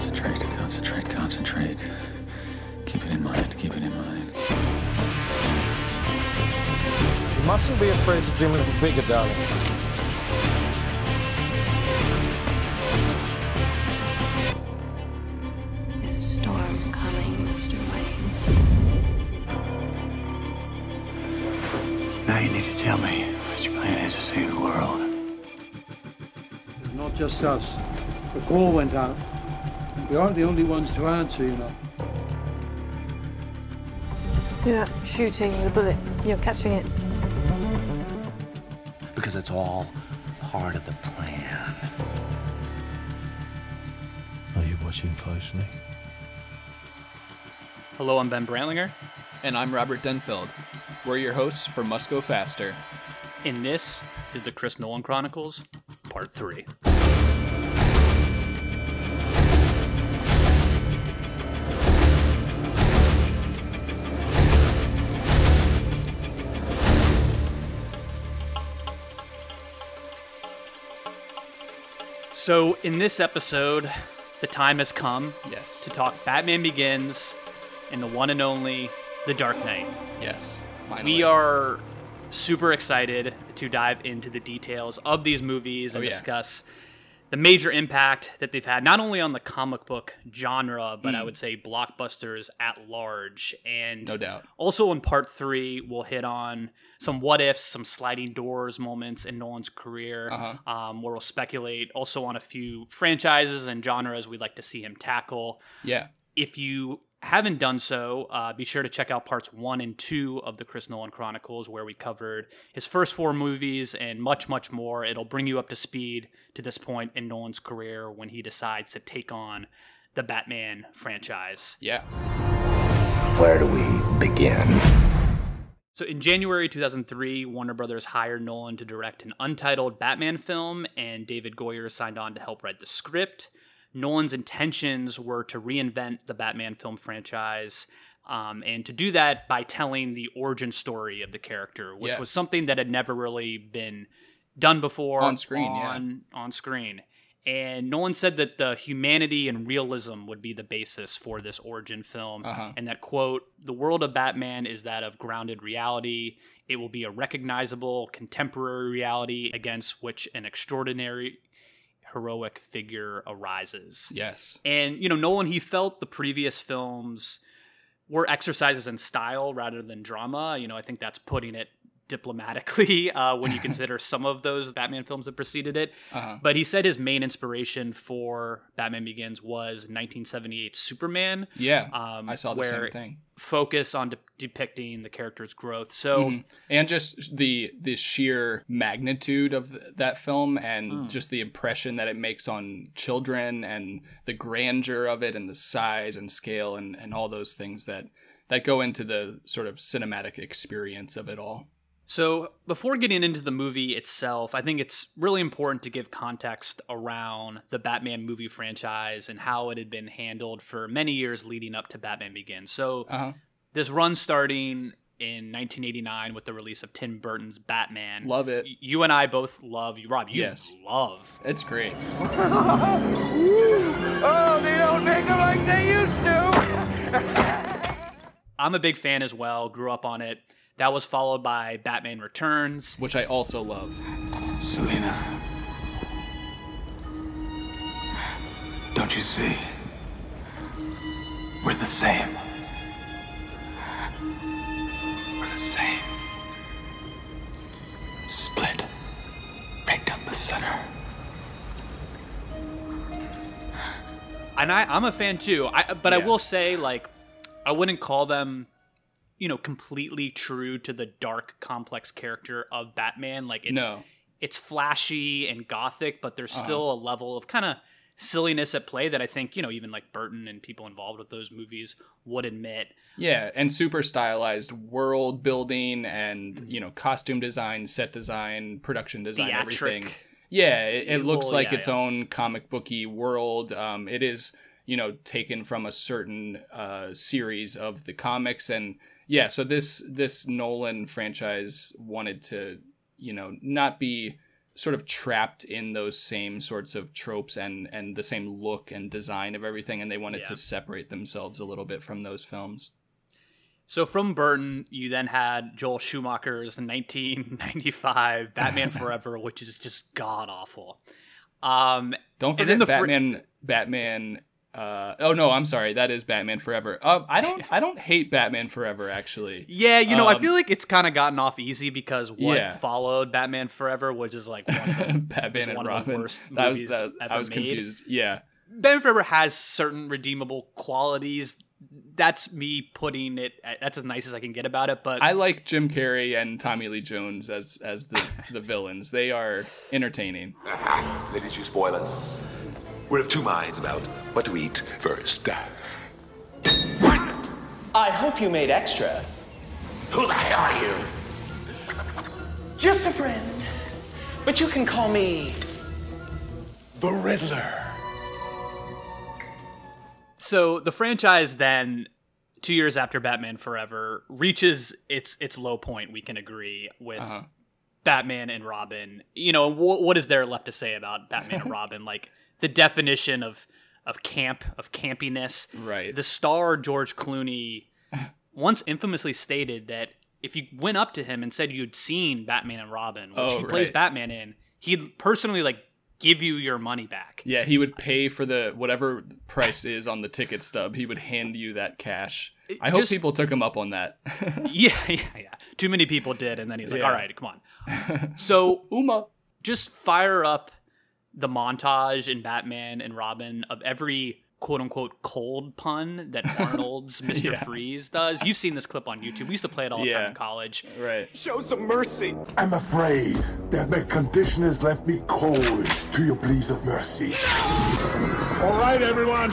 Concentrate, concentrate, concentrate. Keep it in mind, keep it in mind. You mustn't be afraid to dream of a little bigger, darling. There's a storm coming, Mr. Wayne. Now you need to tell me what your plan is to save the world. Not just us. The call went out. We aren't the only ones to answer, you know. You're not shooting the bullet, you're catching it. Because it's all part of the plan. Are you watching closely? Hello, I'm Ben Brantlinger, And I'm Robert Denfeld. We're your hosts for Must Go Faster. and this is the Chris Nolan Chronicles, Part 3. So, in this episode, the time has come Yes. to talk Batman Begins and the one and only The Dark Knight. Yes. Finally. We are super excited to dive into the details of these movies and Oh, yeah. discuss the major impact that they've had, not only on the comic book genre, but I would say blockbusters at large. And Mm. No doubt. also in part three, we'll hit on some what ifs, some sliding doors moments in Nolan's career, Uh-huh. um, where we'll speculate also on a few franchises and genres we'd like to see him tackle Yeah. if you haven't done so, uh, be sure to check out parts one and two of the Chris Nolan Chronicles, where we covered his first four movies and much, much more. It'll bring you up to speed to this point in Nolan's career when he decides to take on the Batman franchise. Yeah. Where do we begin? So in January 2003, Warner Brothers hired Nolan to direct an untitled Batman film, and David Goyer signed on to help write the script. Nolan's intentions were to reinvent the Batman film franchise. Um, and to do that by telling the origin story of the character, which Yes. was something that had never really been done before On screen, yeah. on, on screen. And Nolan said that the humanity and realism would be the basis for this origin film, Uh-huh. and that quote, "The world of Batman is that of grounded reality. It will be a recognizable contemporary reality against which an extraordinary heroic figure arises." Yes. And you know, Nolan he felt the previous films were exercises in style rather than drama. You know, I think that's putting it diplomatically uh, when you consider some of those Batman films that preceded it. Uh-huh. But he said his main inspiration for Batman Begins was 1978 Superman. Yeah. Um, I saw the where same thing. Focus on de- depicting the character's growth. So Mhm. And just the the sheer magnitude of th- that film and Hmm. just the impression that it makes on children and the grandeur of it and the size and scale and, and all those things that that go into the sort of cinematic experience of it all. So, before getting into the movie itself, I think it's really important to give context around the Batman movie franchise and how it had been handled for many years leading up to Batman Begins. So, Uh-huh. this run starting in 1989 with the release of Tim Burton's Batman. Love it. You and I both love, you, Rob, you Yes. love. It's great. Oh, they don't make them like they used to! I'm a big fan as well, grew up on it. That was followed by Batman Returns. Which I also love. Selina. Don't you see? We're the same. We're the same. Split. Right down the center. and I, I'm a fan too. I, but I will say, like, I wouldn't call them, you know, completely true to the dark, complex character of Batman. Like, it's No. it's flashy and gothic, but there's Uh-huh. still a level of kind of silliness at play that I think you know even like Burton and people involved with those movies would admit. Yeah, and super stylized world building and you know costume design, set design, production design, everything. Yeah, it, it looks Well, like yeah, its yeah. own comic booky world. Um, it is you know taken from a certain uh, series of the comics, and yeah, so this this Nolan franchise wanted to you know not be sort of trapped in those same sorts of tropes and and the same look and design of everything and they wanted Yeah. to separate themselves a little bit from those films. So from Burton, you then had Joel Schumacher's 1995 Batman Forever, which is just god awful. Um, Don't forget the fr- Batman Batman uh, oh no, I'm sorry. That is Batman Forever. Uh, I don't. I don't hate Batman Forever. Actually, yeah, you know, I Um, feel like it's kind of gotten off easy because what Yeah. followed Batman Forever, which is like one of the, Batman and one of the Robin. worst that was movies that, ever I was made. confused. Yeah, Batman Forever has certain redeemable qualities. That's me putting it. That's as nice as I can get about it. But I like Jim Carrey and Tommy Lee Jones as as the the villains. They are entertaining. They did you spoil us? We're of two minds about what to eat first. I hope you made extra. Who the hell are you? Just a friend. But you can call me The Riddler. so the franchise then two years after batman forever reaches its its low point we can agree with Uh-huh. batman and robin you know wh- what is there left to say about batman and robin like the definition of of camp of campiness Right. the star george clooney once infamously stated that if you went up to him and said you'd seen batman and robin which Oh, he plays batman in he'd personally like give you your money back Yeah, he would pay for the whatever price is on the ticket stub. He would hand you that cash. I hope just- people took him up on that. Yeah, yeah, yeah. Too many people did, and then he's like, Yeah. "All right, come on." So Uma. just fire up the montage in Batman and Robin of every quote unquote cold pun that Arnold's Mr. Yeah. Freeze does. You've seen this clip on YouTube. We used to play it all the time in college. Right. Show some mercy. I'm afraid that my condition has left me cold to your pleas of mercy. All right, everyone,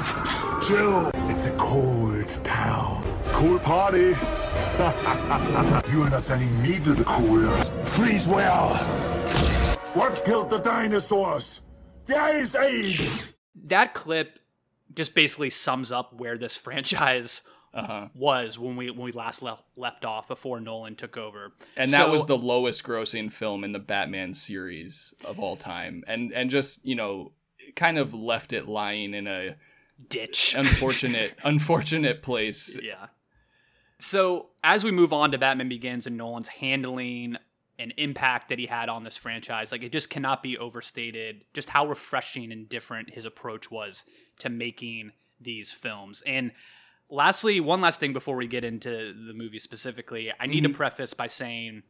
chill. It's a cold town. Cool party. you are not sending me to the cooler. Freeze well. What killed the dinosaurs? The Ice That clip just basically sums up where this franchise Uh-huh. was when we when we last left left off before Nolan took over. And that So- was the lowest grossing film in the Batman series of all time. And and just, you know, kind of left it lying in a ditch. unfortunate unfortunate place. Yeah. So as we move on to Batman Begins and Nolan's handling and impact that he had on this franchise, like it just cannot be overstated just how refreshing and different his approach was to making these films. And lastly, one last thing before we get into the movie specifically, I need Mhm. to preface by saying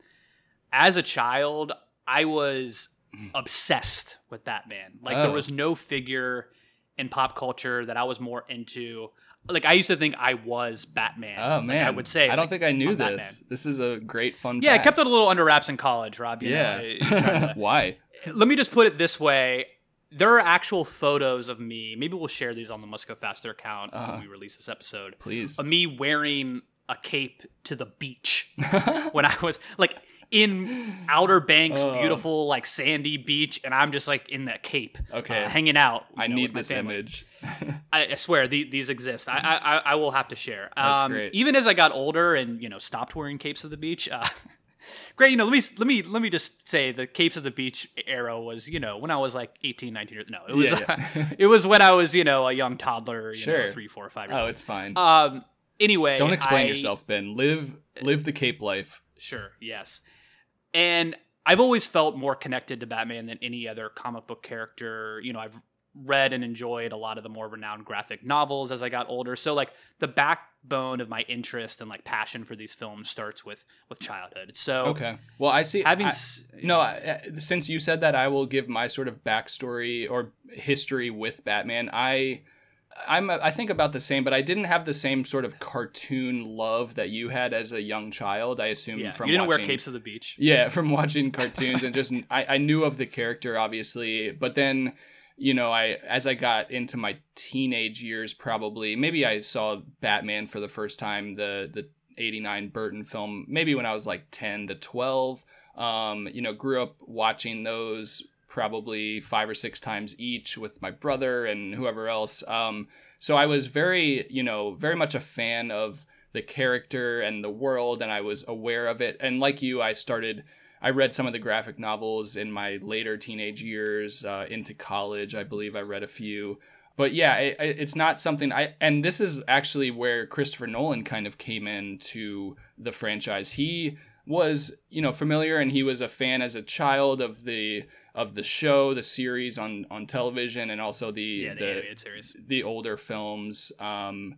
as a child, I was obsessed with Batman. Like there Oh. was no figure in pop culture that I was more into. Like I used to think I was Batman. Oh Like, man. I would say I don't like, think I knew I'm Batman. this. This is a great fun Yeah, I kept it a little under wraps in college, Rob. you know, Yeah. To- Why? Let me just put it this way. There are actual photos of me. Maybe we'll share these on the Must Go Faster account Uh-huh. when we release this episode. Please. Of me wearing a cape to the beach when I was like in Outer Banks, Oh. beautiful like sandy beach, and I'm just like in the cape, Okay. uh, hanging out. I know, need this family. image. I, I swear the, these exist. I, I I- will have to share. That's um, great. Even as I got older and you know stopped wearing capes of the beach. Uh, great. You know, let me let me let me just say the capes of the beach era was you know when I was like 18, 19 years. No, it was Yeah, yeah. it was when I was you know a young toddler. You Sure. know, three, four, five. Years Oh, it's fine. Um. Anyway, Don't explain yourself, Ben. Live live the cape life. Sure, yes. And I've always felt more connected to Batman than any other comic book character. You know, I've read and enjoyed a lot of the more renowned graphic novels as I got older. So like the backbone of my interest and like passion for these films starts with with childhood. So Okay. Well, I see. Having I- s- no, I, I- since you said that, I will give my sort of backstory or history with Batman. I, I'm, I think about the same, but I didn't have the same sort of cartoon love that you had as a young child. I assume yeah, from you didn't watching, wear capes of the beach. Yeah, from watching cartoons and just I, I knew of the character obviously, but then you know I as I got into my teenage years probably maybe I saw Batman for the first time the the 89 Burton film maybe when I was like 10 to 12 um you know grew up watching those probably 5 or 6 times each with my brother and whoever else um so I was very you know very much a fan of the character and the world and I was aware of it and like you I started I read some of the graphic novels in my later teenage years, uh, into college. I believe I read a few. But yeah, it, it's not something I. And this is actually where Christopher Nolan kind of came into the franchise. He was, you know, familiar and he was a fan as a child of the of the show, the series on on television, and also the Yeah, the the, animated series. the older films. Um,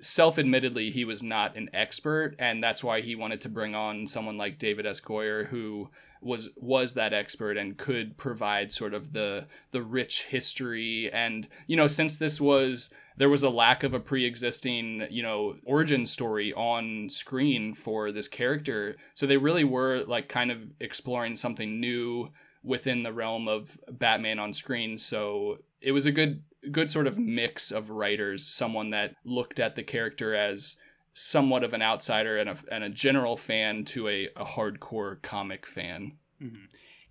self-admittedly he was not an expert and that's why he wanted to bring on someone like David S. Goyer who was was that expert and could provide sort of the the rich history and you know since this was there was a lack of a pre-existing you know origin story on screen for this character so they really were like kind of exploring something new within the realm of Batman on screen. So it was a good good sort of mix of writers someone that looked at the character as somewhat of an outsider and a, and a general fan to a, a hardcore comic fan. Mm-hmm.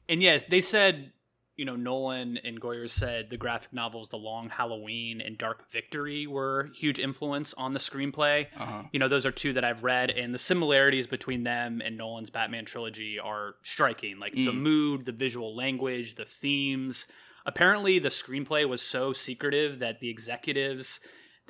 And yes, they said, you know, Nolan and Goyer said the graphic novels The Long Halloween and Dark Victory were huge influence on the screenplay. Uh-huh. You know, those are two that I've read, and the similarities between them and Nolan's Batman trilogy are striking. Like the Mm. mood, the visual language, the themes. Apparently, the screenplay was so secretive that the executives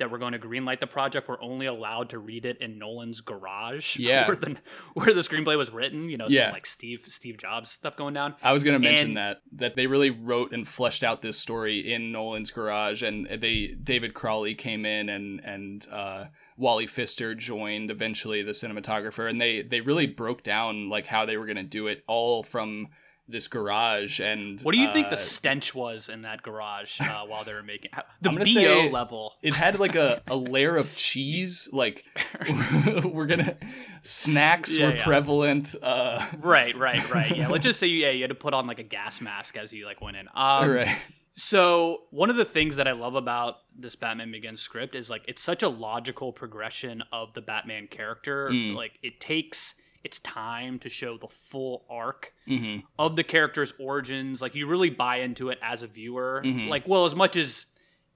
that were going to greenlight the project were only allowed to read it in Nolan's garage, Yeah. where the where the screenplay was written. You know, some like Steve Steve Jobs stuff going down. I was going to mention And- that that they really wrote and fleshed out this story in Nolan's garage, and they David Crowley came in and and uh, Wally Pfister joined eventually the cinematographer, and they they really broke down like how they were going to do it all from this garage. And What do you think uh, the stench was in that garage uh, while they were making the BO level? It had like a, a layer of cheese. Like we're gonna snacks Yeah, were yeah. prevalent. Uh, Right, right, right. Yeah, let's just say yeah, you had to put on like a gas mask as you like went in. Um, right. So one of the things that I love about this Batman Begins script is like it's such a logical progression of the Batman character. Mm. Like it takes its time to show the full arc Mhm. of the character's origins. Like you really buy into it as a viewer. Mhm. Like well, as much as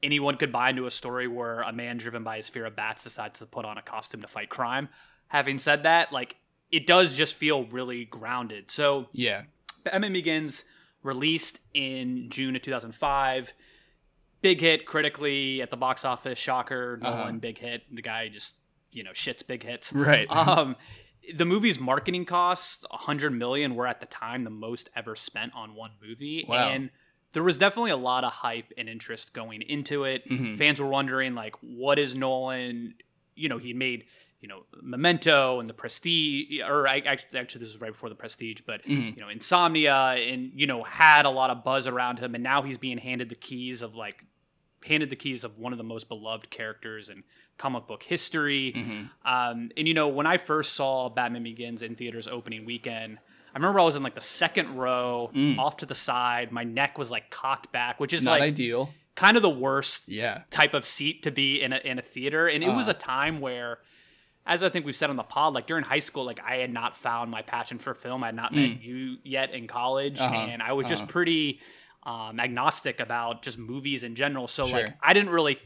anyone could buy into a story where a man driven by his fear of bats decides to put on a costume to fight crime. Having said that, like it does just feel really grounded. So Yeah. Batman Begins released in June of 2005. Big hit critically at the box office. Shocker, Nolan, Uh-huh. big hit. The guy just you know shits big hits. Right. Um, the movie's marketing costs, 100 million, were at the time the most ever spent on one movie, Wow. and there was definitely a lot of hype and interest going into it. Mhm. Fans were wondering like, what is Nolan? You know, he made you know Memento and the Prestige, or I, actually, actually this was right before the Prestige, but Mhm. you know Insomnia, and you know had a lot of buzz around him, and now he's being handed the keys of like handed the keys of one of the most beloved characters in comic book history. Mhm. Um, and you know, when I first saw Batman Begins in theaters opening weekend, I remember I was in like the second row, Mm. off to the side. My neck was like cocked back, which is Not like ideal. kind of the worst Yeah. type of seat to be in a in a theater. And it was Uh. a time where, as I think we've said on the pod, like during high school, like I had not found my passion for film. I had not met Mm. you yet in college, Uh-huh. and I was just Uh-huh. pretty um, agnostic about just movies in general. So Sure. like I didn't really.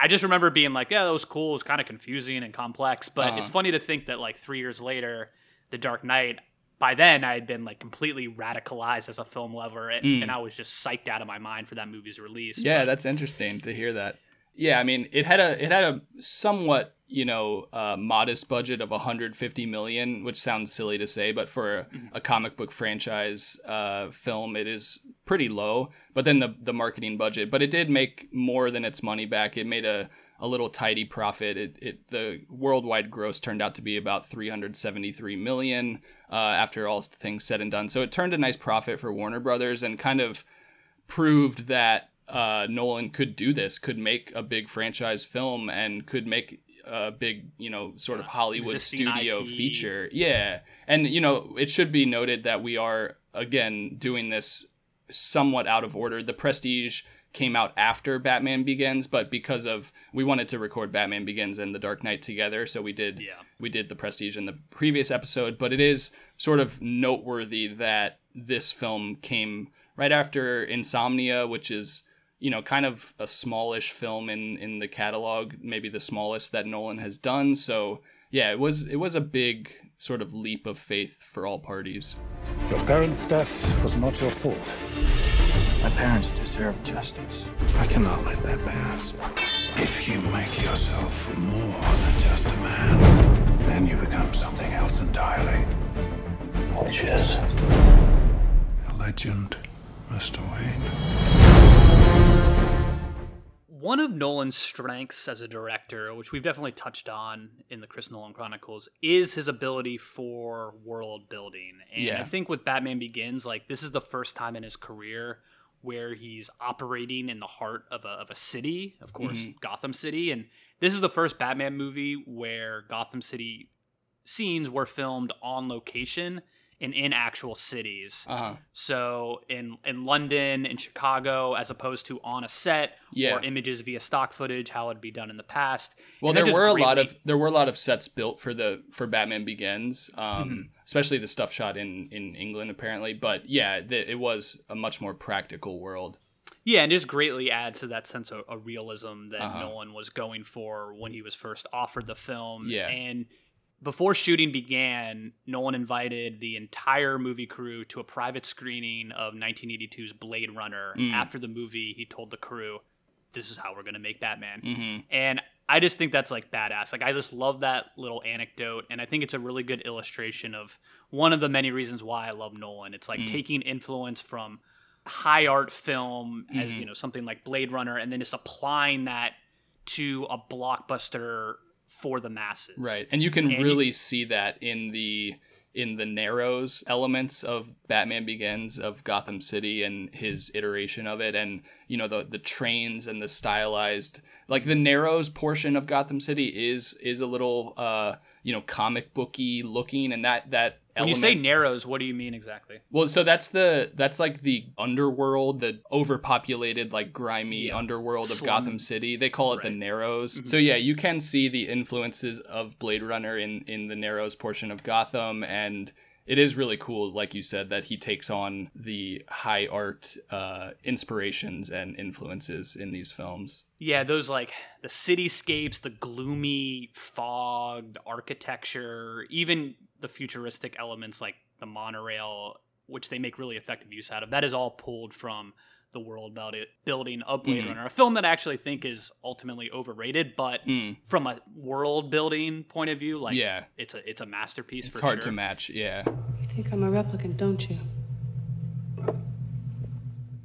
I just remember being like, yeah, that was cool. It was kind of confusing and complex, but Uh-huh. it's funny to think that like three years later, The Dark Knight. By then, I had been like completely radicalized as a film lover, and, Mm. and I was just psyched out of my mind for that movie's release. Yeah, But- that's interesting to hear that. Yeah, I mean, it had a it had a somewhat you know uh, modest budget of 150 million, which sounds silly to say, but for a, a comic book franchise uh, film, it is pretty low. But then the the marketing budget, but it did make more than its money back. It made a a little tidy profit. It, it the worldwide gross turned out to be about 373 million uh, after all things said and done. So it turned a nice profit for Warner Brothers and kind of proved that uh, Nolan could do this, could make a big franchise film, and could make a big, you know, sort of Hollywood studio IP. feature. Yeah, and you know, it should be noted that we are again doing this somewhat out of order. The Prestige came out after Batman Begins, but because of we wanted to record Batman Begins and The Dark Knight together, so we did Yeah. we did the Prestige in the previous episode. But it is sort of noteworthy that this film came right after Insomnia, which is you know kind of a smallish film in in the catalog, maybe the smallest that Nolan has done. So yeah, it was it was a big sort of leap of faith for all parties. Your parents' death was not your fault. My parents deserve justice. I cannot let that pass. If you make yourself more than just a man, then you become something else entirely. Which is A legend, Mr. Wayne. One of Nolan's strengths as a director, which we've definitely touched on in the Chris Nolan Chronicles, is his ability for world building. And Yeah. I think with Batman Begins, like this is the first time in his career where he's operating in the heart of a, of a city, of course, Mhm. Gotham City. And this is the first Batman movie where Gotham City scenes were filmed on location and in actual cities. Uh-huh. So in in London, in Chicago, as opposed to on a set Yeah. or images via stock footage, how it'd be done in the past. Well, there were a lot of there were a lot of sets built for the for Batman Begins, um, Mhm. especially the stuff shot in in England apparently. But yeah, the, it was a much more practical world. Yeah, and just greatly adds to that sense of, of realism that Uh-huh. Nolan was going for when he was first offered the film. Yeah. And before shooting began, Nolan invited the entire movie crew to a private screening of 1982's Blade Runner. Mm. After the movie, he told the crew, "This is how we're going to make Batman." Mhm. And I just think that's like badass. Like I just love that little anecdote, and I think it's a really good illustration of one of the many reasons why I love Nolan. It's like Mm. taking influence from high art film as Mhm. you know something like Blade Runner, and then just applying that to a blockbuster for the masses. Right, and you can And really see that in the in the narrows elements of Batman Begins of Gotham City and his iteration of it, and you know the the trains and the stylized like the narrows portion of Gotham City is is a little uh you know comic booky looking, and that that When you say narrows, what do you mean exactly? Well, so that's the that's like the underworld, the overpopulated, like grimy Yeah. underworld of Slum. Gotham City. They call it the Narrows. Mhm. So yeah, you can see the influences of Blade Runner in in the Narrows portion of Gotham, and it is really cool, like you said, that he takes on the high art uh, inspirations and influences in these films. Yeah, those like the cityscapes, the gloomy fog, the architecture, even the futuristic elements like the monorail, which they make really effective use out of. That is all pulled from the world about it building of Blade Mhm. Runner, a film that I actually think is ultimately overrated, but Mm. from a world building point of view, like Yeah. it's a it's a masterpiece It's for hard sure. to match. Yeah. You think I'm a replicant, don't you?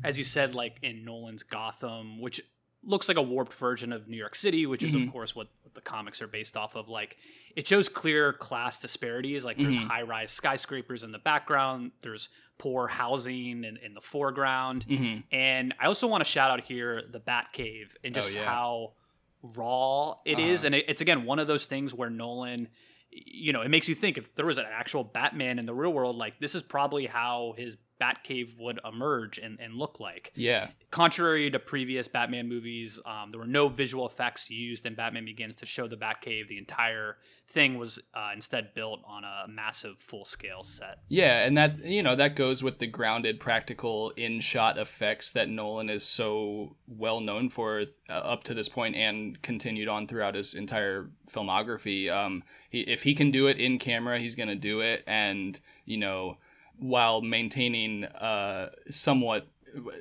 as you said, like in Nolan's Gotham, which looks like a warped version of New York City, which is Mhm. of course what, what the comics are based off of. Like it shows clear class disparities. Like there's Mhm. high-rise skyscrapers in the background. There's poor housing in, in the foreground. Mhm. And I also want to shout out here the Batcave and Oh, just yeah. how raw it is. Uh-huh. And it, it's again one of those things where Nolan, you know, it makes you think if there was an actual Batman in the real world, like this is probably how his Batcave would emerge and, and look like. Yeah. Contrary to previous Batman movies, um, there were no visual effects used in Batman Begins to show the Batcave. The entire thing was uh, instead built on a massive full scale set. Yeah, and that you know that goes with the grounded, practical in-shot effects that Nolan is so well known for uh, up to this point and continued on throughout his entire filmography. Um, he, if he can do it in camera, he's gonna do it, and you know, while maintaining uh somewhat.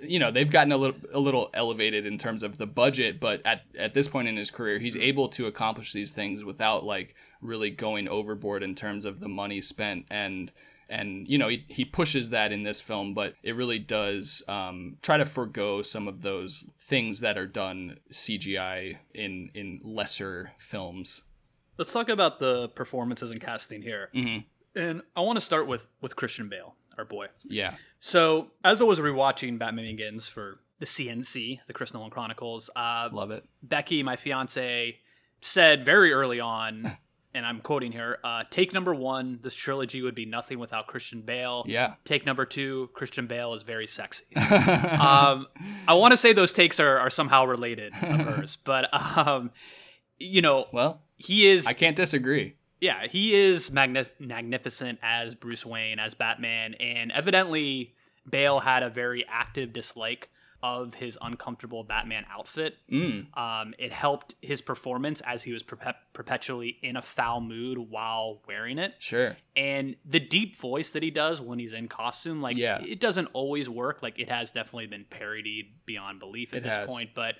You know they've gotten a little a little elevated in terms of the budget, but at at this point in his career, he's able to accomplish these things without like really going overboard in terms of the money spent and and you know he, he pushes that in this film but it really does um, try to forego some of those things that are done cgi in in lesser films Let's talk about the performances and casting here. Mhm. And I want to start with with Christian Bale, our boy. yeah So as I was rewatching Batman Begins for the CNC, the Chris Nolan Chronicles, uh, love it Becky, my fiance, said very early on, and I'm quoting here: uh, "Take number one, this trilogy would be nothing without Christian Bale. Yeah. Take number two, Christian Bale is very sexy." um, I want to say those takes are, are somehow related of hers, but um, you know, well he is. i can't disagree Yeah, he is magni- magnificent as Bruce Wayne, as Batman, and evidently Bale had a very active dislike of his uncomfortable Batman outfit. Mm. Um, it helped his performance as he was perpe- perpetually in a foul mood while wearing it. Sure. And the deep voice that he does when he's in costume, like Yeah. it doesn't always work. Like it has definitely been parodied beyond belief at It this has. point, but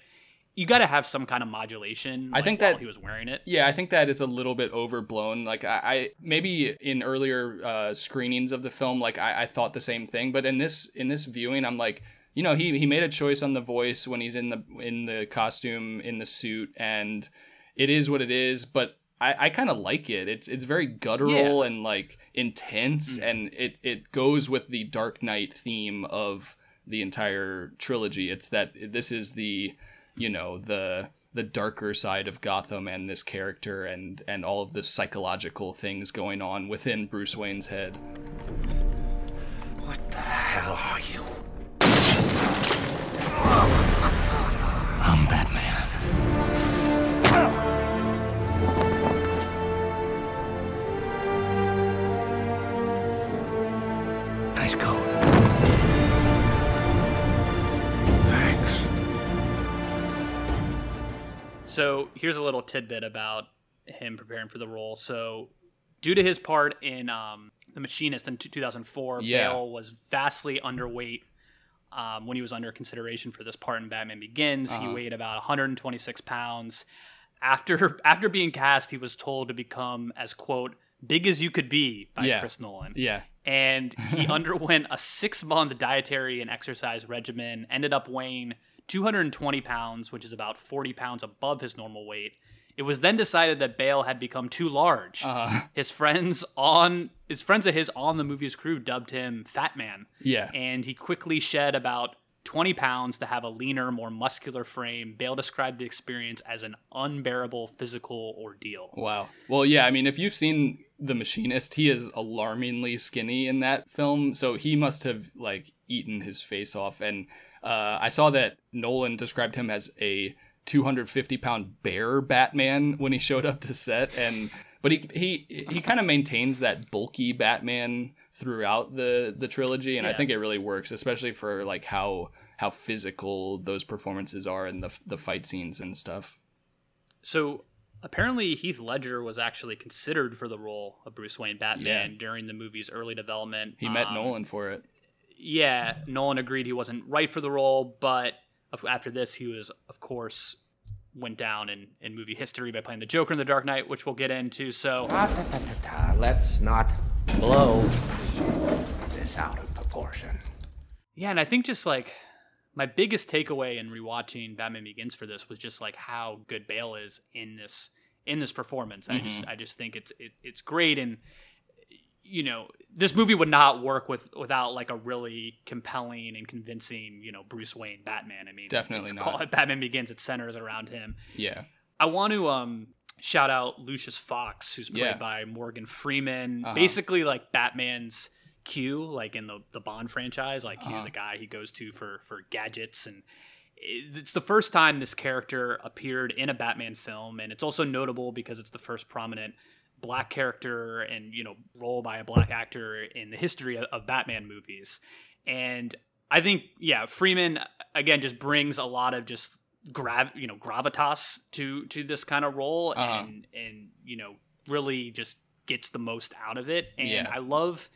you got to have some kind of modulation. I like, think while that- he was wearing it. Yeah, I think that is a little bit overblown. Like I, I maybe in earlier uh, screenings of the film, like I, I thought the same thing, but in this in this viewing, I'm like, you know, he he made a choice on the voice when he's in the in the costume in the suit, and it is what it is. But I, I kind of like it. It's it's very guttural and like intense, and it it goes with the Dark Knight theme of the entire trilogy. It's that this is the you know the the darker side of Gotham and this character and and all of the psychological things going on within Bruce Wayne's head. What the hell are you? I'm Batman. So here's a little tidbit about him preparing for the role. So, due to his part in um, The Machinist in t- 2004, Yeah. Bale was vastly underweight um, when he was under consideration for this part in Batman Begins. He Uh-huh. weighed about 126 pounds. After after being cast, he was told to become as quote big as you could be by Yeah. Chris Nolan Yeah. and he underwent a six month dietary and exercise regimen, ended up weighing 220 pounds, which is about 40 pounds above his normal weight. It was then decided that Bale had become too large. Uh-huh. His friends on his friends of his on the movie's crew dubbed him Fat Man. Yeah. And he quickly shed about 20 pounds to have a leaner, more muscular frame. Bale described the experience as an unbearable physical ordeal. Wow. Well, yeah, I mean, if you've seen The Machinist, he is alarmingly skinny in that film, so he must have like eaten his face off. And uh, I saw that Nolan described him as a 250 pound bear Batman when he showed up to set, and but he he he kind of maintains that bulky Batman throughout the the trilogy, and I think it really works, especially for like how how physical those performances are and the the fight scenes and stuff. So apparently Heath Ledger was actually considered for the role of Bruce Wayne Batman Yeah. during the movie's early development. He met Um, Nolan for it. Yeah, Nolan agreed he wasn't right for the role, but after this, he was, of course, went down in, in movie history by playing the Joker in The Dark Knight, which we'll get into. So Let's not blow this out of proportion. Yeah, and I think just like my biggest takeaway in rewatching Batman Begins for this was just like how good Bale is in this in this performance. I mm-hmm. just. I just think it's it, it's great and you know this movie would not work with without like a really compelling and convincing you know Bruce Wayne Batman. I mean, Definitely it's not. called Batman Begins. It centers around him. Yeah. I want to um shout out Lucius Fox, who's played Yeah. by Morgan Freeman. Uh-huh. Basically, like Batman's Q, like in the the Bond franchise, like Uh-huh. he's the guy he goes to for for gadgets and. It's the first time this character appeared in a Batman film, and it's also notable because it's the first prominent black character and you know role by a black actor in the history of, of Batman movies. And I think yeah, Freeman again just brings a lot of just grav you know gravitas to to this kind of role Uh-huh. and and you know really just gets the most out of it. And Yeah. I love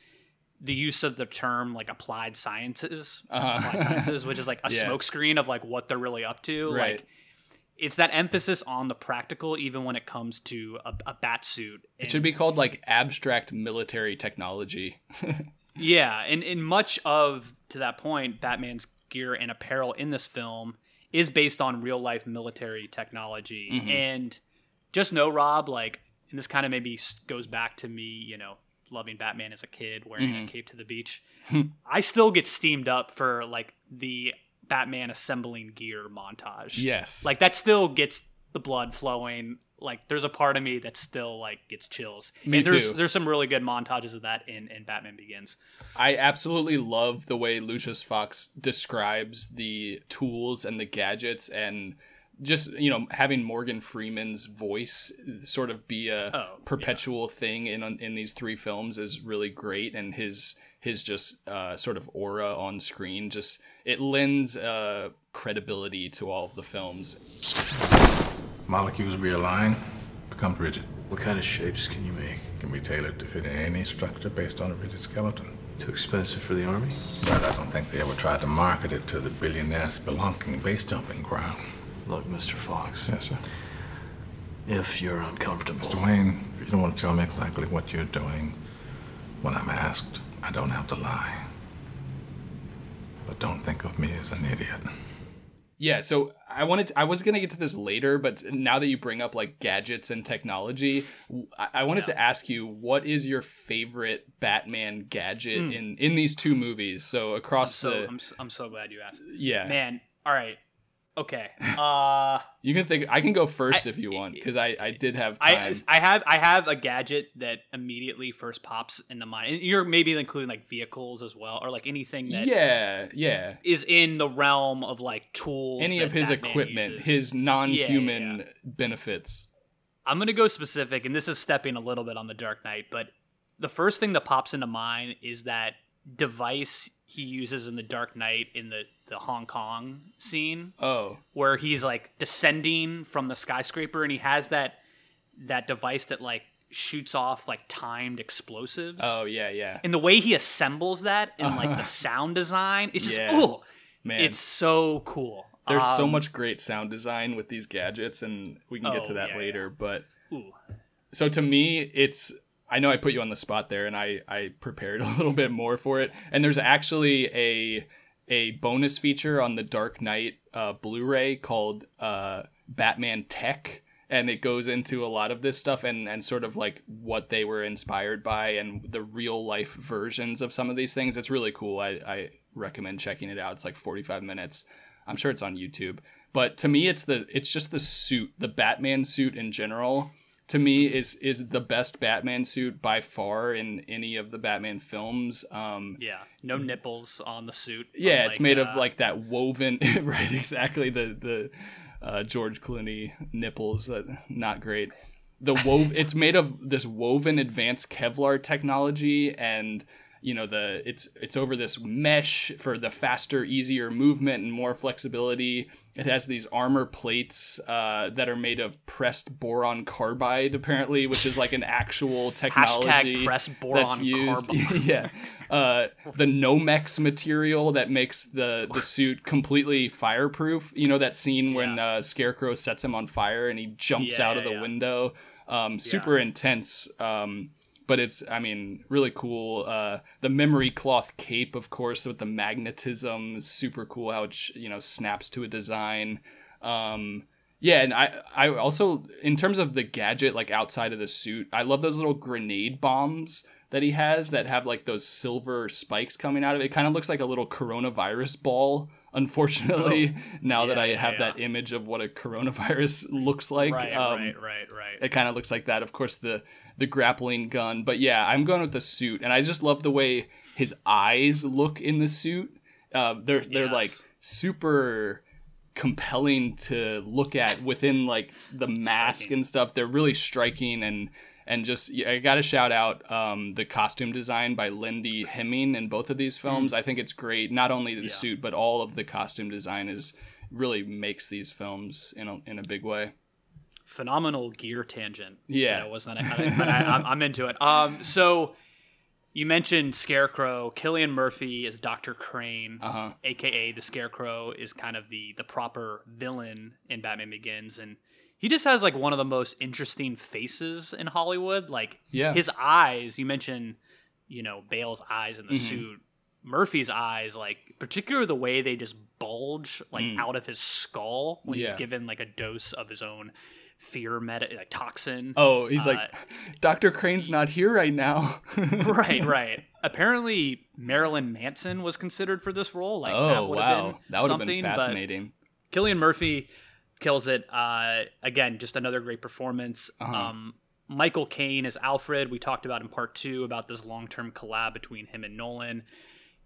the use of the term like applied sciences, Uh-huh. applied sciences, which is like a Yeah. smokescreen of like what they're really up to. Right. Like it's that emphasis on the practical, even when it comes to a, a bat suit. It should be called like abstract military technology. Yeah, and in much of to that point, Batman's gear and apparel in this film is based on real life military technology. Mhm. And just know, Rob, like, and this kind of maybe goes back to me, you know, loving Batman as a kid, wearing Mhm. a cape to the beach. I still get steamed up for like the Batman assembling gear montage. Yes. Like that still gets the blood flowing. Like there's a part of me that still like gets chills. Me and there's too. there's some really good montages of that in, in Batman Begins. I absolutely love the way Lucius Fox describes the tools and the gadgets and just you know having Morgan Freeman's voice sort of be a Oh, perpetual thing in in these three films is really great and his his just uh, sort of aura on screen just it lends uh, credibility to all of the films. Molecules realign, becomes rigid. What kind of shapes can you make? Can be tailored to fit in any structure based on a rigid skeleton. Too expensive for the army? But I don't think they ever tried to market it to the billionaire spelunking base jumping ground. Look, Mr. Fox. Yes, sir. If you're uncomfortable. Mr. Wayne, if you don't want to tell me exactly what you're doing when I'm asked, I don't have to lie. But don't think of me as an idiot. Yeah, so I wanted to, I was gonna get to this later, but now that you bring up like gadgets and technology, I, I wanted yeah. to ask you what is your favorite Batman gadget mm. in in these two movies? So across I'm so, the, I'm, I'm so glad you asked. Yeah, man. All right, Okay. Uh You can think I can go first I, if you want because I I did have time. I I have I have a gadget that immediately first pops into mind. And you're maybe including like vehicles as well or like anything that Yeah, yeah. is in the realm of like tools Any of his Batman equipment, uses. his non-human Yeah, yeah. benefits. I'm going to go specific and this is stepping a little bit on the Dark Knight, but the first thing that pops into mind is that device he uses in the Dark Knight in the the Hong Kong scene. Oh. Where he's like descending from the skyscraper and he has that that device that like shoots off like timed explosives. Oh yeah, yeah. And the way he assembles that and like the sound design, it's just Yeah. oh Man. It's so cool. There's so Um, much great sound design with these gadgets, and we can get to Oh, that yeah, later. But Ooh. so to me, it's I know I put you on the spot there, and I I prepared a little bit more for it. And there's actually a a bonus feature on the Dark Knight uh, Blu-ray called uh, Batman Tech. And it goes into a lot of this stuff and, and sort of like what they were inspired by and the real life versions of some of these things. It's really cool. I, I recommend checking it out. It's like 45 minutes. I'm sure it's on YouTube. But to me it's the it's just the suit, the Batman suit in general to me is is the best Batman suit by far in any of the Batman films. Um Yeah, no nipples on the suit. yeah, it's made uh, of like that woven right exactly the the uh, George Clooney nipples that not great. The wove it's made of this woven advanced Kevlar technology and you know the it's it's over this mesh for the faster easier movement and more flexibility it has these armor plates uh, that are made of pressed boron carbide apparently which is like an actual technology pressed boron that's used carbide. yeah. Uh, the nomex material that makes the the suit completely fireproof. You know that scene when uh, scarecrow sets him on fire and he jumps Yeah, out of yeah, the yeah. window? Um, super intense um, but it's i mean really cool uh, the memory cloth cape of course with the magnetism super cool how it sh- you know snaps to a design um, yeah and i i also in terms of the gadget like outside of the suit i love those little grenade bombs that he has that have like those silver spikes coming out of it. It kind of looks like a little coronavirus ball. Unfortunately, now that Oh. I have yeah. that image of what a coronavirus looks like, right, um, right, right, right. it kind of looks like that. Of course, the the grappling gun, but yeah, I'm going with the suit, and I just love the way his eyes look in the suit. Uh, they're they're Yes. like super compelling to look at within like the mask and stuff. They're really striking and and just yeah, I got to shout out um, the costume design by Lindy Hemming in both of these films. I think it's great. Not only the suit, but all of the costume design is really makes these films in a, in a big way. phenomenal gear tangent. Yeah. that I wasn't. I, but I, I'm, I'm into it. Um, so you mentioned Scarecrow. Cillian Murphy is Doctor Crane, uh-huh. aka the Scarecrow, is kind of the the proper villain in Batman Begins, and he just has like one of the most interesting faces in Hollywood. Like Yeah. his eyes. You mentioned, you know, Bale's eyes in the Mhm. suit. Murphy's eyes, like particularly the way they just bulge like Mm. out of his skull when he's given like a dose of his own fear meta like toxin. Oh, he's Uh, like, Dr. Crane's not here right now. right, right. Apparently, Marilyn Manson was considered for this role. Like, Oh, that would have wow. been That would have been fascinating. Cillian Murphy kills it. Uh, again, just another great performance. Uh-huh. Um, Michael Caine as Alfred. We talked about in part two about this long-term collab between him and Nolan.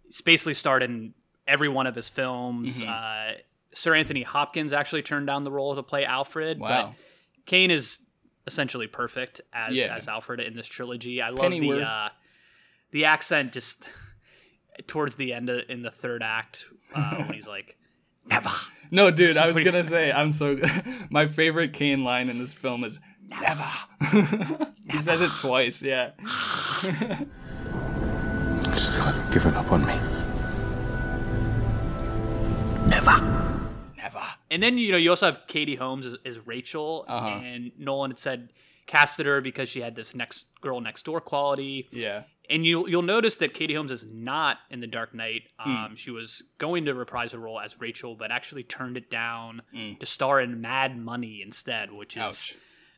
He's basically starred in every one of his films. Mhm. Uh, Sir Anthony Hopkins actually turned down the role to play Alfred. Wow. But Caine is essentially perfect as Yeah. as Alfred in this trilogy. I love Pennyworth. the uh, the accent. Just towards the end of, in the third act uh, when he's like, No, dude, I was gonna say I'm so. My favorite Caine line in this film is "Never." he says it twice. Yeah. Still haven't given up on me. Never. Never. And then you know you also have Katie Holmes as, as Rachel, Uh-huh. and Nolan had said casted her because she had this next girl next door quality. Yeah. And you you'll notice that Katie Holmes is not in The Dark Knight. Hmm. Um, She was going to reprise her role as Rachel, but actually turned it down Mm. to star in Mad Money instead, which is Ouch.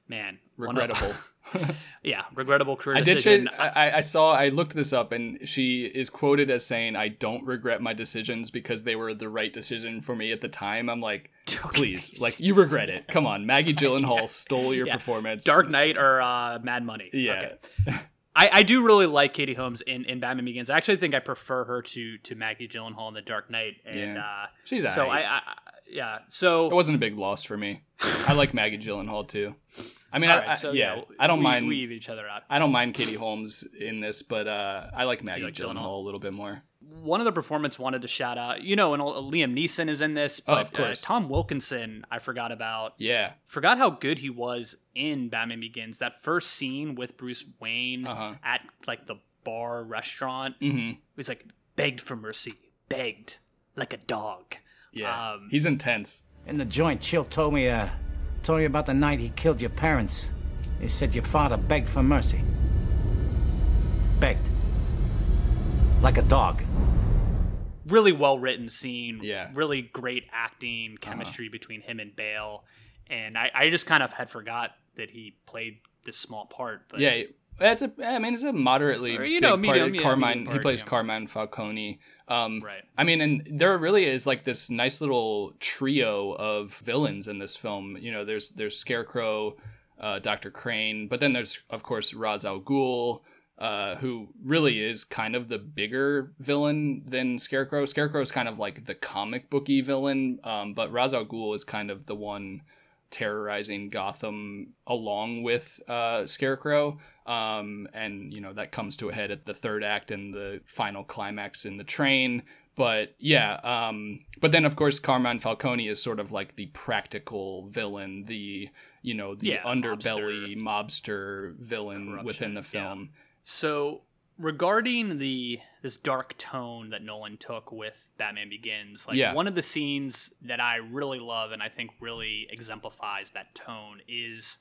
man one of- Regrettable. yeah, regrettable career I did. decision. I, I saw. I looked this up, and she is quoted as saying, "I don't regret my decisions because they were the right decision for me at the time." I'm like, please, like you regret it. Come on, Maggie Gyllenhaal stole your Yeah. performance. Dark Knight or uh, Mad Money. Yeah. Okay. I, I do really like Katie Holmes in, in Batman Begins. I actually think I prefer her to to Maggie Gyllenhaal in The Dark Knight. And Yeah. uh, She's so I. I, I yeah. So It wasn't a big loss for me. I like Maggie Gyllenhaal too. I mean, I, right, so, yeah, yeah, I don't we- mind. we each other out. I don't mind Katie Holmes in this, but uh, I like Maggie like Gyllenhaal? Gyllenhaal? a little bit more. One of the performance wanted to shout out. You know, and uh, Liam Neeson is in this, Oh, but of course. Uh, Tom Wilkinson I forgot about. Yeah, Forgot how good he was in Batman Begins. That first scene with Bruce Wayne Uh-huh. at like the bar restaurant. Mhm. He's like begged for mercy, begged like a dog. yeah, Um, he's intense. In the joint, Chill told me, uh, told you about the night he killed your parents. He said your father begged for mercy. Begged. Like a dog. really well written scene. Yeah. Really great acting, chemistry between him and Bale. And I, I just kind of had forgot that he played this small part. But yeah, that's a. I mean, it's a moderately Or, you big know, part. medium, yeah, Carmine. medium he plays yeah. Carmine Falcone. Um, Right. I mean, and there really is like this nice little trio of villains in this film. You know, there's there's Scarecrow, uh, Doctor Crane, but then there's of course Ra's al Ghul. Uh, who really is kind of the bigger villain than Scarecrow. Scarecrow is kind of like the comic booky villain, um, but Ra's al Ghul is kind of the one terrorizing Gotham along with uh, Scarecrow. Um, and, you know, that comes to a head at the third act and the final climax in the train. But yeah, um, but then of course Carmine Falcone is sort of like the practical villain, the you know the Yeah, underbelly mobster, villain within the film. So regarding the this dark tone that Nolan took with Batman Begins, like Yeah. one of the scenes that I really love and I think really exemplifies that tone is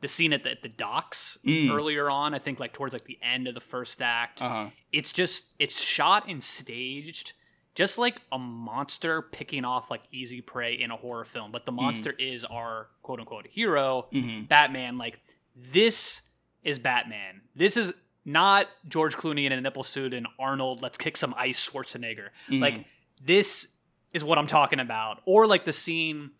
the scene at the, at the docks Mm. earlier on. I think like towards like the end of the first act. Uh-huh. It's just it's shot and staged just like a monster picking off like easy prey in a horror film, but the Mm. monster is our quote unquote hero, Mhm. Batman. Like this is Batman. This is not George Clooney in a nipple suit and Arnold. Let's kick some ice, Schwarzenegger. Mhm. Like this is what I'm talking about. Or like the scene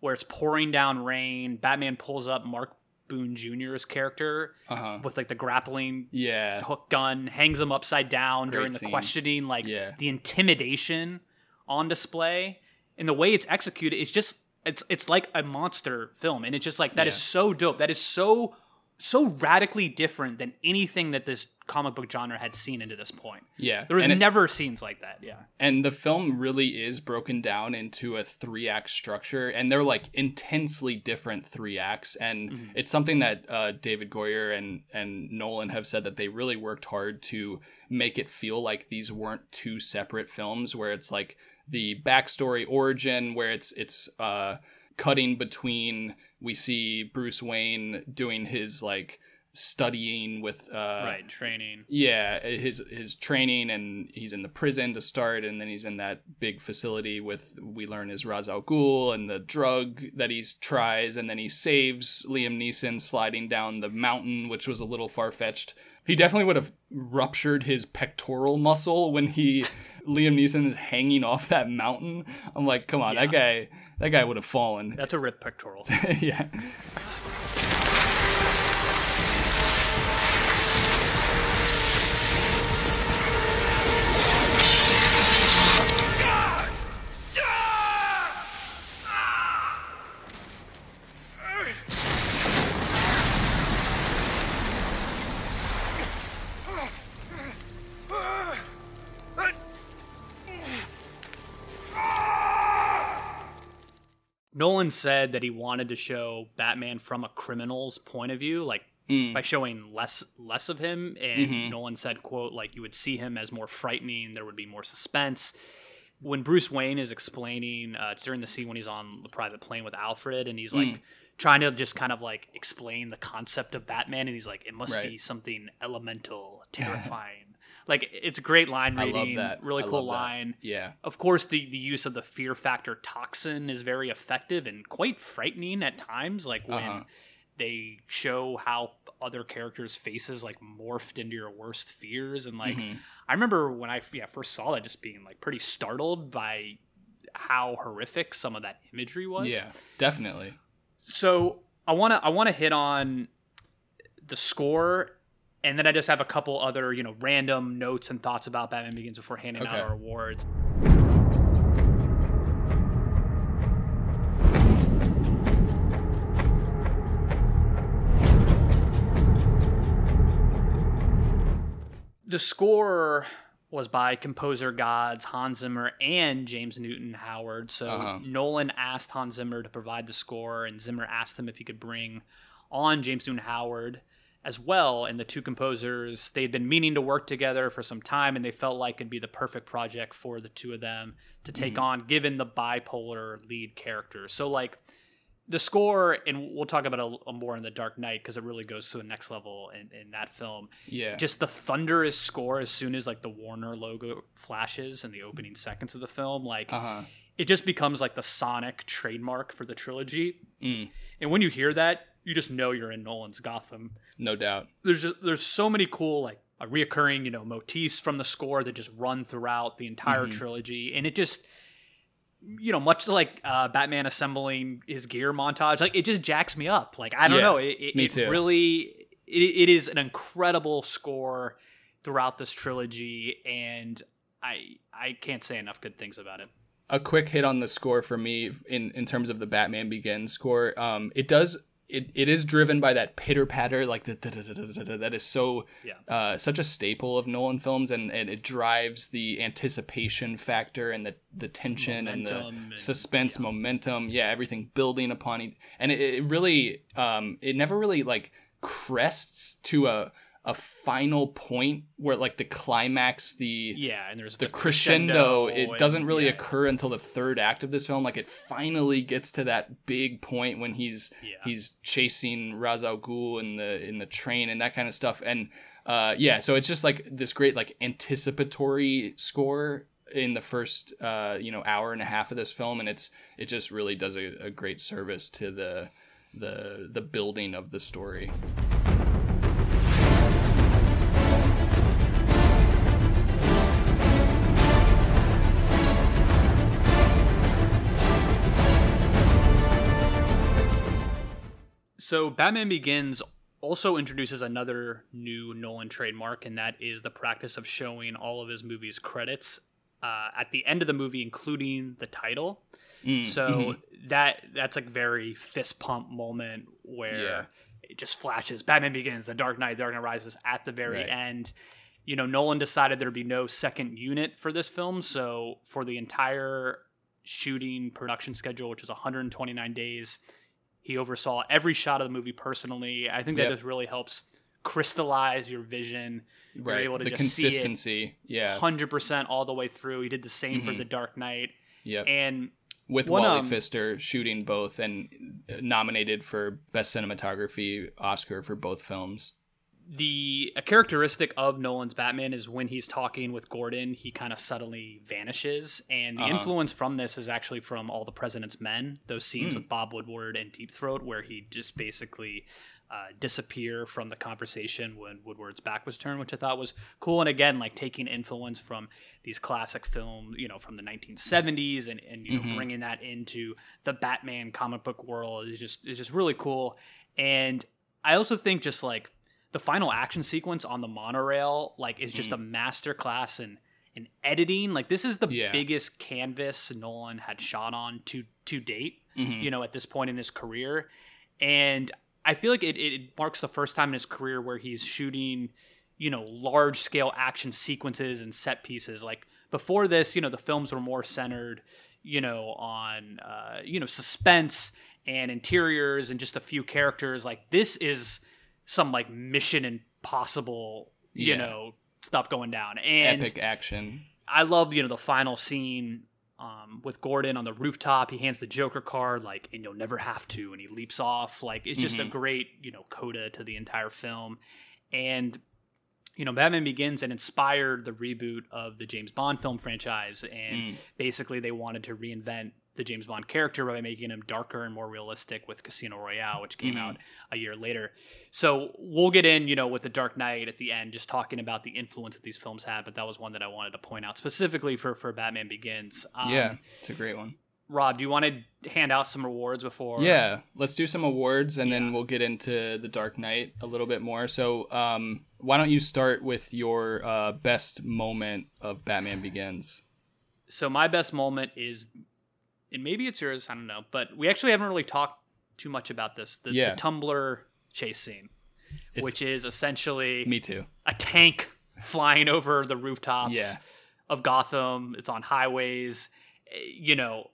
where it's pouring down rain. Batman pulls up Mark Boone Jr.'s character Uh-huh. with like the grappling Yeah. hook gun, hangs him upside down Great during the scene. questioning. Like Yeah. the intimidation on display and the way it's executed. It's just it's it's like a monster film, and it's just like that is Yeah. so dope. That is so so radically different than anything that this comic book genre had seen into this point. Yeah, There was it- never scenes like that. Yeah. And the film really is broken down into a three act structure, and they're like intensely different three acts. And Mm-hmm. it's something that uh, David Goyer and, and Nolan have said that they really worked hard to make it feel like these weren't two separate films, where it's like the backstory origin, where it's it's uh, cutting between we see Bruce Wayne doing his like studying with uh, right. Training. yeah, his his training, and he's in the prison to start, and then he's in that big facility with we learn is Ra's al Ghul and the drug that he tries, and then he saves Liam Neeson sliding down the mountain, which was a little far fetched. He definitely would have ruptured his pectoral muscle when he Liam Neeson is hanging off that mountain. I'm like, come on, that guy, that guy would have fallen. That's a rip pectoral. yeah. Nolan said that he wanted to show Batman from a criminal's point of view, like Mm. by showing less less of him. And Mhm. Nolan said, "quote Like you would see him as more frightening. There would be more suspense." When Bruce Wayne is explaining, uh, it's during the scene when he's on the private plane with Alfred, and he's like Mm. trying to just kind of like explain the concept of Batman, and he's like, "It must Right. be something elemental, terrifying." Like it's great line reading, really I cool love that. line. Yeah. Of course, the the use of the fear factor toxin is very effective and quite frightening at times. Like when Uh-huh. they show how other characters' faces like morphed into your worst fears, and like Mhm. I remember when I yeah first saw that, just being like pretty startled by how horrific some of that imagery was. Yeah, definitely. So I want to I want to hit on the score, and then I just have a couple other you know random notes and thoughts about Batman Begins before handing Okay. out our awards. The score was by composer gods Hans Zimmer and James Newton Howard. So Uh-huh. Nolan asked Hans Zimmer to provide the score, and Zimmer asked him if he could bring on James Newton Howard as well. And the two composers, they had been meaning to work together for some time, and they felt like it'd be the perfect project for the two of them to take Mhm. on, given the bipolar lead character. So, like, the score, and we'll talk about it more in the Dark Knight because it really goes to the next level in, in that film. Yeah. just the thunderous score as soon as like the Warner logo flashes in the opening seconds of the film, like Uh-huh. it just becomes like the sonic trademark for the trilogy. Mm. And when you hear that, you just know you're in Nolan's Gotham. No doubt. There's just there's so many cool like uh, reoccurring you know motifs from the score that just run throughout the entire Mhm. trilogy, and it just you know much like uh, Batman assembling his gear montage, like it just jacks me up. Like I don't Yeah, know, it, it, it really it, it is an incredible score throughout this trilogy, and I I can't say enough good things about it. a quick hit on the score for me in in terms of the Batman Begins score. Um, it does it, it is driven by that pitter patter like the that is so Yeah. uh, such a staple of Nolan films and, and it drives the anticipation factor and the the tension and Momentum the and- suspense momentum yeah everything building upon it and it, it really um it never really like crests to a a final point where like the climax the Yeah, and there's the, the crescendo, crescendo it doesn't really yeah. occur until the third act of this film. Like it finally gets to that big point when he's he's chasing Ra's al Ghul in the in the train and that kind of stuff. And uh yeah so it's just like this great like anticipatory score in the first uh you know hour and a half of this film. And it's it just really does a, a great service to the the the building of the story So Batman Begins also introduces another new Nolan trademark, and that is the practice of showing all of his movies credits uh, at the end of the movie, including the title. Mm, so mhm. that that's like very fist pump moment where Yeah. it just flashes. Batman Begins, The Dark Knight, Dark Knight Rises at the very Right. end. You know, Nolan decided there'd be no second unit for this film, so for the entire shooting production schedule, which is 129 days, he oversaw every shot of the movie personally. I think that Yep. just really helps crystallize your vision. You're Right, able to the just consistency, see it yeah. 100% all the way through. He did the same for Mhm. The Dark Knight. Yep. And with one, Wally um, Pfister shooting both and nominated for best cinematography Oscar for both films. The a characteristic of Nolan's Batman is when he's talking with Gordon, he kind of suddenly vanishes, and the Uh-huh. influence from this is actually from All the President's Men. Those scenes Mm. with Bob Woodward and Deep Throat, where he just basically uh, disappear from the conversation when Woodward's back was turned, which I thought was cool. And again, like taking influence from these classic films, you know, from the 1970s, and and you know Mhm. bringing that into the Batman comic book world is just is just really cool. And I also think just like the final action sequence on the monorail like is just a master class in in editing like this is the Yeah. biggest canvas nolan had shot on to to date Mhm. you know at this point in his career and i feel like it, it marks the first time in his career where he's shooting you know large scale action sequences and set pieces like before this you know the films were more centered you know, on uh, you know suspense and interiors and just a few characters. Like this is some like Mission Impossible, you Yeah. know, stuff going down. And Epic action. I love you know the final scene um, with Gordon on the rooftop. He hands the Joker card like, and you'll never have to, and he leaps off. Like it's just a Mhm. great you know coda to the entire film, and you know Batman Begins and inspired the reboot of the James Bond film franchise, and Mm. basically they wanted to reinvent the James Bond character by making him darker and more realistic with Casino Royale, which came Mhm. out a year later. So we'll get in, you know, with the Dark Knight at the end, just talking about the influence that these films had. But that was one that I wanted to point out specifically for for Batman Begins. Um, yeah, it's a great one. Rob, do you want to hand out some rewards before? Yeah, let's do some awards and then we'll get into the Dark Knight a little bit more. So, um, why don't you start with your uh, best moment of Batman Begins? So my best moment is, and maybe it's yours. I don't know, but we actually haven't really talked too much about this. The, Yeah. the Tumbler chase scene, It's- which is essentially Me too. a tank flying over the rooftops Yeah. of Gotham. It's on highways. Eh, You know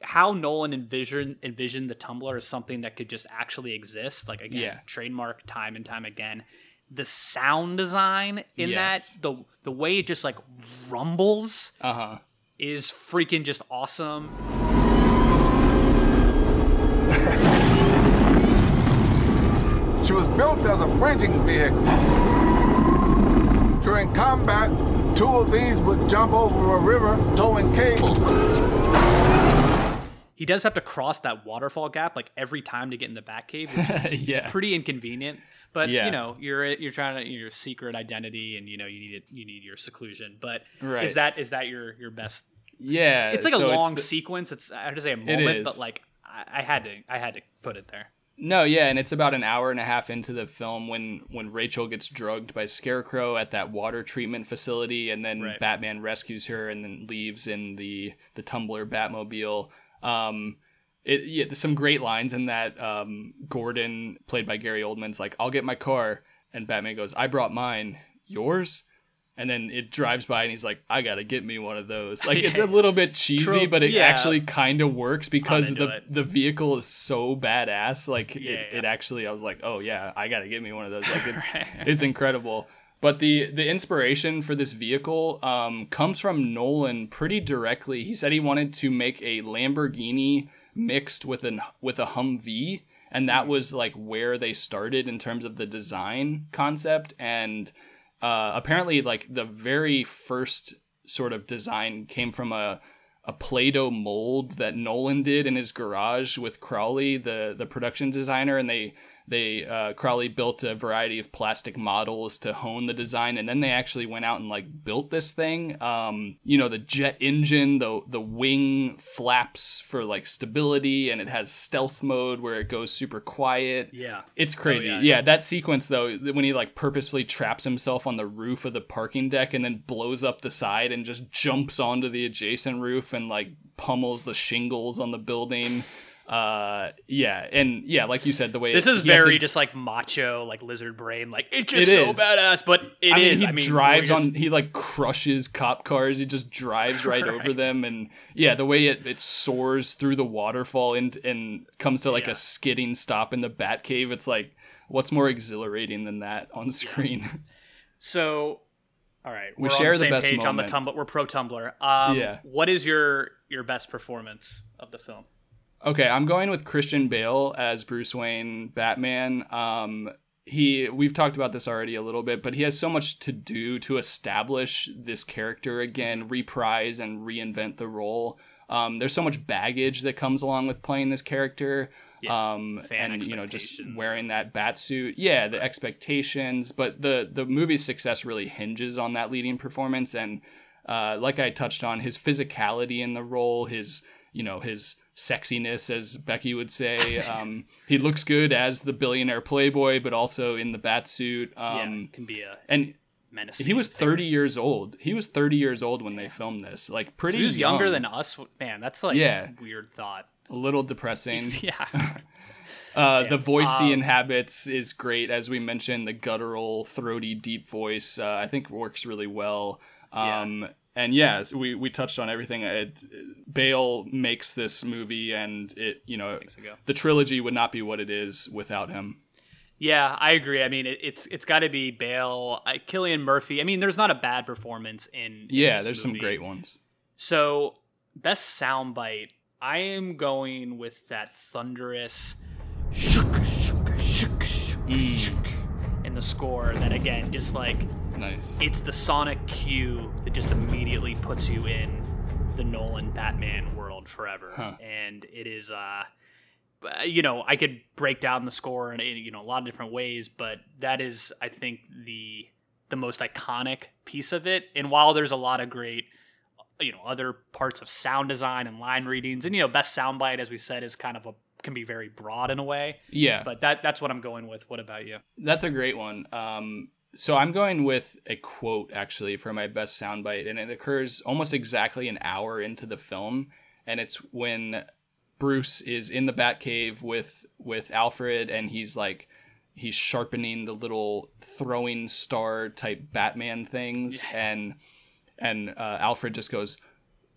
how Nolan envisioned envisioned the Tumbler as something that could just actually exist. Like again, Yeah. trademark time and time again. The sound design in Yes. that, the the way it just like rumbles, uh huh, is freaking just awesome. She was built as a bridging vehicle. During combat, two of these would jump over a river towing cables. He does have to cross that waterfall gap like every time to get in the Batcave, which is, is Yeah. pretty inconvenient. But Yeah. you know, you're you're trying to your secret identity, and you know you need it, you need your seclusion. But Right. is that is that your your best? Yeah, it's like a so it's long the- sequence. It's I have to say a moment, but like I, I had to I had to put it there. No, yeah, and it's about an hour and a half into the film when when Rachel gets drugged by Scarecrow at that water treatment facility, and then Right. Batman rescues her and then leaves in the the Tumbler Batmobile. Um, it yeah, some great lines in that. Um, Gordon, played by Gary Oldman's like, "I'll get my car," and Batman goes, "I brought mine. Yours." And then it drives by, and he's like, "I gotta get me one of those." Like it's a little bit cheesy, Trope, but it yeah. actually kind of works because the it. the vehicle is so badass. Like Yeah, it, yeah. it actually, I was like, oh yeah, I gotta get me one of those. Like it's it's incredible. But the the inspiration for this vehicle um, comes from Nolan pretty directly. He said he wanted to make a Lamborghini mixed with an with a Humvee, and that was like where they started in terms of the design concept. And uh, apparently, like the very first sort of design came from a a Play-Doh mold that Nolan did in his garage with Crowley, the the production designer, and they they uh, Crowley built a variety of plastic models to hone the design, and then they actually went out and like built this thing. Um, you know, the jet engine, the the wing flaps for like stability, and it has stealth mode where it goes super quiet. Yeah. It's crazy. yeah. yeah. that sequence though, when he like purposefully traps himself on the roof of the parking deck and then blows up the side and just jumps onto the adjacent roof and like pummels the shingles on the building. Uh, yeah, and yeah, like you said, the way This it- is very to- just like macho, like lizard brain. Like it's just It so is. badass, but it is. I mean, I mean, he we're drives just- on. He like crushes cop cars. He just drives right, over them, and yeah, the way it, it soars through the waterfall and and comes to like a skidding stop in the Batcave. It's like, what's more exhilarating than that on screen? So, all right, We we're share the the best page on the moment. Tumbler. We're pro Tumbler. Um, Yeah. What is your your best performance of the film? Okay, I'm going with Christian Bale as Bruce Wayne Batman. Um he we've talked about this already a little bit, but he has so much to do to establish this character again, reprise and reinvent the role. Um, there's so much baggage that comes along with playing this character. um, fan and you know just wearing that bat suit. Yeah, the expectations, but the the movie's success really hinges on that leading performance and uh, like I touched on, his physicality in the role, his you know his sexiness, as Becky would say. Um, he looks good as the billionaire playboy, but also in the bat suit. Um, yeah, can be a and menacing. he was 30 years old. He was 30 years old when they filmed this. Like So pretty he was younger than us. Man, that's like Yeah. a weird thought. a little depressing. yeah. Uh, the voice he Um, inhabits is great, as we mentioned. The guttural, throaty, deep voice, uh, I think works really well. Um, and yeah, we we touched on everything. It, Bale makes this movie, and it you know the trilogy would not be what it is without him. Yeah, I agree. I mean, it, it's it's got to be Bale, uh, Cillian Murphy. I mean, there's not a bad performance in. in Yeah, there's some great ones. So, best soundbite. I am going with that thunderous shook, shook, shook, shook, Mm. The score. That again, just like nice. It's the sonic cue that just immediately puts you in the Nolan Batman world forever, Huh. and it is. uh uh, you know, I could break down the score in, in you know a lot of different ways, but that is, I think, the the most iconic piece of it. And while there's a lot of great, you know, other parts of sound design and line readings, and you know, best soundbite, as we said, is kind of a can be very broad in a way. Yeah. But that that's what I'm going with. What about you? That's a great one. Um, so I'm going with a quote actually for my best soundbite, and it occurs almost exactly an hour into the film, and it's when Bruce is in the Batcave with with Alfred, and he's like he's sharpening the little throwing star type Batman things, and and uh, Alfred just goes,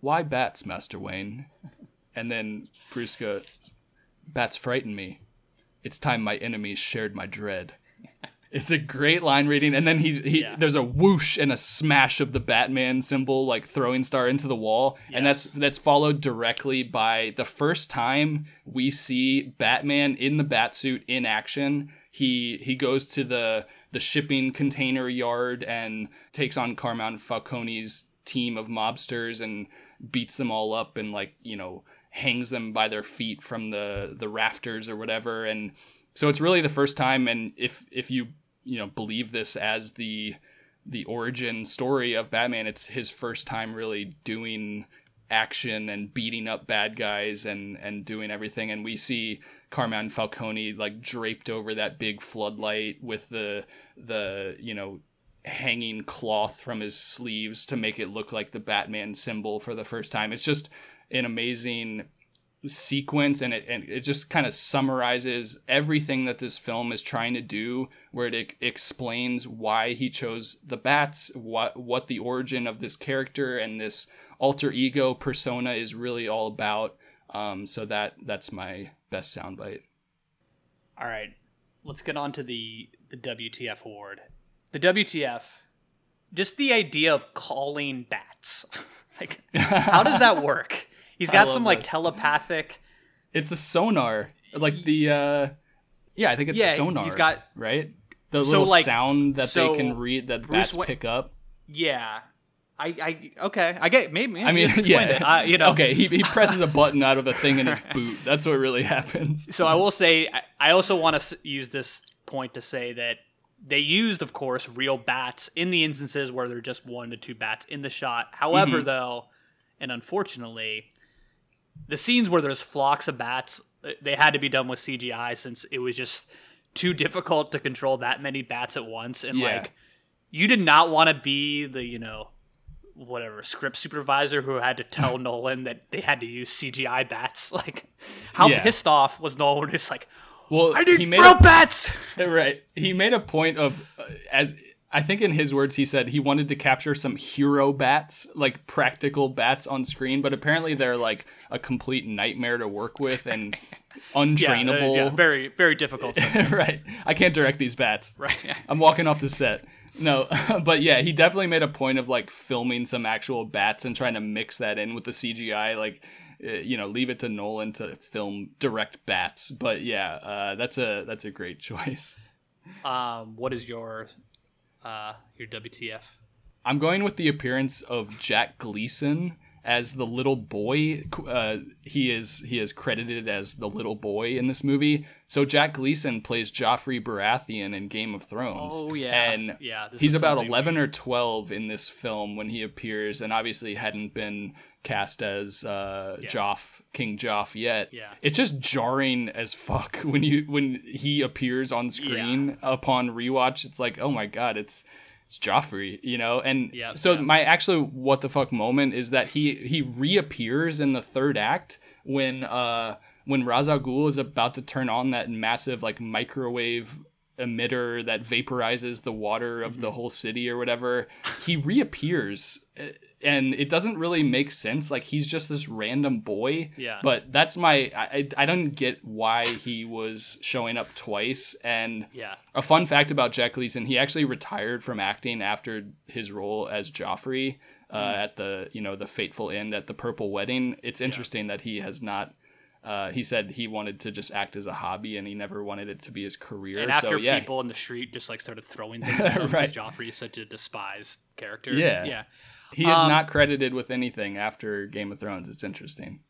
"Why bats, Master Wayne?" And then Bruce goes, "Bats frighten me. It's time my enemies shared my dread." It's a great line reading, and then he, he there's a whoosh and a smash of the Batman symbol, like throwing star into the wall, and that's that's followed directly by the first time we see Batman in the Batsuit in action. He he goes to the the shipping container yard and takes on Carmine Falcone's team of mobsters and beats them all up and like you know hangs them by their feet from the the rafters or whatever. And so it's really the first time and if if you you know believe this as the the origin story of batman it's his first time really doing action and beating up bad guys and and doing everything. And we see carmine falcone like draped over that big floodlight with the the you know hanging cloth from his sleeves to make it look like the batman symbol for the first time. It's just an amazing sequence and it and it just kind of summarizes everything that this film is trying to do where it ex- explains why he chose the bats what what the origin of this character and this alter ego persona is really all about um so that that's my best soundbite All right, let's get on to the the WTF award. The WTF, just the idea of calling bats. like, how does that work? He's I got love some like this. telepathic. it's the sonar like the uh yeah i think it's Yeah, sonar he's got- right the So, little like- sound that so they can read that Bruce bats Wa- pick up Yeah, I I okay. I get maybe. I mean, yeah, explained it. Uh, you know. Okay, he, he presses a button out of a thing in his boot. That's what really happens. So I will say, I- I also want to use this point to say that they used, of course, real bats in the instances where there are just one to two bats in the shot. However, Mhm. though, and unfortunately, the scenes where there's flocks of bats, uh, they had to be done with CGI since it was just too difficult to control that many bats at once. And Yeah. like, you did not want to be the, you know, whatever script supervisor who had to tell Nolan that they had to use CGI bats. Like, how Yeah. pissed off was Nolan? It's like, Well, I need he made real a- bats. right. He made a point of uh, as I think in his words he said he wanted to capture some hero bats, like practical bats on screen, but apparently they're like a complete nightmare to work with and untrainable. Yeah, uh, yeah, very, very difficult. right. I can't direct these bats. Right. I'm walking off the set. No, but yeah, he definitely made a point of like filming some actual bats and trying to mix that in with the CGI. Like, uh, you know, leave it to Nolan to film direct bats. But yeah, uh, that's a that's a great choice. Um, what is your, uh, your WTF? I'm going with the appearance of Jack Gleeson as the little boy. Uh, he is he is credited as the little boy in this movie. So Jack Gleeson plays Joffrey Baratheon in Game of Thrones. Oh, yeah. and Yeah, he's about something- 11 or 12 in this film when he appears, and obviously hadn't been cast as uh, Joff King Joff yet. Yeah. it's just jarring as fuck when you when he appears on screen upon rewatch. It's like, oh my god, it's it's Joffrey, you know. And Yeah, so yeah. my actual what the fuck moment is that he he reappears in the third act when uh when Ra's al Ghul is about to turn on that massive like microwave emitter that vaporizes the water of the whole city or whatever he reappears uh, and it doesn't really make sense like he's just this random boy Yeah. but that's my i i don't get why he was showing up twice and Yeah. a fun fact about Jack Gleeson, he actually retired from acting after his role as Joffrey uh, Mm. at the you know the fateful end at the Purple Wedding. It's interesting that he has not. Uh, he said he wanted to just act as a hobby and he never wanted it to be his career. And after so yeah, people in the street just like started throwing things at him Right. because Joffrey is such a despised character. yeah, Yeah. He is Um, not credited with anything after Game of Thrones. It's interesting.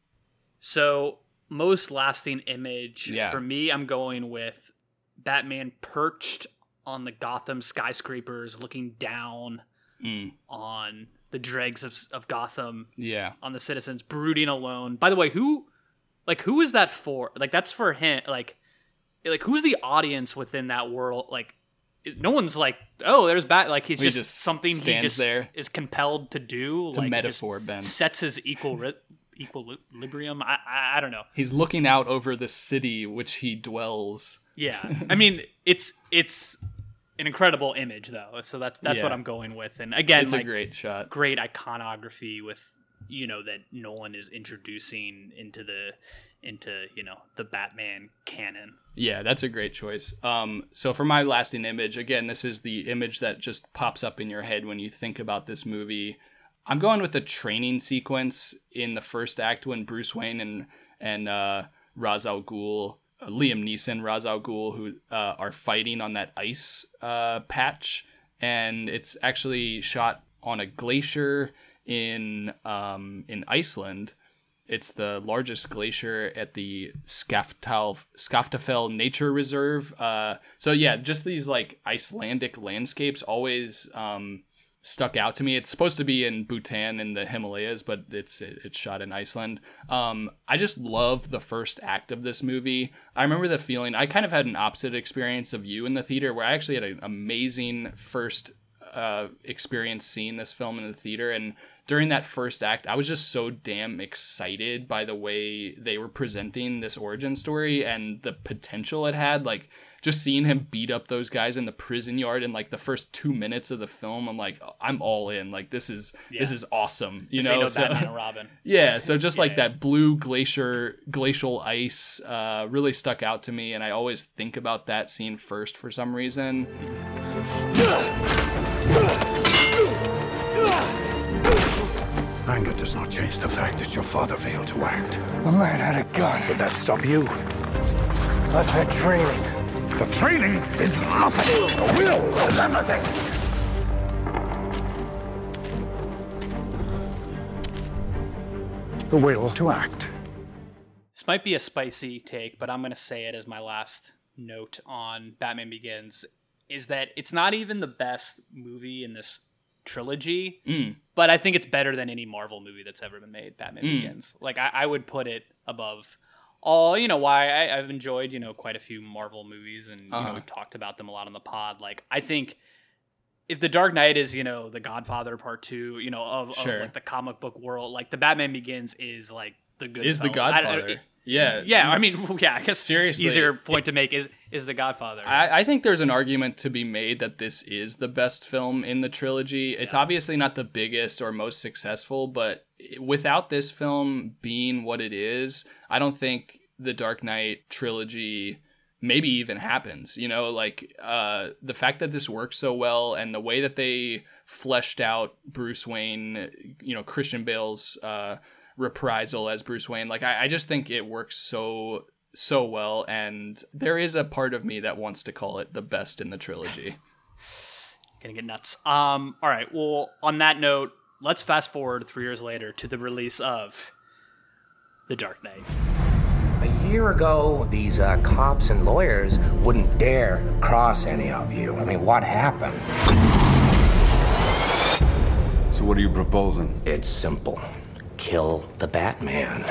So most lasting image Yeah. for me, I'm going with Batman perched on the Gotham skyscrapers, looking down Mm. on the dregs of, of Gotham, Yeah. on the citizens, brooding alone. By the way, who, like, who is that for? Like, that's for him. Like, like who's the audience within that world? Like, no one's like, oh, there's Bat. Like, he's He just, just something he just there. is compelled to do. It's a like, metaphor, Ben. Sets his equal equilibrium. I, I I don't know. He's looking out over the city which he dwells. Yeah, I mean it's it's an incredible image though, so that's that's what I'm going with. And again, It's a great shot. great iconography with you know that Nolan is introducing into the into you know the Batman canon. Yeah, that's a great choice. Um, so for my lasting image, again, this is the image that just pops up in your head when you think about this movie. I'm going with the training sequence in the first act when Bruce Wayne and and uh, Ra's al Ghul, uh, Liam Neeson, Ra's al Ghul, who uh, are fighting on that ice uh, patch, and it's actually shot on a glacier in um, in Iceland. It's the largest glacier at the Skaftafell Nature Reserve. Uh, so yeah, just these like Icelandic landscapes always um, stuck out to me. It's supposed to be in Bhutan in the Himalayas, but it's it's shot in Iceland. Um, I just love the first act of this movie. I remember the feeling. I kind of had an opposite experience of you in the theater, where I actually had an amazing first uh, experience seeing this film in the theater and during that first act i was just so damn excited by the way they were presenting this origin story and the potential it had like just seeing him beat up those guys in the prison yard in like the first two minutes of the film i'm like i'm all in. Like this is this is awesome you This ain't know no so- Batman and Robin. yeah so just like that blue glacier glacial ice uh, really stuck out to me and i always think about that scene first for some reason Anger does not change the fact that your father failed to act. The man had a gun. Did that stop you? I've had training. The training is nothing. The will is everything. The will to act. This might be a spicy take, but I'm going to say it as my last note on Batman Begins is that it's not even the best movie in this trilogy, Mm. but I think it's better than any Marvel movie that's ever been made. Batman Mm. Begins, like I, I would put it above all. You know why I, I've enjoyed you know quite a few Marvel movies, and you know Uh-huh. we've talked about them a lot on the pod. Like I think if the Dark Knight is you know the Godfather Part Two, you know of, Sure. of like the comic book world, like the Batman Begins is like the good Is the fellow. I- I- Godfather. Yeah. yeah. I mean, yeah. I guess Seriously. easier point to make is is the Godfather. I, I think there's an argument to be made that this is the best film in the trilogy. It's obviously not the biggest or most successful, but without this film being what it is, I don't think the Dark Knight trilogy maybe even happens. You know, like uh, the fact that this works so well and the way that they fleshed out Bruce Wayne, you know, Christian Bale's uh, reprisal as Bruce Wayne, like I, I just think it works so so well and there is a part of me that wants to call it the best in the trilogy Gonna get nuts. Um. All right. Well, on that note, let's fast forward three years later to the release of the Dark Knight. A year ago, these uh, cops and lawyers wouldn't dare cross any of you. I mean, what happened? So what are you proposing? It's simple. Kill the Batman.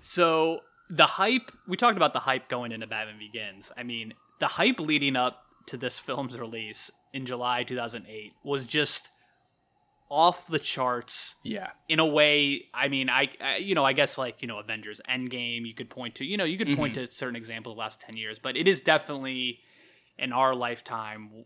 So the hype we talked about the hype going into Batman Begins. I mean, the hype leading up to this film's release in July 2008 was just off the charts. Yeah. In a way, I mean, I, I you know, I guess like you know, Avengers Endgame. You could point to, you know, you could point Mhm. to certain examples of the last ten years, but it is definitely in our lifetime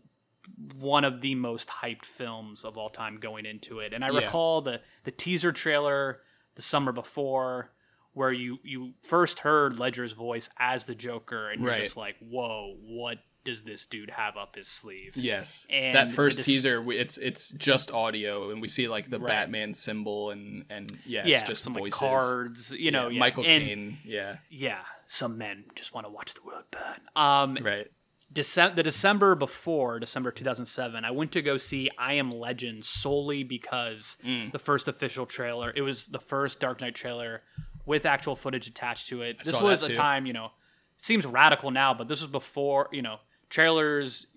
one of the most hyped films of all time going into it. And I Yeah. recall the the teaser trailer the summer before where you you first heard Ledger's voice as the Joker and you're Right. just like, "Whoa, what does this dude have up his sleeve?" Yes, And that first dis- teaser, it's it's just audio, and we see like the Right. Batman symbol, and and yeah, Yeah, it's just some, like, voices, cards, you know, yeah. Michael Caine, yeah, yeah, some men just want to watch the world burn. Um, right. Dece- the December before, December 2007, I went to go see I Am Legend solely because Mm. the first official trailer, it was the first Dark Knight trailer with actual footage attached to it. I This was a time, you know, it seems radical now, but this was before, you know, trailers,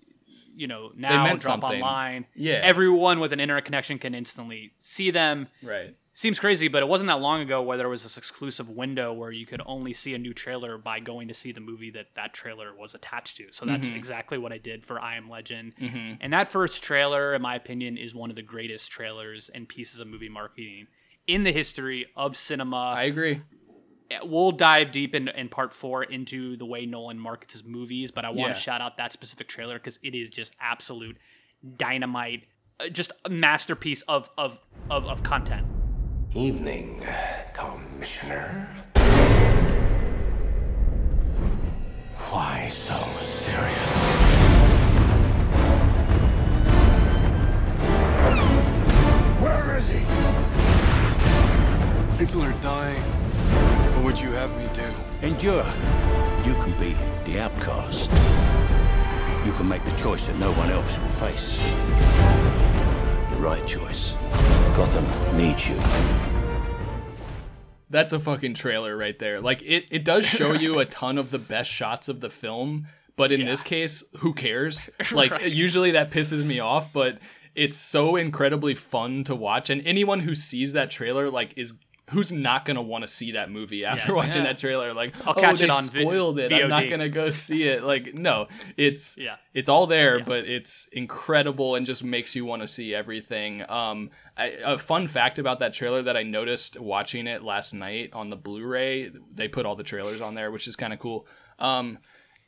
you know, now drop something. online. Yeah. Everyone with an internet connection can instantly see them. Right. Seems crazy, but it wasn't that long ago where there was this exclusive window where you could only see a new trailer by going to see the movie that that trailer was attached to. So that's Mhm. exactly what I did for I Am Legend. Mhm. And that first trailer, in my opinion, is one of the greatest trailers and pieces of movie marketing in the history of cinema. I agree. We'll dive deep in, in part four into the way Nolan markets his movies, but I want Yeah. to shout out that specific trailer because it is just absolute dynamite, uh, just a masterpiece of of of, of content. Evening, Commissioner. Why so serious? Where is he? People are dying. What would you have me do? Endure. You can be the outcast. You can make the choice that no one else will face. The right choice. Gotham needs you. That's a fucking trailer right there. Like it, it does show you a ton of the best shots of the film, but in this case, who cares? Like Right. usually that pisses me off, but it's so incredibly fun to watch. And anyone who sees that trailer, like, is who's not gonna want to see that movie after like, watching eh. that trailer? Like, I'll oh, catch they it on vi- spoiled it. I'm not gonna go see it. Like, no, it's Yeah. it's all there, but it's incredible and just makes you want to see everything. Um, I, a fun fact about that trailer that I noticed watching it last night on the Blu-ray, they put all the trailers on there, which is kind of cool. Um,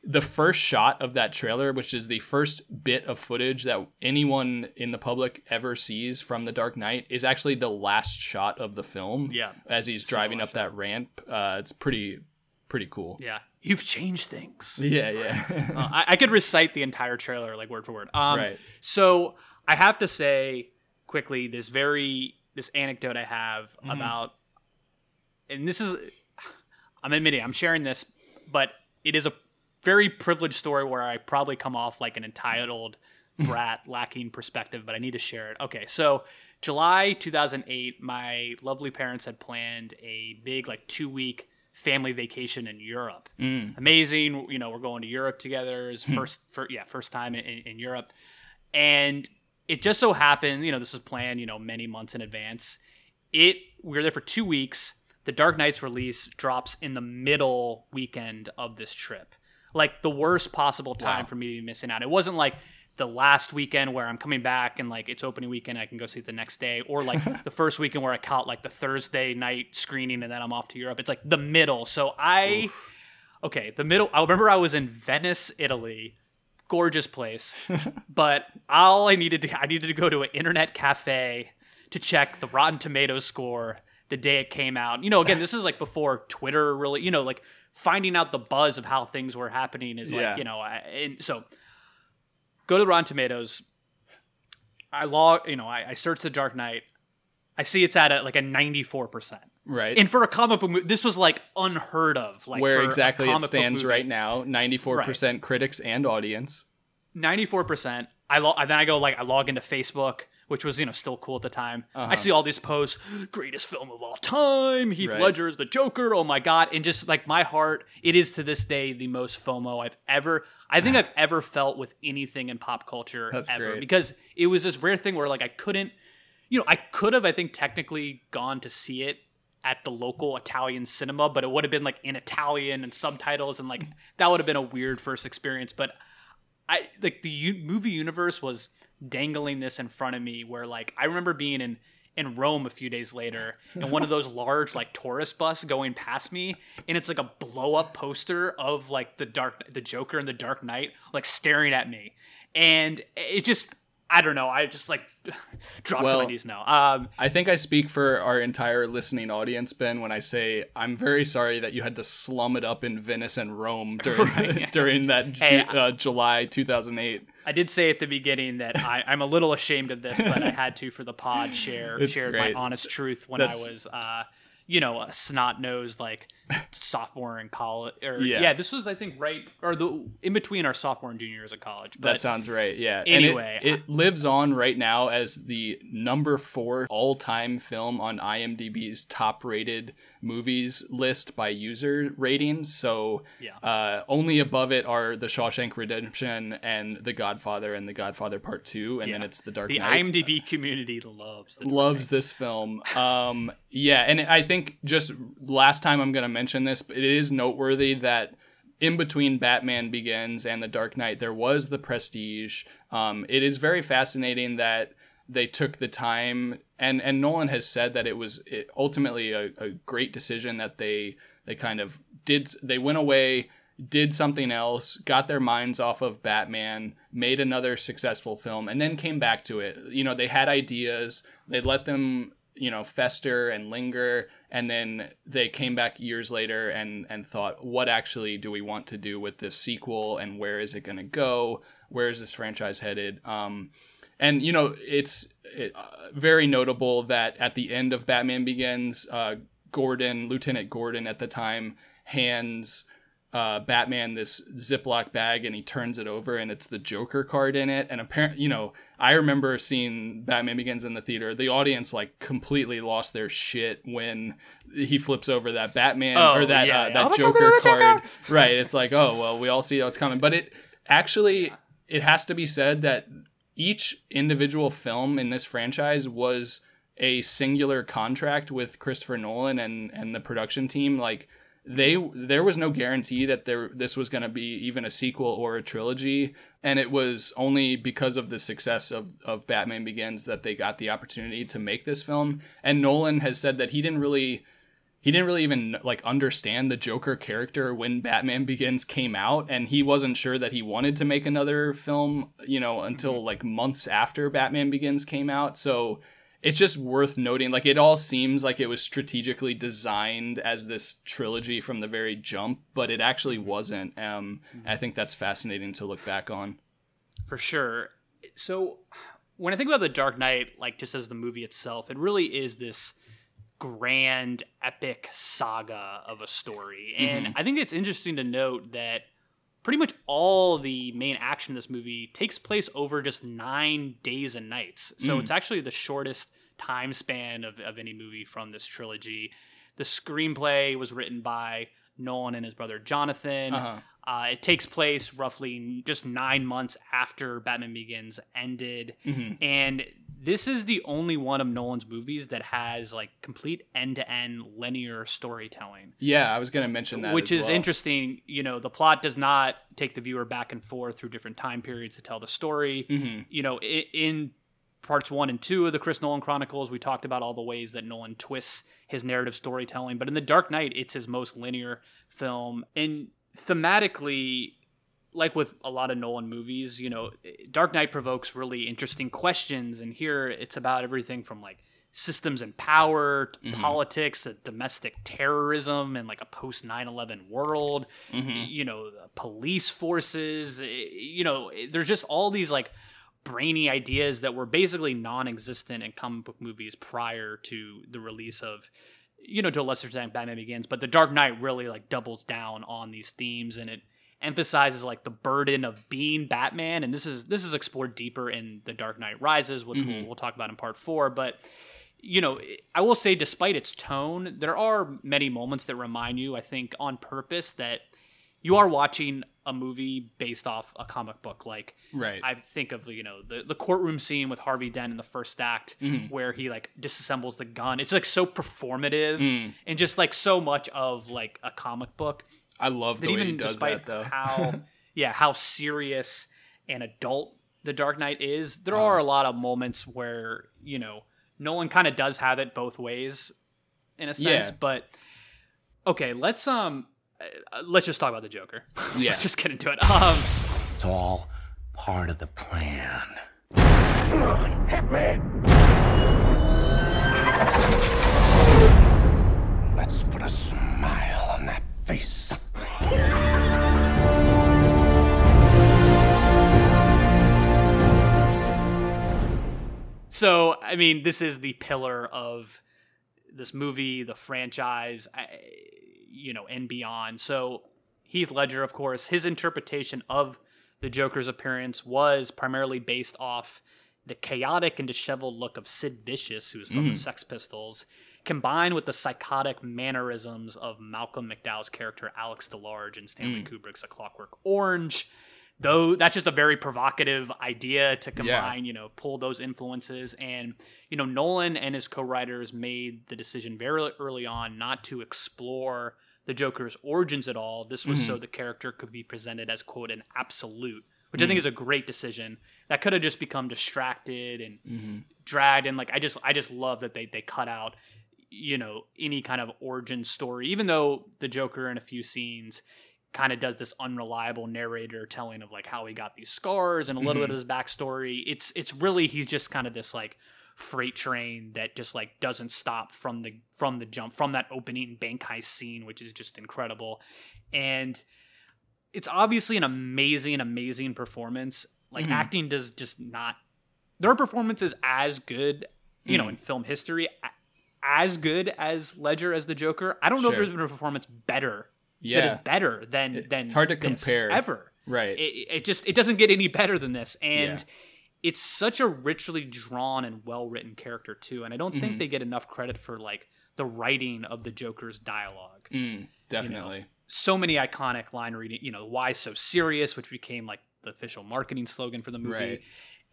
the first shot of that trailer, which is the first bit of footage that anyone in the public ever sees from The Dark Knight, is actually the last shot of the film. Yeah. as he's driving up that ramp. Uh, it's pretty pretty cool. Yeah, you've changed things. Yeah, yeah. Uh, I, I could recite the entire trailer like word for word. Um, Right. So I have to say quickly this very this anecdote I have Mhm. about, and this is, I'm admitting I'm sharing this, but it is a very privileged story where I probably come off like an entitled brat lacking perspective, but I need to share it. Okay, so July 2008, my lovely parents had planned a big like two week family vacation in Europe. Mm. Amazing, you know, we're going to Europe together. It's Hmm. first, for, yeah, first time in, in Europe, and it just so happened, you know, this was planned, you know, many months in advance. It we were there for two weeks. The Dark Knight's release drops in the middle weekend of this trip, like the worst possible time Wow. for me to be missing out. It wasn't like the last weekend where I'm coming back and like it's opening weekend, I can go see it the next day, or like the first weekend where I caught like the Thursday night screening and then I'm off to Europe. It's like the middle. So I, okay, the middle. I remember I was in Venice, Italy, gorgeous place, but all I needed to I needed to go to an internet cafe to check the Rotten Tomatoes score the day it came out. You know, again, this is like before Twitter really, you know, like finding out the buzz of how things were happening is like, Yeah. you know, I, and so go to Rotten Tomatoes. I log, you know, I, I search the Dark Knight. I see it's at a, like a 94%. Right. And for a comic book movie, this was like unheard of. Like Where exactly it stands right now, 94% critics and audience. 94%. I lo- then I go like I log into Facebook, which was, you know, still cool at the time. I Uh-huh. see all these posts, greatest film of all time, Heath Right. Ledger is the Joker. Oh my god. And just like my heart, it is to this day the most FOMO I've ever I think I've ever felt with anything in pop culture That's ever great. because it was this rare thing where like I couldn't you know, I could have I think technically gone to see it at the local Italian cinema, but it would have been like in Italian and subtitles and like that would have been a weird first experience, but I like the u- movie universe was dangling this in front of me where like I remember being in in Rome a few days later and one of those large like tourist bus going past me and it's like a blow up poster of like the dark the Joker and the Dark Knight like staring at me. And it just I don't know. I just like dropped to my knees now. Um I think I speak for our entire listening audience, Ben, when I say I'm very sorry that you had to slum it up in Venice and Rome during Right, during that Ju- Hey, uh, July 2008. I did say at the beginning that I, I'm a little ashamed of this, but I had to for the pod share shared my honest truth when That's- I was, uh, you know, a snot nosed like sophomore in college. Or Yeah. yeah. this was I think right or the in between our sophomore and junior years of college. But that sounds right. Yeah. Anyway, it, it lives on right now as the number four all-time film on IMDb's top-rated movies list by user ratings. So, Yeah. uh, only above it are The Shawshank Redemption and The Godfather and The Godfather Part Two, and then it's The Dark the Knight. IMDb community loves the loves this film. Um, yeah, and I think just last time I'm to mention this, but it is noteworthy that in between Batman Begins and The Dark Knight, there was The Prestige. Um, it is very fascinating that they took the time, and and Nolan has said that it was ultimately a, a great decision that they they kind of did. They went away did something else, got their minds off of Batman, made another successful film, and then came back to it. You know, they had ideas, they let them, you know, fester and linger, and then they came back years later and and thought, what actually do we want to do with this sequel, and where is it going to go? Where is this franchise headed? Um, and you know, it's it, uh, very notable that at the end of Batman Begins, uh, Gordon, Lieutenant Gordon at the time, hands uh, Batman this Ziploc bag and he turns it over and it's the Joker card in it. And apparently, you know, I remember seeing Batman Begins in the theater. The audience like completely lost their shit when he flips over that Batman Oh, or that yeah, uh, yeah. that Oh, Joker Joker! card. Right. It's like, oh well, we all see how it's coming. But it actually it has to be said that each individual film in this franchise was a singular contract with Christopher Nolan and and the production team. Like they there was no guarantee that there this was going to be even a sequel or a trilogy and it was only because of the success of of Batman Begins that they got the opportunity to make this film and Nolan has said that he didn't really he didn't really even like understand the Joker character when Batman Begins came out and he wasn't sure that he wanted to make another film, you know, until mm-hmm. like months after Batman Begins came out. So it's just worth noting like it all seems like it was strategically designed as this trilogy from the very jump, but it actually wasn't. Um I think that's fascinating to look back on. for sure. So when I think about the Dark Knight, like just as the movie itself, it really is this grand epic saga of a story. And Mhm. I think it's interesting to note that pretty much all the main action in this movie takes place over just nine days and nights. So Mm. it's actually the shortest time span of, of any movie from this trilogy. The screenplay was written by Nolan and his brother Jonathan. Uh-huh. Uh, it takes place roughly just nine months after Batman Begins ended. Mhm. And this is the only one of Nolan's movies that has like complete end to end linear storytelling Yeah, I was going to mention that. which is well. interesting. You know, the plot does not take the viewer back and forth through different time periods to tell the story. Mhm. You know, in parts one and two of the Chris Nolan Chronicles, we talked about all the ways that Nolan twists his narrative storytelling. But in The Dark Knight, it's his most linear film. And thematically, like with a lot of Nolan movies, you know, Dark Knight provokes really interesting questions. And here it's about everything from like systems and power to Mhm. politics to domestic terrorism and like a post 9-11 world Mhm. you know the police forces eh, you know eh, there's just all these like brainy ideas that were basically non-existent in comic book movies prior to the release of you know to a lesser extent batman begins but the dark knight really like doubles down on these themes and it emphasizes like the burden of being batman and this is this is explored deeper in the dark knight rises which we'll, Mhm. we'll talk about in part four but you know i will say despite its tone there are many moments that remind you i think on purpose that you are watching a movie based off a comic book like Right. i think of you know the, the courtroom scene with harvey dent in the first act Mhm. where he like disassembles the gun it's like so performative Mm. and just like so much of like a comic book I love the that way even he does despite that though. how yeah how serious and adult The Dark Knight is. There are a lot of moments where you know Nolan kind of does have it both ways, in a sense. Yeah. But okay, let's um, uh, let's just talk about the Joker. Yeah. let's just get into it. Um, It's all part of the plan. Hit me! Let's put a smile on that face. So, I mean, this is the pillar of this movie, the franchise, you know, and beyond. So, Heath Ledger, of course, his interpretation of the Joker's appearance was primarily based off the chaotic and disheveled look of Sid Vicious, who's from the Mm. Sex Pistols, combined with the psychotic mannerisms of Malcolm McDowell's character Alex DeLarge in Stanley Mm. Kubrick's A Clockwork Orange. Though that's just a very provocative idea to Yeah. combine, you know, pull those influences. And, you know, Nolan and his co writers made the decision very early on not to explore the Joker's origins at all. This was Mhm. so the character could be presented as, quote, an absolute, which I think Mm. is a great decision. That could have just become distracted and Mhm. dragged and like I just I just love that they they cut out you know any kind of origin story even though the Joker in a few scenes kind of does this unreliable narrator telling of like how he got these scars and a little Mhm. bit of his backstory it's it's really he's just kind of this like freight train that just like doesn't stop from the from the jump from that opening bank heist scene which is just incredible and it's obviously an amazing amazing performance like Mhm. acting does just not there are performances as good you know in film history as good as ledger as the joker i don't know Sure. if there's been a performance better that Yeah. is better than than it's hard to compare. ever Right. it, it just it doesn't get any better than this and Yeah. it's such a richly drawn and well written character too and i don't Mhm. think they get enough credit for like the writing of the joker's dialogue Mm, definitely. so many iconic line reading you know why so serious which became like the official marketing slogan for the movie Right.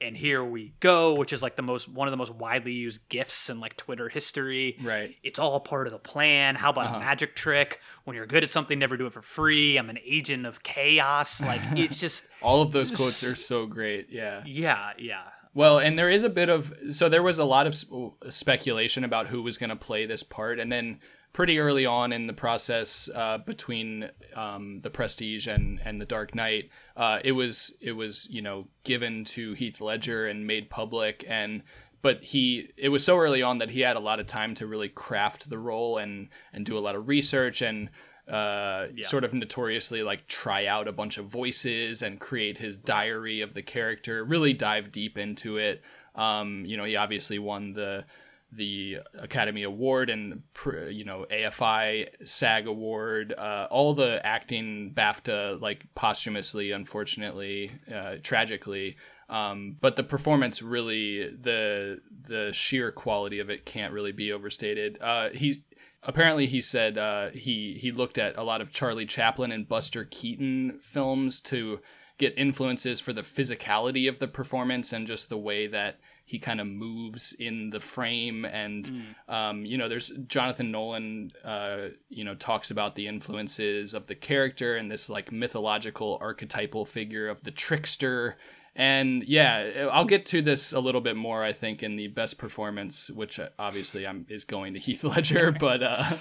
And here we go which is like the most one of the most widely used gifs in like twitter history Right. it's all part of the plan how about Uh-huh. a magic trick when you're good at something never do it for free i'm an agent of chaos like it's just All of those quotes are so great. Yeah. yeah yeah Well, and there is a bit of so there was a lot of sp- speculation about who was going to play this part, and then pretty early on in the process uh, between um, the Prestige and and the Dark Knight, uh, it was it was you know given to Heath Ledger and made public, and but he it was so early on that he had a lot of time to really craft the role and and do a lot of research and uh, sort of notoriously like try out a bunch of voices and create his diary of the character. Really dive deep into it. Um, you know, he obviously won the the Academy Award and you know AFI SAG Award, uh, all the acting BAFTA like posthumously, unfortunately, uh, tragically. Um, but the performance really, the the sheer quality of it can't really be overstated. Uh, he apparently he said uh, he he looked at a lot of Charlie Chaplin and Buster Keaton films to get influences for the physicality of the performance and just the way that he kind of moves in the frame and um, you know there's jonathan nolan uh, you know talks about the influences of the character and this like mythological archetypal figure of the trickster. And yeah i'll get to this a little bit more i think in the best performance which uh, obviously i'm is going to heath ledger but uh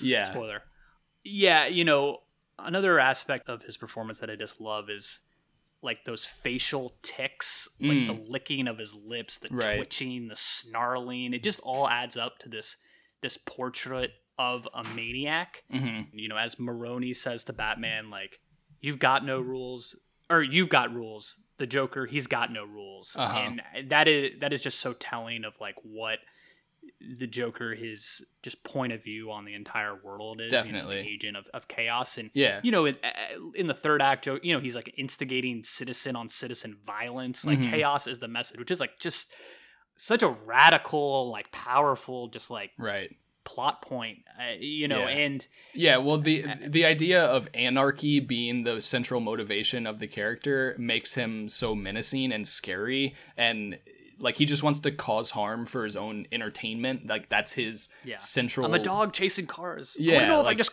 yeah. Spoiler. Yeah you know another aspect of his performance that i just love is like those facial ticks like Mm. the licking of his lips the Right. twitching the snarling it just all adds up to this this portrait of a maniac Mhm. you know as Maroni says to batman like you've got no rules or you've got rules the joker he's got no rules Uh-huh. and that is that is just so telling of like what the Joker, his just point of view on the entire world is you know, Definitely. agent of, of chaos, and Yeah. you know, in, in the third act, you know, he's like instigating citizen on citizen violence. Like Mhm. chaos is the message, which is like just such a radical, like powerful, just like right plot point, uh, you know, Yeah. and Yeah, well the the idea of anarchy being the central motivation of the character makes him so menacing and scary and like he just wants to cause harm for his own entertainment. Like that's his yeah, central I'm a dog chasing cars. I Yeah, wanna know if I like- just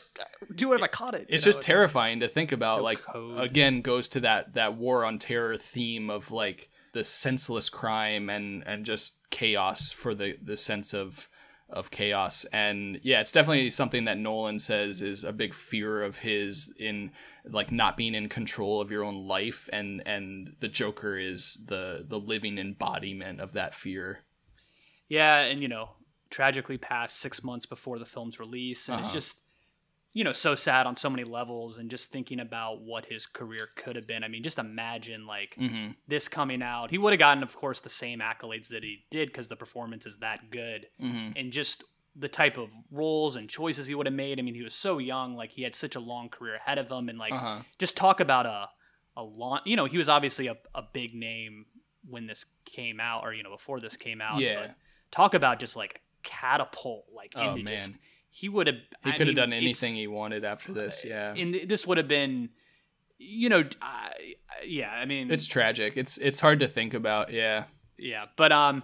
do it if I caught it. you It's know? just terrifying to think about no like code. again goes to that that war on terror theme of like the senseless crime and and just chaos for the the sense of of chaos. And yeah it's definitely something that nolan says is a big fear of his in like not being in control of your own life. And and the joker is the the living embodiment of that fear. Yeah, and you know, tragically passed six months before the film's release, and it's Uh-huh. just you know so sad on so many levels, and just thinking about what his career could have been. I mean, just imagine like Mhm. this coming out. He would have gotten, of course, the same accolades that he did because the performance is that good, Mhm. and just the type of roles and choices he would have made. I mean, he was so young, like he had such a long career ahead of him, and like Uh-huh. just talk about a a long. You know, he was obviously a, a big name when this came out, or you know, before this came out. Yeah. But talk about just like a catapult, like Oh, into man. just he would have. he could have done anything he wanted after this yeah And this would have been, you know, I- yeah. I mean, it's tragic it's it's hard to think about yeah yeah, but um.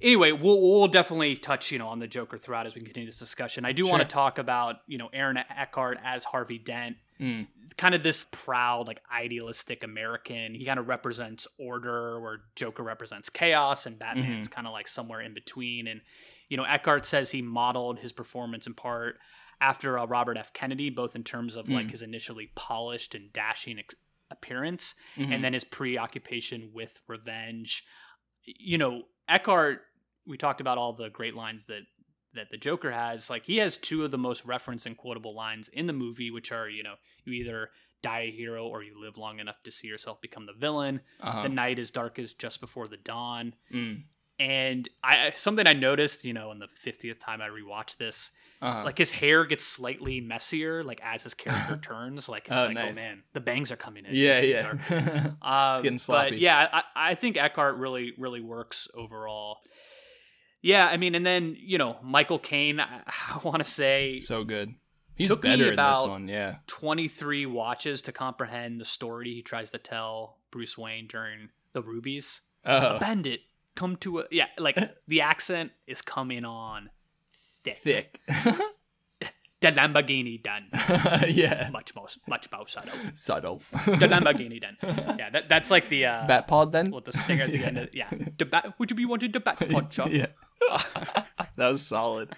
Anyway, we'll we'll definitely touch you know on the Joker throughout as we continue this discussion. I do want to talk about you know Aaron Eckhart as Harvey Dent, Mm. kind of this proud like idealistic American. He kind of represents order, where Joker represents chaos, and Batman's Mhm. kind of like somewhere in between. And you know Eckhart says he modeled his performance in part after uh, Robert F. Kennedy, both in terms of like Mm. his initially polished and dashing ex- appearance, Mhm. and then his preoccupation with revenge. You know, Eckhart. We talked about all the great lines that that the Joker has. Like he has two of the most referenced and quotable lines in the movie, which are you know you either die a hero or you live long enough to see yourself become the villain. Uh-huh. The night is darkest just before the dawn. Mm. And I something I noticed, you know, in the fiftieth time I rewatched this, Uh-huh. like his hair gets slightly messier, like as his character turns. Like it's Oh, like, nice. oh man, the bangs are coming in. Yeah, It's yeah. dark. It's Um, getting sloppy. But yeah, I, I think Eckhart really, really works overall. Yeah, I mean, and then you know, Michael Caine. I, I want to say so good he's took me better in this one yeah 23 watches to comprehend the story he tries to tell Bruce Wayne during the Rubies. Oh. A bandit come to a yeah, like the accent is coming on thick. thick The Lamborghini done. yeah Much most much more subtle. subtle The Lamborghini done. Yeah, that, that's like the uh bat pod then with the stinger at the end of yeah. The bat would you be wanting the bat puncher? yeah that was solid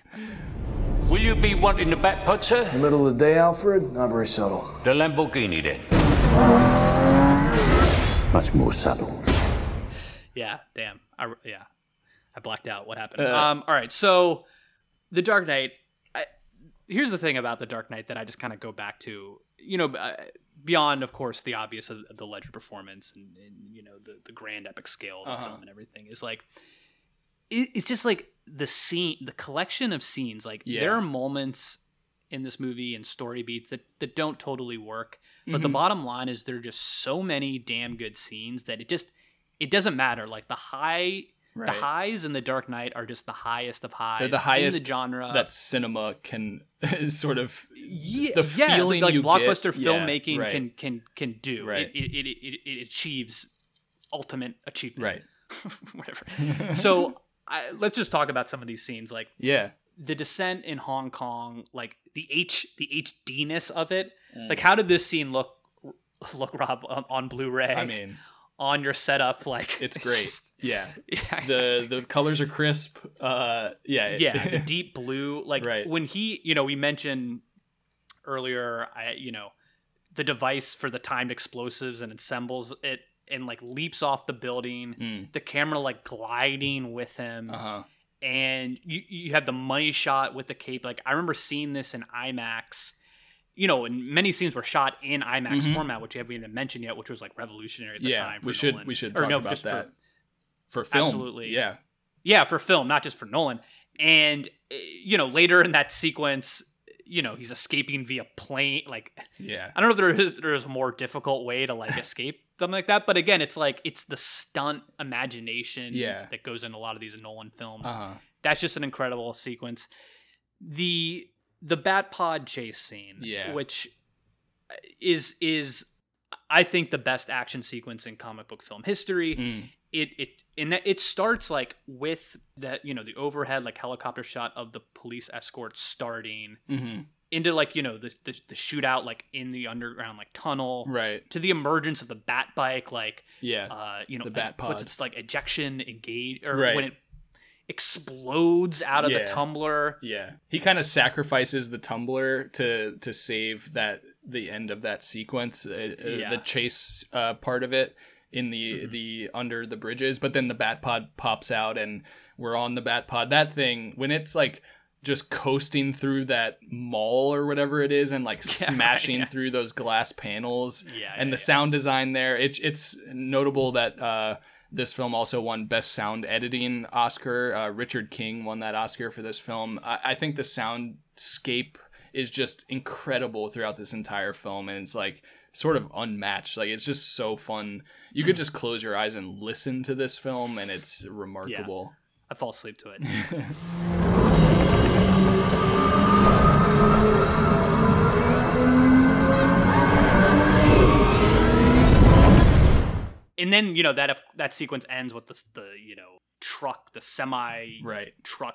Will you be wanting the bat pod, sir? the Middle of the day, Alfred? Not very subtle. The Lamborghini, then. Much more subtle. Yeah, damn. I, yeah, I blacked out. What happened? Uh. um, all right. So, The Dark Knight. I, here's the thing about The Dark Knight that I just kind of go back to. You know, uh, beyond of course the obvious of, the Ledger performance and, and you know the the grand epic scale of the Uh-huh. film and everything is like. It, it's just like the scene, the collection of scenes. Like Yeah. there are moments in this movie and story beats that, that don't totally work. But the Mhm. bottom line is there are just so many damn good scenes that it just it doesn't matter. Like the high Right. the highs in the Dark Knight are just the highest of highs they're the highest in the genre. that cinema can sort of yeah, the yeah, feeling like you blockbuster get- yeah, filmmaking right. can can can do. Right. It, it, it, it, it achieves ultimate achievement. Right. Whatever. so I, let's just talk about some of these scenes. Like yeah the descent in Hong Kong, like the H the HDness of it. Mm. Like how did this scene look look Rob on, on Blu-ray? I mean on your setup like it's great just- yeah Yeah. the the colors are crisp uh yeah yeah, the deep blue. Like Right. when he, you know, we mentioned earlier, I, you know, the device for the timed explosives and assembles it and like leaps off the building. Mm. The camera like gliding with him, uh-huh and you you have the money shot with the cape. Like I remember seeing this in IMAX. You know, and many scenes were shot in IMAX Mhm. format, which we haven't even mentioned yet, which was like revolutionary at the yeah time. For we should Nolan. we should Or talk no, about just that for, film Absolutely. yeah yeah, for film, not just for Nolan. And uh, you know, later in that sequence, you know, he's escaping via plane. Like, yeah I don't know if there is there's a more difficult way to like escape something like that. But again, it's like it's the stunt imagination Yeah. that goes in a lot of these Nolan films. uh-huh That's just an incredible sequence. The the Bat Pod chase scene, Yeah. which is is I think the best action sequence in comic book film history. Mm. It it and that- it starts like with that you know the overhead like helicopter shot of the police escort starting, Mhm. into like you know the, the the shootout like in the underground like tunnel Right. to the emergence of the bat bike like Yeah. uh you know The bat what's its like ejection engage or Right. when it explodes out of Yeah. the tumbler Yeah, he kind of sacrifices the tumbler to to save that the end of that sequence, uh, uh, Yeah. Mm-hmm. the chase uh, part of it in the the under the bridges. But then the bat pod pops out, and we're on the bat pod. That thing when it's like just coasting through that mall or whatever it is, and like Yeah, right, smashing yeah. through those glass panels, Yeah, and the sound design there. It's it's notable that. Uh, this film also won Best Sound Editing Oscar. Uh, Richard King won that Oscar for this film. I, I think the soundscape is just incredible throughout this entire film, and it's like sort of unmatched. Like it's just so fun. You could just close your eyes and listen to this film, and it's remarkable. I fall asleep to it. and then you know that that sequence ends with the the you know truck, the semi right truck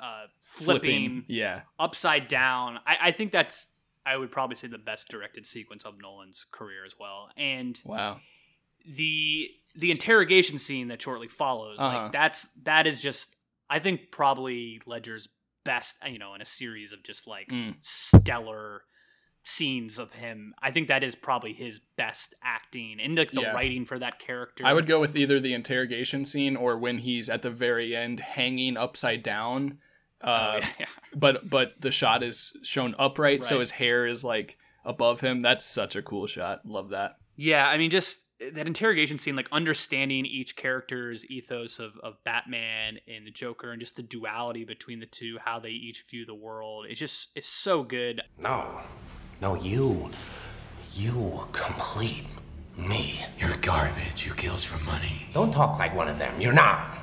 uh, flipping, Flipping, yeah. upside down. I, I think that's I would probably say the best directed sequence of Nolan's career as well. And Wow. the the interrogation scene that shortly follows, Uh-huh. like that's that is just I think probably Ledger's best, you know, in a series of just like Mm. stellar scenes of him. I think that is probably his best acting and like the Yeah. writing for that character. I would go with either the interrogation scene or when he's at the very end hanging upside down. Uh, Oh, yeah. But but the shot is shown upright, so his hair is like above him. That's such a cool shot. Love that. Yeah, I mean, just that interrogation scene, like understanding each character's ethos of, of Batman and the Joker, and just the duality between the two, how they each view the world. It's just it's so good. No. No, you. You complete me. You're garbage. You kills for money. Don't talk like one of them. You're not.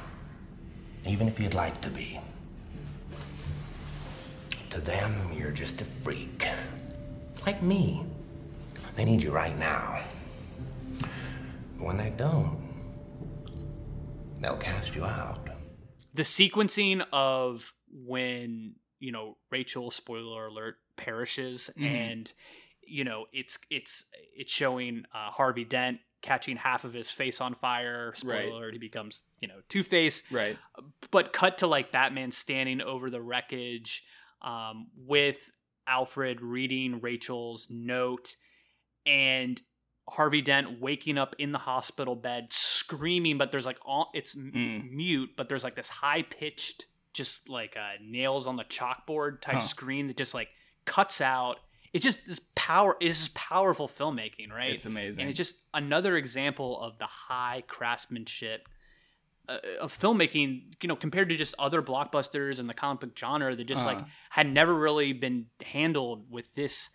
Even if you'd like to be. To them, you're just a freak. Like me. They need you right now. But When they don't, they'll cast you out. The sequencing of when you know Rachel, spoiler alert, perishes, Mhm. and you know it's it's it's showing uh, Harvey Dent catching half of his face on fire. Spoiler Right. alert, he becomes you know Two Face. Right. but cut to like Batman standing over the wreckage um, with Alfred reading Rachel's note and Harvey Dent waking up in the hospital bed screaming, but there's like all it's Mm. mute, but there's like this high pitched, just like uh, nails on the chalkboard type Huh. scream that just like cuts out. It's just this power. It's just powerful filmmaking, right? It's amazing. and it's just another example of the high craftsmanship uh, of filmmaking, you know, compared to just other blockbusters and the comic book genre that just like Uh-huh. had never really been handled with this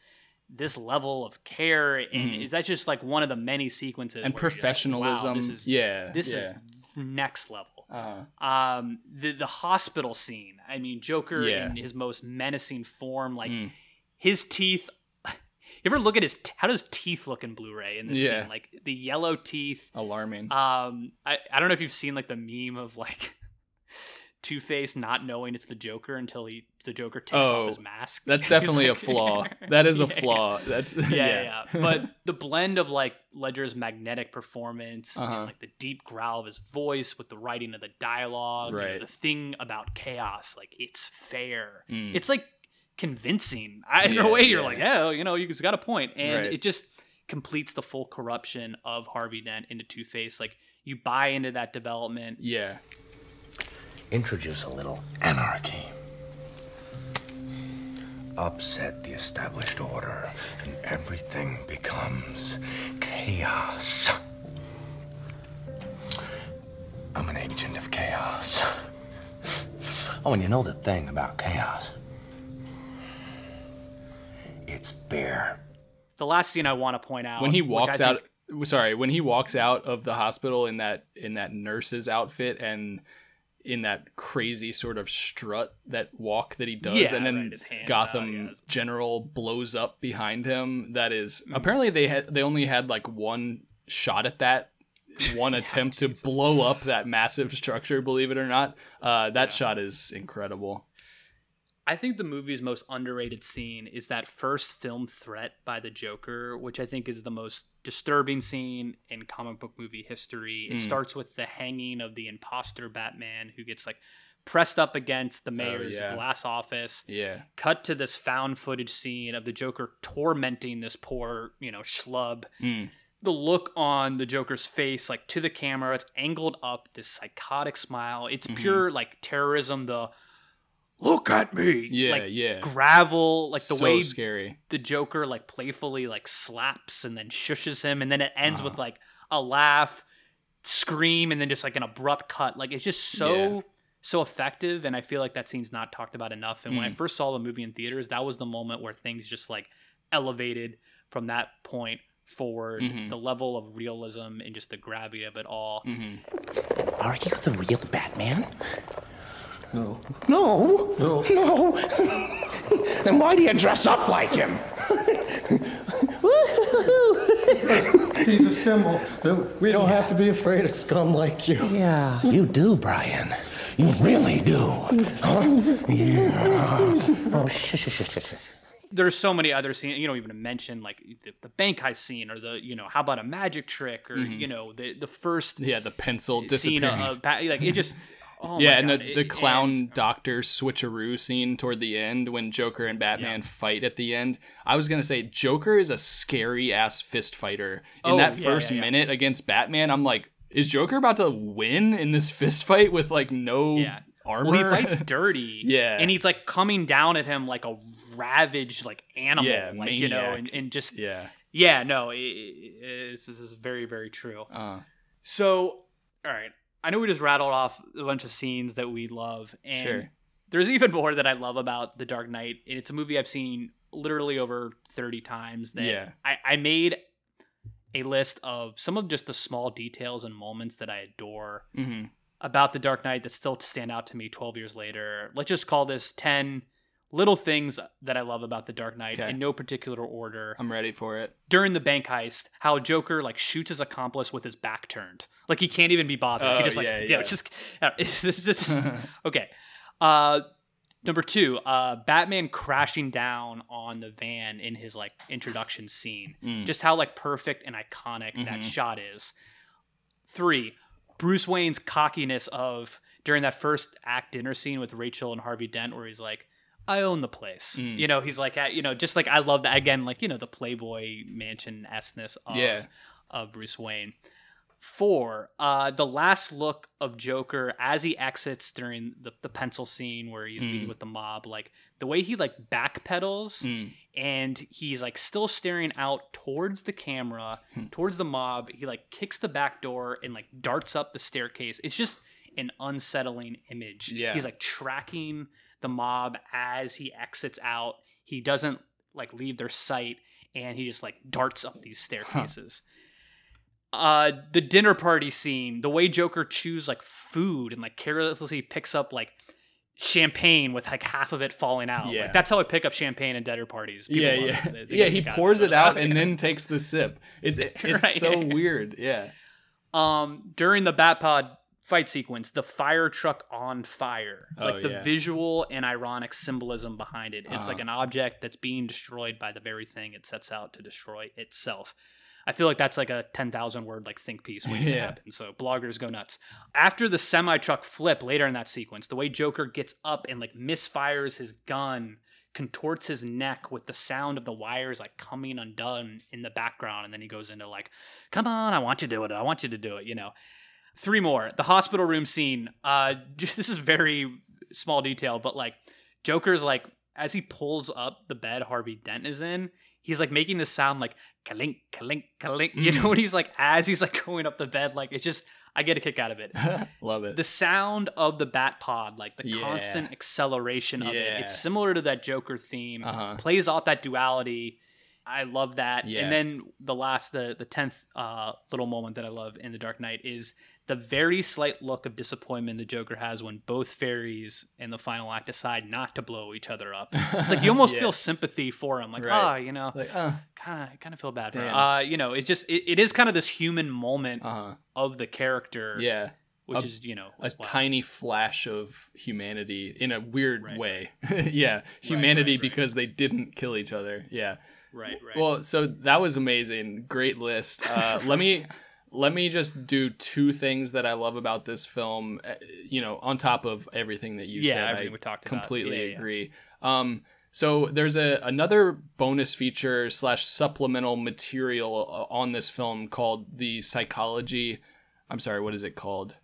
this level of care, and Mhm. that's just like one of the many sequences And just like, professionalism. wow, this is Yeah, this yeah. is next level. Uh-huh. Um, the the hospital scene. I mean, Joker Yeah. in his most menacing form, like Mm. His teeth. You ever look at his t- how does teeth look in Blu-ray in this Yeah. scene? Like the yellow teeth. Alarming. Um, I, I don't know if you've seen like the meme of like Two Face not knowing it's the Joker until he the Joker takes Oh, off his mask. that's definitely a flaw. That is a Yeah, flaw. That's yeah, yeah. yeah. But the blend of like Ledger's magnetic performance Uh-huh. and like the deep growl of his voice with the writing of the dialogue, you know, Right. the thing about chaos, like it's fair. Mm. It's like convincing. I, in a way, you're yeah. like, yeah, you know, you got a point. point, and Right. it just completes the full corruption of Harvey Dent into Two Face. Like you buy into that development. Yeah. Introduce a little anarchy. Upset the established order, and everything becomes chaos. I'm an agent of chaos. Oh, and you know the thing about chaos? It's beer. The last scene I want to point out when he which I walks think- out sorry when he walks out of the hospital in that in that nurse's outfit and in that crazy sort of strut that walk that he does Yeah, and then right, gotham out, general blows up behind him that is Mm. apparently they had they only had like one shot at that one attempt to blow up that massive structure believe it or not uh, that shot is incredible I think the movie's most underrated scene is that first film threat by the Joker, which I think is the most disturbing scene in comic book movie history. It Mm. starts with the hanging of the imposter Batman who gets like pressed up against the mayor's Oh, yeah. glass office. Yeah. Cut to this found footage scene of the Joker tormenting this poor, you know, schlub. Mm. The look on the Joker's face, like to the camera, it's angled up, this psychotic smile. It's Mhm. pure like terrorism. The look at me, Yeah, like, yeah. gravel, like the So way scary. the Joker like playfully like slaps and then shushes him, and then it ends with Uh-huh. like a laugh, scream, and then just like an abrupt cut. Like it's just so Yeah. so effective, and I feel like that scene's not talked about enough. And when I Mm. first saw the movie in theaters, that was the moment where things just like elevated from that point forward. Mhm. The level of realism and just the gravity of it all. Mm-hmm. Are you the real Batman? No. No. No. No. then why do you dress up like him? He's a symbol. that We don't have to be afraid of scum like you. Yeah. You do, Brian. You really do. Huh? Yeah. Oh, shush, shush, shush, shush. there's so many other scenes you don't even mention like the, the bank heist scene or the you know how about a magic trick or Mhm. you know the the first Yeah, the pencil scene of, of like it just oh yeah, and God. the, the it- clown doctor switcheroo scene toward the end when Joker and Batman fight at the end. I was gonna say Joker is a scary ass fist fighter. In Oh, that yeah, first yeah, yeah. minute against Batman, I'm like, is Joker about to win in this fist fight with like no Yeah. armor? well he fights dirty Yeah. and he's like coming down at him like a ravaged like animal Yeah, like you know and, and just yeah. yeah no it, it, this is very very true Uh, So, all right. I know we just rattled off a bunch of scenes that we love, and Sure. there's even more that I love about The Dark Knight. And it's a movie I've seen literally over 30 times. That Yeah. I, I made a list of some of just the small details and moments that I adore mhm. about The Dark Knight that still stand out to me 12 years later. Let's just call this 10 little things that I love about The Dark Knight Okay. in no particular order I'm ready for it. during the bank heist how Joker like shoots his accomplice with his back turned. Like he can't even be bothered. he Oh, just like yeah, you yeah. know, just it's just, it's just okay. Uh number 2, uh Batman crashing down on the van in his like introduction scene. Mm. Just how like perfect and iconic that Mhm. shot is. 3, Bruce Wayne's cockiness of during that first act dinner scene with Rachel and Harvey Dent where he's like I own the place. Mm. You know, he's like, you know, just like I love that again, like you know, the Playboy Mansion esseness of Yeah. of Bruce Wayne. Four, uh, the last look of Joker as he exits during the, the pencil scene where he's meeting Mm. with the mob, like the way he like backpedals Mm. and he's like still staring out towards the camera, Hmm. towards the mob. He like kicks the back door and like darts up the staircase. It's just an unsettling image. Yeah. He's like tracking the mob as he exits out. He doesn't like leave their sight and he just like darts up these staircases. Uh the dinner party scene, the way Joker chews like food and like carelessly picks up like champagne with like half of it falling out. Like, that's how I pick up champagne at dinner parties. People yeah, yeah. They- they yeah. He pours it out and then takes the sip. It's it's Right. so weird. Yeah. um during the Batpod fight sequence, the fire truck on fire, like Oh, the yeah. visual and ironic symbolism behind it. It's Uh-huh. like an object that's being destroyed by the very thing it sets out to destroy itself. I feel like that's like a 10,000 word like think piece waiting to Yeah. happen. So bloggers go nuts. After the semi truck flip later in that sequence, the way Joker gets up and like misfires his gun, contorts his neck with the sound of the wires like coming undone in the background, and then he goes into like, "Come on, I want you to do it. I want you to do it." You know. Three more. The hospital room scene. Uh, just, this is very small detail, but like Joker's like as he pulls up the bed Harvey Dent is in, he's like making this sound like kalink, kalink, kalink. You know Mm. what he's like as he's like going up the bed. Like it's just I get a kick out of it. Love it. The sound of the bat pod, like the Yeah. constant acceleration of it. Yeah. It's similar to that Joker theme. Uh-huh. Plays off that duality. I love that. Yeah. And then the last, the the tenth uh, little moment that I love in the Dark Knight is the very slight look of disappointment the Joker has when both ferries in the final act decide not to blow each other up. It's like you almost Yeah. feel sympathy for him, like Right. ah, you know, Like, uh, kind of kind of feel bad for him. Uh, you know, it's just it, it is kind of this human moment uh-huh. of the character Yeah. which a- is you know a tiny flash of humanity in a weird way. yeah, humanity because they didn't kill each other. Yeah. Right, right. Well, so that was amazing. Great list. Uh, let me let me just do two things that I love about this film. uh, You know, on top of everything that you Yeah, said, everything I we talked about. completely Yeah, yeah. agree. Um, so there's a another bonus feature slash supplemental material uh, on this film called the psychology. I'm sorry, what is it called?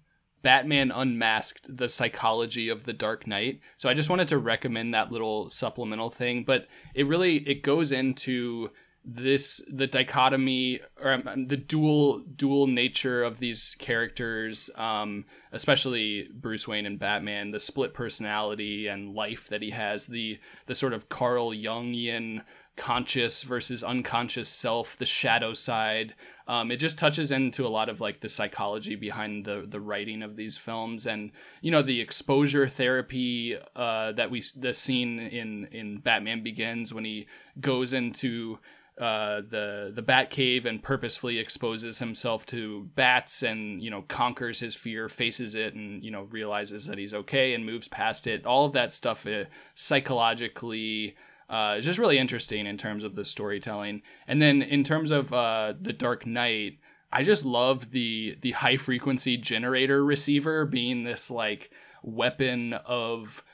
Batman Unmasked: The Psychology of the Dark Knight. So I just wanted to recommend that little supplemental thing, but it really it goes into this the dichotomy or um, the dual dual nature of these characters um especially Bruce Wayne and Batman the split personality and life that he has the the sort of Carl Jungian conscious versus unconscious self the shadow side um, it just touches into a lot of like the psychology behind the the writing of these films. And you know the exposure therapy uh, that we the scene in in Batman Begins when he goes into uh, the the Batcave and purposefully exposes himself to bats and you know conquers his fear, faces it, and you know realizes that he's okay and moves past it. All of that stuff uh, psychologically uh, is just really interesting in terms of the storytelling. And then in terms of uh, the Dark Knight, I just love the the high frequency generator receiver being this like weapon of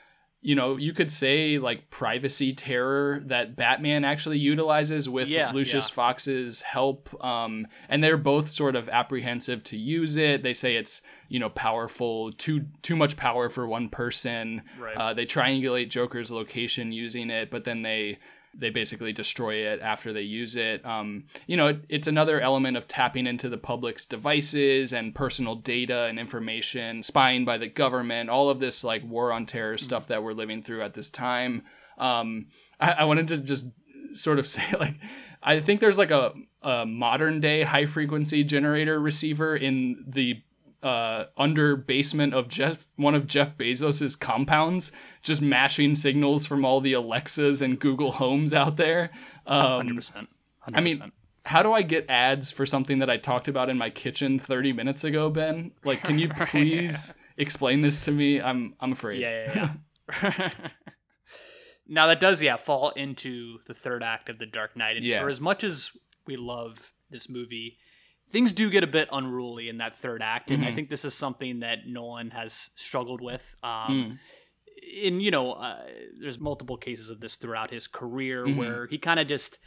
you know, you could say like privacy terror that Batman actually utilizes with Yeah, Lucius yeah. Fox's help. Um, and they're both sort of apprehensive to use it. They say it's, you know, powerful, too too much power for one person. Right. Uh, they triangulate Joker's location using it, but then they they basically destroy it after they use it. Um, you know, it, it's another element of tapping into the public's devices and personal data and information, spying by the government, all of this like war on terror stuff that we're living through at this time. Um, I, I wanted to just sort of say like, I think there's like a, a modern day high frequency generator receiver in the uh, under basement of Jeff, one of Jeff Bezos's compounds, just mashing signals from all the Alexas and Google Homes out there. Um, 100%. I mean, how do I get ads for something that I talked about in my kitchen 30 minutes ago, Ben? Like, can you please explain this to me? I'm I'm afraid. Yeah, yeah, yeah. now that does yeah fall into the third act of the Dark Knight, and Yeah. for as much as we love this movie, things do get a bit unruly in that third act, and I Mhm. think this is something that Nolan has struggled with. Um, Mm. In you know, uh, there's multiple cases of this throughout his career Mhm. where he kind of just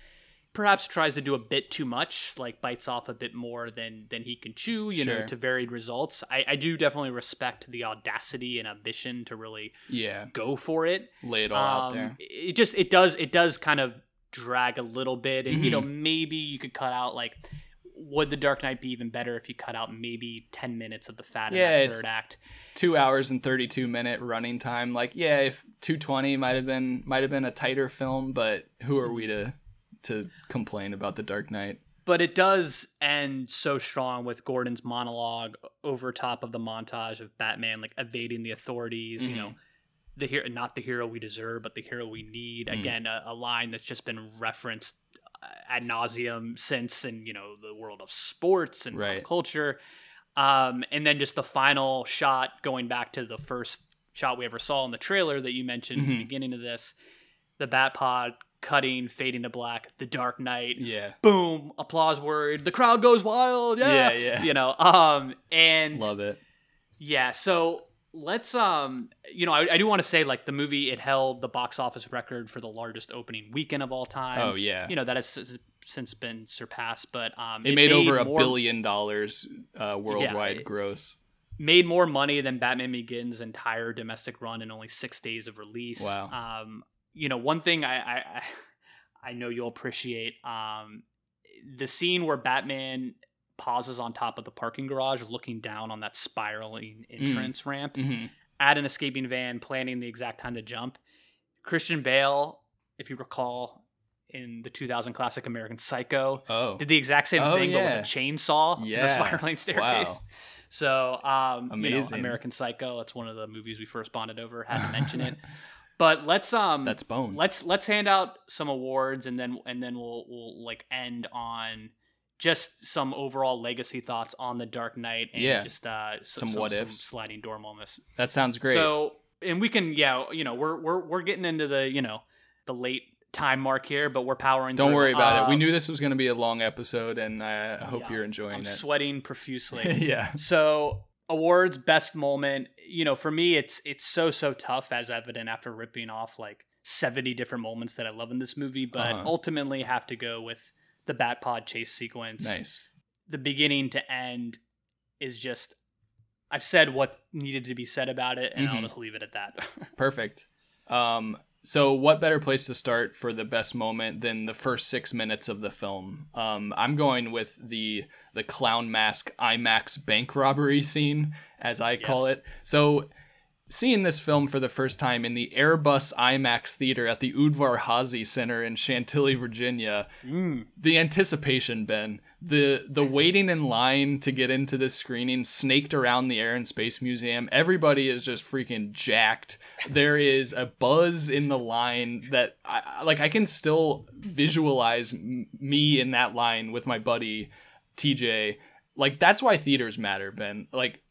perhaps tries to do a bit too much, like bites off a bit more than than he can chew, you know, to varied results. I, I do definitely respect the audacity and ambition to really Yeah. go for it. Lay it all out Um, there. It just it does it does kind of drag a little bit, and you know Mhm. maybe you could cut out like. Would the Dark Knight be even better if you cut out maybe ten minutes of the fat in Yeah, that it's third act? two hours and 32 minute running time. Like, yeah, if 220 might have been might have been a tighter film, but who are we to to complain about the Dark Knight? But it does end so strong with Gordon's monologue over top of the montage of Batman like evading the authorities. You know, the hero, not the hero we deserve, but the hero we need. Mm. Again, a, a line that's just been referenced ad nauseum since in you know the world of sports and Right. culture. Um, and then just the final shot going back to the first shot we ever saw in the trailer that you mentioned in the Mhm. beginning of this, the Bat Pod cutting, fading to black, the Dark Knight Yeah. boom, applause word, the crowd goes wild. Yeah, Yeah, yeah. You know, um, and Love it. yeah. So let's, um, you know, I, I do want to say like the movie it held the box office record for the largest opening weekend of all time. Oh, yeah. You know that has since been surpassed, but um, It, made, over a more- billion dollars uh, worldwide it- gross. Made more money than Batman Begins' entire domestic run in only six days of release. Wow. Um, you know, one thing I, I- I know you'll appreciate um, the scene where Batman pauses on top of the parking garage, looking down on that spiraling entrance ramp Mhm. at an escaping van, planning the exact time to jump. Christian Bale, if you recall, in the 2000 classic American Psycho, Oh. did the exact same Oh, thing, but with a chainsaw, and Yeah. a spiraling staircase. Wow. So, um, you know, Amazing. American Psycho. That's one of the movies we first bonded over. Had to mention it. But let's um, That's bone. Let's let's hand out some awards and then and then we'll we'll like end on just some overall legacy thoughts on the Dark Knight and Yeah. just uh, s- Some what ifs. sliding door moments. That sounds great. So, and we can, yeah, you know, we're we're we're getting into the you know the late time mark here, but we're powering. Don't through. worry about it. We Uh, knew this was going to be a long episode, and I hope yeah, you're enjoying I'm it. sweating profusely. Yeah. So awards, best moment. You know, for me, it's it's so so tough, as evident after ripping off like 70 different moments that I love in this movie, but Uh-huh. ultimately have to go with the Batpod chase sequence. Nice. The beginning to end is just. I've said what needed to be said about it, and I'll Mhm. just leave it at that. Perfect. Um, so, what better place to start for the best moment than the first six minutes of the film? Um, I'm going with the the clown mask IMAX bank robbery scene, as I call it. So, seeing this film for the first time in the Airbus IMAX theater at the Udvar Hazy Center in Chantilly, Virginia, mm. the anticipation, Ben, the the waiting in line to get into this screening, snaked around the Air and Space Museum. Everybody is just freaking jacked. There is a buzz in the line that, I, I- like, I can still visualize m- me in that line with my buddy TJ. Like, that's why theaters matter, Ben. Like,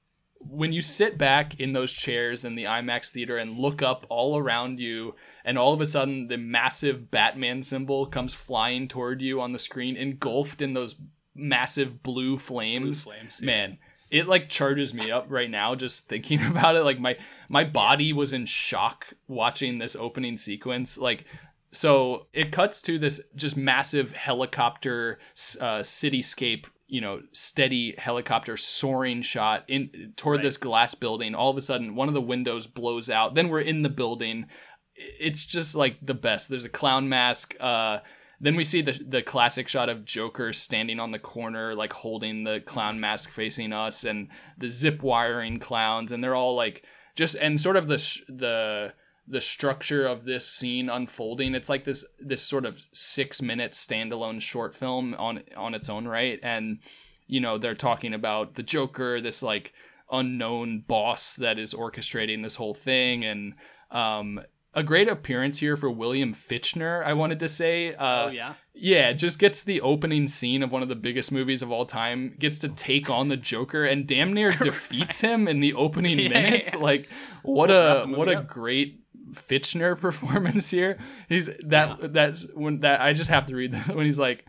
when you sit back in those chairs in the IMAX theater and look up all around you, and all of a sudden the massive Batman symbol comes flying toward you on the screen, engulfed in those massive blue flames, flames, yeah. man, it like charges me up right now just thinking about it. Like my my body was in shock watching this opening sequence. Like so it cuts to this just massive helicopter uh, cityscape you know steady helicopter soaring shot in toward this glass building. All of a sudden one of the windows blows out. Then we're in the building. It's just like the best. There's a clown mask uh then we see the the classic shot of Joker standing on the corner, like holding the clown mask facing us, and the zip wiring clowns, and they're all like just and sort of the sh- the the structure of this scene unfolding. It's like this this sort of six minute standalone short film on on its own right, and you know they're talking about the Joker, this like unknown boss that is orchestrating this whole thing, and um, a great appearance here for William Fichtner. I wanted to say, uh, Oh, yeah? yeah, just gets the opening scene of one of the biggest movies of all time, gets to take on the Joker and damn near defeats him in the opening Yeah, minutes. yeah. Like what Almost a what a up. great Fichtner performance here. He's that that's when that I just have to read that when he's like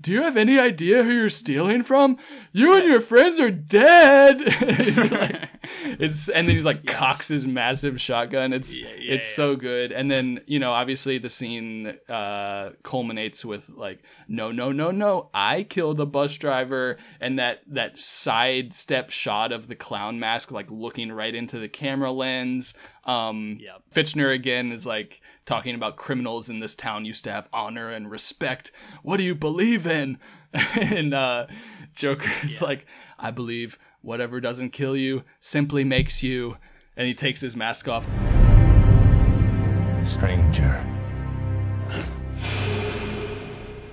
do you have any idea who you're stealing from? You and your friends are dead. Like- it's and then he's like cocks his massive shotgun. It's it's so good. And then you know obviously the scene uh, culminates with like no no no no I killed the bus driver and that that sidestep shot of the clown mask like looking right into the camera lens. Um, Fichtner again is like talking about criminals in this town used to have honor and respect. What do you believe in? and uh, Joker's like, I believe whatever doesn't kill you simply makes you. And he takes his mask off. Stranger.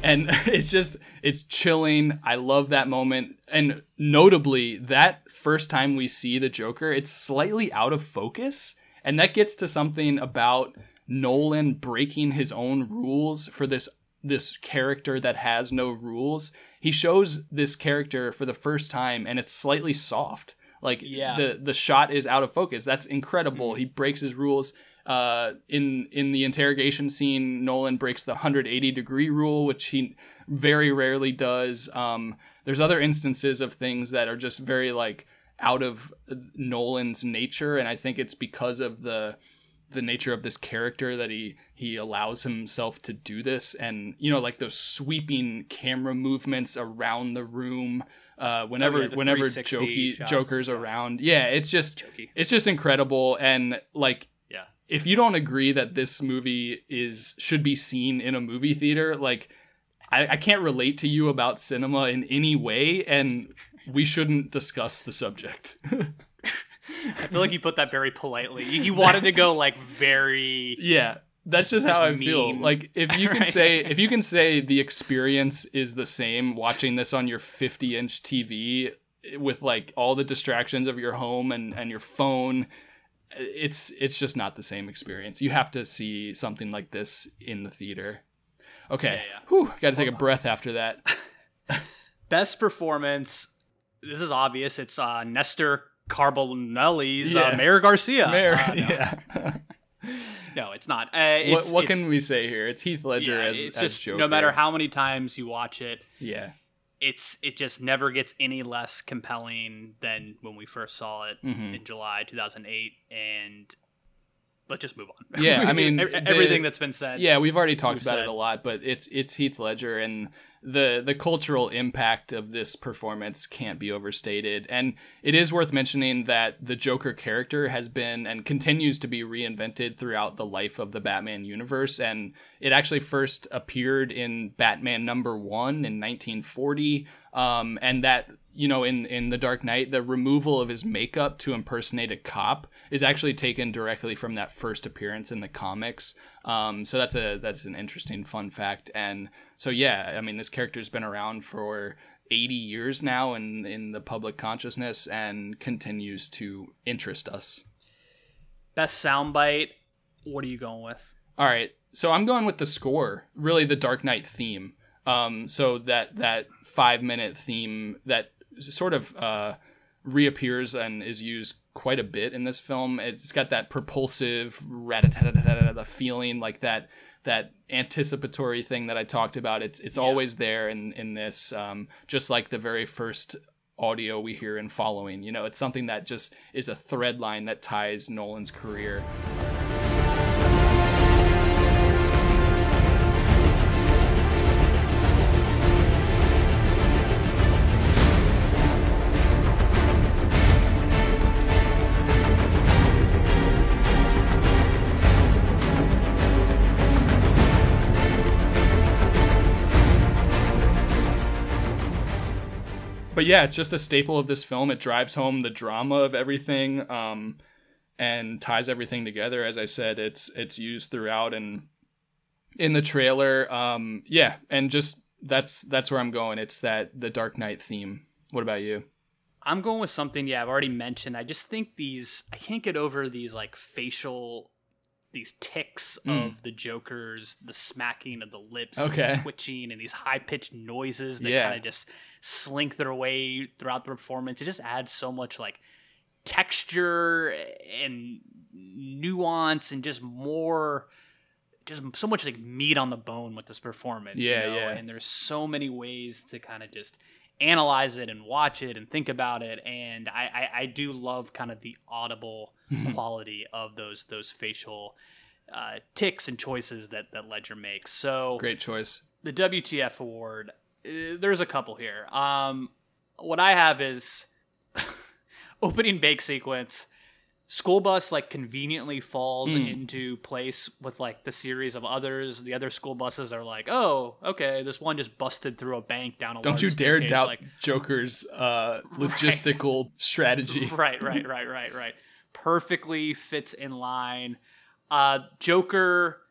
and it's just it's chilling i love that moment and notably that first time we see the joker it's slightly out of focus and that gets to something about nolan breaking his own rules for this this character that has no rules. He shows this character for the first time and it's slightly soft. Like Yeah. the the shot is out of focus. That's incredible. He breaks his rules. Uh, in in the interrogation scene, Nolan breaks the 180 degree rule, which he very rarely does. Um, there's other instances of things that are just very like out of Nolan's nature, and I think it's because of the the nature of this character that he he allows himself to do this, and you know like those sweeping camera movements around the room. Uh, whenever Oh, yeah, whenever Jokey, shots, Joker's around, yeah, it's just it's just incredible, and like Yeah. if you don't agree that this movie is should be seen in a movie theater, like I, I can't relate to you about cinema in any way, and we shouldn't discuss the subject. I feel like you put that very politely. You, you wanted to go like very yeah, that's just how I feel. Like if you can Right. say if you can say the experience is the same watching this on your 50 inch TV with like all the distractions of your home and and your phone it's it's just not the same experience. You have to see something like this in the theater. Okay. Whew, got to take a breath after that. Best performance. This is obvious. It's uh, Nestor Carbonell's Yeah. uh, Mayor Garcia. Mayor, Uh, no. yeah. no, it's not. Uh, what it's, what it's- can we say here? It's Heath Ledger yeah, as, it's as just Joker. no matter how many times you watch it, Yeah. it's it just never gets any less compelling than when we first saw it Mhm. in July 2008. And let's just move on. Yeah, I mean E- the- everything that's been said. Yeah, we've already talked we've about said. it a lot, but it's it's Heath Ledger and the the cultural impact of this performance can't be overstated. And it is worth mentioning that the Joker character has been and continues to be reinvented throughout the life of the Batman universe. And it actually first appeared in Batman number one in 1940. Um, and that you know in in the Dark Knight, the removal of his makeup to impersonate a cop is actually taken directly from that first appearance in the comics. Um, so that's a that's an interesting fun fact. And so yeah, I mean this character's been around for 80 years now in in the public consciousness and continues to interest us. Best soundbite. What are you going with? All right, so I'm going with the score, really the Dark Knight theme. Um, so that that five minute theme that sort of uh, reappears and is used quite a bit in this film. It's got that propulsive rat-a-tat-a-tat-a-tat feeling, like that that anticipatory thing that I talked about. It's it's always there in in this, um, just like the very first audio we hear in following. You know, it's something that just is a thread line that ties Nolan's career. Yeah, it's just a staple of this film. It drives home the drama of everything, um, and ties everything together. As I said, it's it's used throughout and in the trailer. Um, yeah, and just that's that's where I'm going. It's that the Dark Knight theme. What about you? I'm going with something. Yeah, I've already mentioned. I just think these. I can't get over these like facial, these ticks Mm. of the Joker's, the smacking of the lips, Okay. and twitching, and these high pitched noises that Yeah. kind of just slink their way throughout the performance. It just adds so much like texture and nuance and just more just so much like meat on the bone with this performance you Yeah, know? yeah. and there's so many ways to kind of just analyze it and watch it and think about it and I, I i do love kind of the audible quality of those those facial uh ticks and choices that that ledger makes so Great choice. the WTF award, uh, there's a couple here. Um, what I have is opening bake sequence. School bus like conveniently falls Mm. into place with like the series of others. The other school buses are like, oh, okay, this one just busted through a bank down a. Don't you dare staircase," doubt Like, Joker's uh, logistical strategy. right, right, right, right, right. Perfectly fits in line. Uh, Joker,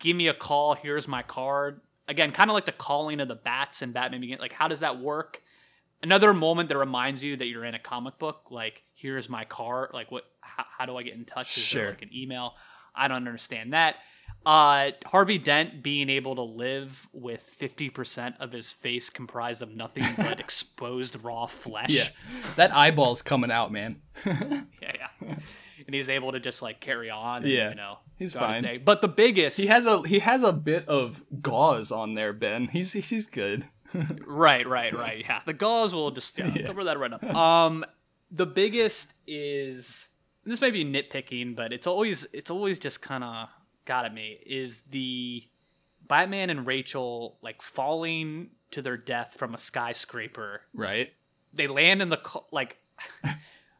give me a call. Here's my card. Again, kind of like the calling of the bats in Batman Begins. Like, how does that work? Another moment that reminds you that you're in a comic book. Like, here's my card. Like, what? How, how do I get in touch? Is Sure. there like an email? I don't understand that. Uh, Harvey Dent being able to live with 50% of his face comprised of nothing but exposed raw flesh. Yeah, that eyeball's coming out, man. yeah, yeah. And he's able to just like carry on. And, Yeah, you know, he's go on his fine. But the biggest, He has a he has a bit of gauze on there, Ben. He's he's good. Right, right, right. Yeah, the gauze will just yeah, cover that right up. Um, the biggest is this may be nitpicking, but it's always it's always just kind of got at me is the Batman and Rachel like falling to their death from a skyscraper. Right. They land in the like.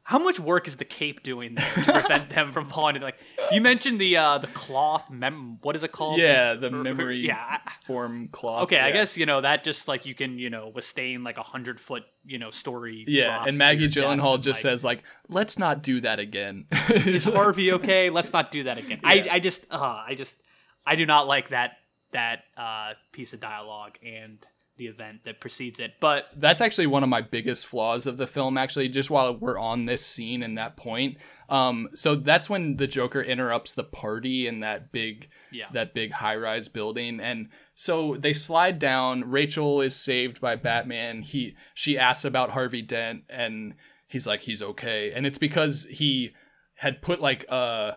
How much work is the cape doing there to prevent them from falling? Like you mentioned the uh the cloth mem what is it called? Yeah, the memory Yeah, form cloth. Okay, I guess you know that just like you can you know withstand like a hundred foot you know story. Yeah, and Maggie Gyllenhaal just like, says like, "Let's not do that again." "Is Harvey okay? Let's not do that again." I I just uh, I just I do not like that that uh, piece of dialogue, and the event that precedes it. But that's actually one of my biggest flaws of the film actually just while we're on this scene and that point um so that's when the joker interrupts the party in that big Yeah. that big high-rise building and so they slide down rachel is saved by batman he she asks about harvey dent and he's like he's okay and it's because he had put like uh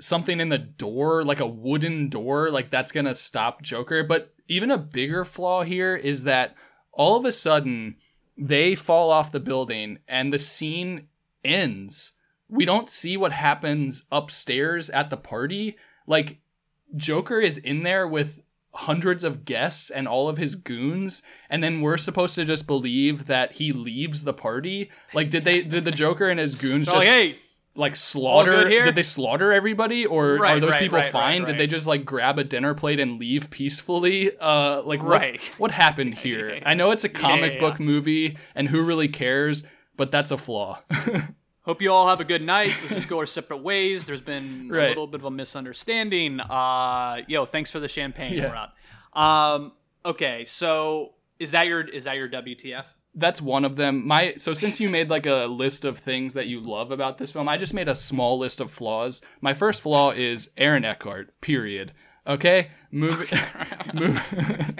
something in the door, like a wooden door, like that's gonna stop Joker. But even a bigger flaw here is that all of a sudden they fall off the building and the scene ends. We don't see what happens upstairs at the party. Like Joker is in there with hundreds of guests and all of his goons and then we're supposed to just believe that he leaves the party like did they did the joker and his goons Oh, just hey, like slaughter did they slaughter everybody or Right, are those right, people right, fine did they just like grab a dinner plate and leave peacefully uh like Right. what, happened here i know it's a comic yeah, book movie and who really cares but that's a flaw Hope you all have a good night. Let's just go our separate ways. There's been a little bit of a misunderstanding. Uh, yo, thanks for the champagne. Yeah. We're out. Um, okay, so is that your is that your WTF? That's one of them. My so since you made like a list of things that you love about this film i just made a small list of flaws. My first flaw is aaron eckhart period. Okay? Move, move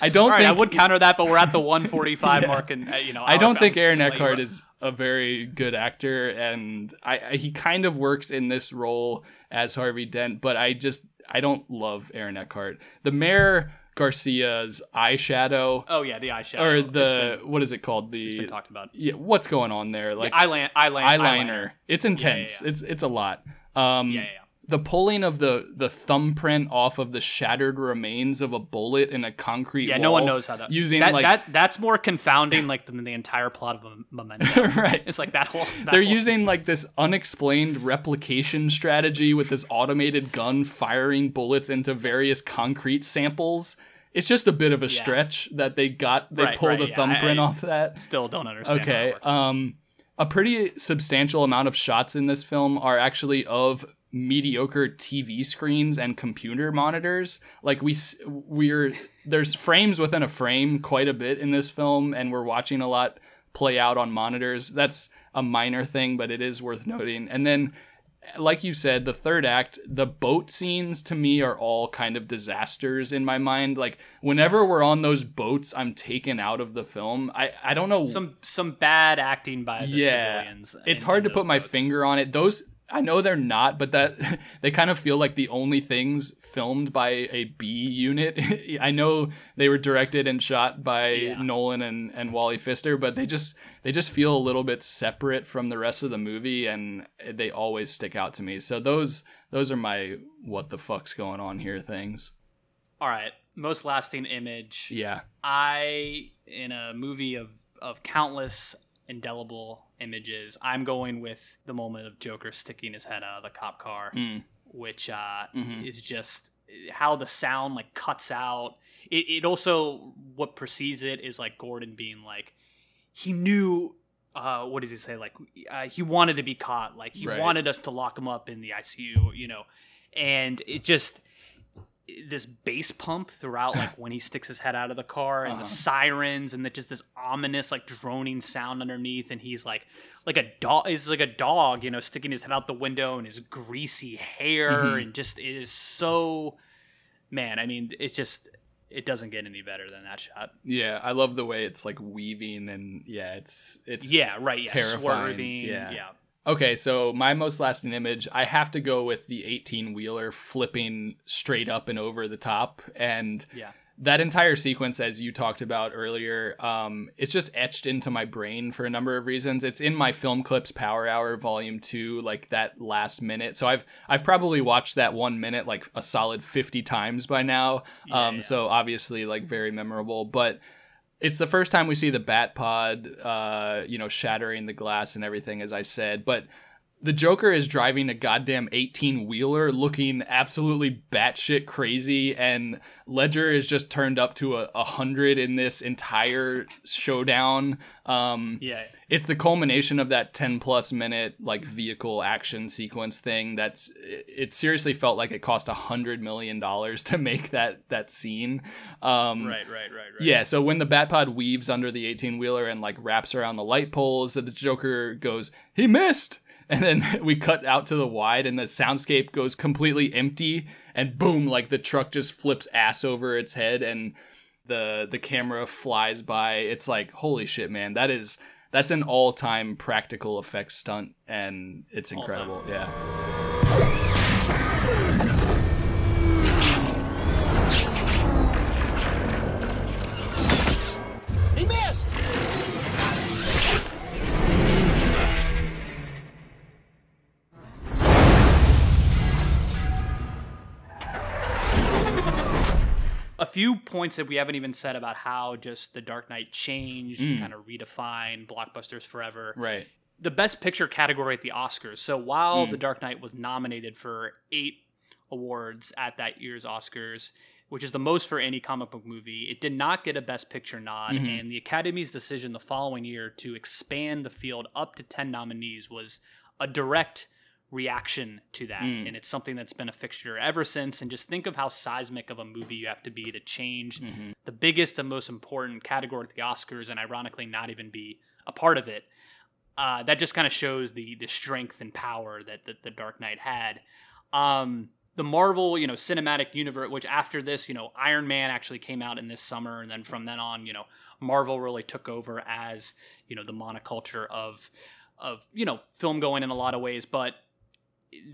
i don't All right, think I would counter that, but we're at the 145 mark, and uh, you know, I don't think Aaron just let you Eckhart is a very good actor, and I, I he kind of works in this role as Harvey Dent, but I just I don't love Aaron Eckhart. The Mayor Garcia's eyeshadow. Oh yeah, the eyeshadow. Or the been- what is it called? The it's been talked about. Yeah, what's going on there? Like eyeliner- eyeliner- eyeliner. eyeliner. It's intense. It's it's a lot. Um, Yeah, yeah, yeah. The pulling of the the thumbprint off of the shattered remains of a bullet in a concrete. Yeah, no one knows how that. using that, like that that's more confounding like than the entire plot of Mem- Memento. right. It's like that whole. That They're whole using like this unexplained replication strategy with this automated gun firing bullets into various concrete samples. It's just a bit of a Yeah. stretch that they got. They Right, pulled right, a yeah, thumbprint I- I off that. Still don't understand. Okay. Um, a pretty substantial amount of shots in this film are actually of mediocre TV screens and computer monitors. Like we we're there's frames within a frame quite a bit in this film and we're watching a lot play out on monitors. That's a minor thing, but it is worth noting. And then like you said, the third act, the boat scenes to me are all kind of disasters in my mind. Like whenever we're on those boats, I'm taken out of the film. I I don't know some some bad acting by the civilians. it's hard to put those my finger on it. Those I know they're not, but that they kind of feel like the only things filmed by a B unit. I know they were directed and shot by Yeah. Nolan and, and Wally Pfister, but they just they just feel a little bit separate from the rest of the movie and they always stick out to me. So those those are my what the fuck's going on here things. All right, most lasting image. Yeah. I in a movie of of countless indelible images, I'm going with the moment of Joker sticking his head out of the cop car, Mm. which uh, Mhm. is just how the sound like cuts out. It, it also what precedes it is like Gordon being like he knew. Uh, what does he say? Like uh, he wanted to be caught. Like he Right. wanted us to lock him up in the ICU. You know, and it just this bass pump throughout like when he sticks his head out of the car and Uh-huh. the sirens and the, just this ominous like droning sound underneath and he's like like a dog is like a dog you know sticking his head out the window and his greasy hair Mhm. and just it is so man i mean it's just it doesn't get any better than that shot Yeah, I love the way it's like weaving and yeah, it's it's Yeah, right, yeah, terrifying. swerving, yeah. Okay, so my most lasting image, I have to go with the 18 wheeler flipping straight up and over the top, and Yeah. that entire sequence, as you talked about earlier, um, it's just etched into my brain for a number of reasons. It's in my film clips Power Hour Volume Two, like that last minute. So I've I've probably watched that one minute like a solid 50 times by now. um, so obviously like very memorable, but it's the first time we see the bat pod uh you know shattering the glass and everything as i said but the Joker is driving a goddamn 18 wheeler looking absolutely batshit crazy, and Ledger is just turned up to a, hundred in this entire showdown. Um, Yeah. It's the culmination of that 10 plus minute like vehicle action sequence thing. That's it, it seriously felt like it cost a hundred million dollars to make that that scene. Um, Right, right, right, right. yeah, so when the Batpod weaves under the 18 wheeler and like wraps around the light poles, the Joker goes, he missed! And then we cut out to the wide and the soundscape goes completely empty and boom, like the truck just flips ass over its head and the the camera flies by. It's like, holy shit, man, that is that's an all-time practical effects stunt and it's incredible. Yeah. Few points that we haven't even said about how just the Dark Knight changed, Mm. kind of redefined blockbusters forever. Right. The best picture category at the Oscars. So while Mm. The Dark Knight was nominated for eight awards at that year's Oscars, which is the most for any comic book movie, it did not get a Best Picture nod. Mhm. And the Academy's decision the following year to expand the field up to 10 nominees was a direct reaction to that. Mm. And it's something that's been a fixture ever since. And just think of how seismic of a movie you have to be to change Mm-hmm. the biggest and most important category at the Oscars and ironically not even be a part of it. Uh, that just kind of shows the the strength and power that, that the Dark Knight had. Um, the Marvel, you know, cinematic universe, which after this, you know, Iron Man actually came out in this summer, and then from then on, you know, Marvel really took over as you know the monoculture of of you know film going in a lot of ways, but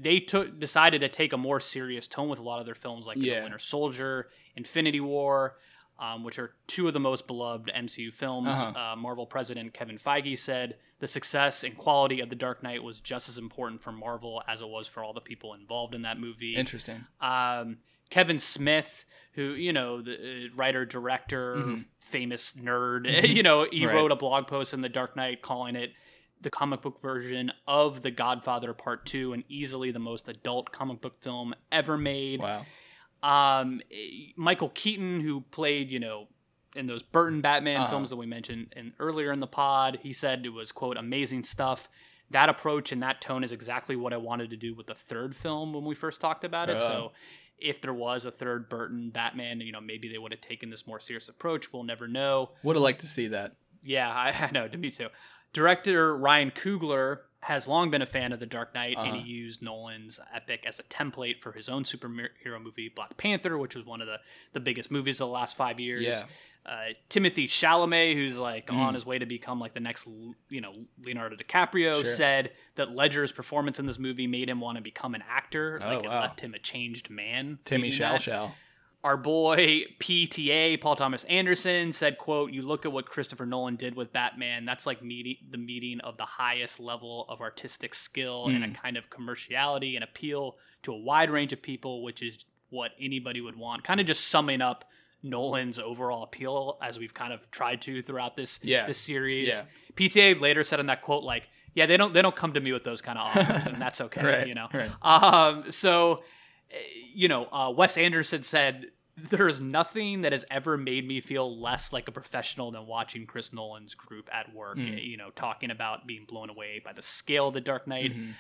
they took decided to take a more serious tone with a lot of their films, like Yeah. The Winter Soldier, Infinity War, um, which are two of the most beloved MCU films. Uh-huh. Uh, Marvel president Kevin Feige said the success and quality of The Dark Knight was just as important for Marvel as it was for all the people involved in that movie. Interesting. Um, Kevin Smith, who you know, the uh, writer, director, Mhm. famous nerd, you know, he Right. wrote a blog post in The Dark Knight calling it the comic book version of The Godfather Part Two, and easily the most adult comic book film ever made. Wow. Um, eh, Michael Keaton, who played, you know, in those Burton Batman Uh-huh. films that we mentioned in, earlier in the pod, he said it was quote amazing stuff. That approach and that tone is exactly what I wanted to do with the third film when we first talked about it. Oh. So if there was a third Burton Batman, you know, maybe they would have taken this more serious approach. We'll never know. Would have liked to see that. Yeah, I, I know. To me too. Director Ryan Coogler has long been a fan of The Dark Knight, and Uh-huh. he used Nolan's epic as a template for his own superhero movie, Black Panther, which was one of the, the biggest movies of the last five years. Yeah. Uh, Timothy Chalamet, who's like Mm. on his way to become like the next, you know, Leonardo DiCaprio, Sure. said that Ledger's performance in this movie made him want to become an actor. Oh, like it wow. left him a changed man. Timmy Shall. Shall. Our boy PTA Paul Thomas Anderson said, "quote You look at what Christopher Nolan did with Batman. That's like meeting the meeting of the highest level of artistic skill and a Mm. kind of commerciality and appeal to a wide range of people, which is what anybody would want. Kind of just summing up Nolan's overall appeal as we've kind of tried to throughout this Yeah. this series. Yeah. PTA later said in that quote like." Yeah, they don't. They don't come to me with those kind of offers, and that's okay. Right, you know. right. Um, so, you know, uh, Wes Anderson said there is nothing that has ever made me feel less like a professional than watching Chris Nolan's group at work. Mm. You know, talking about being blown away by the scale of the Dark Knight. Mhm.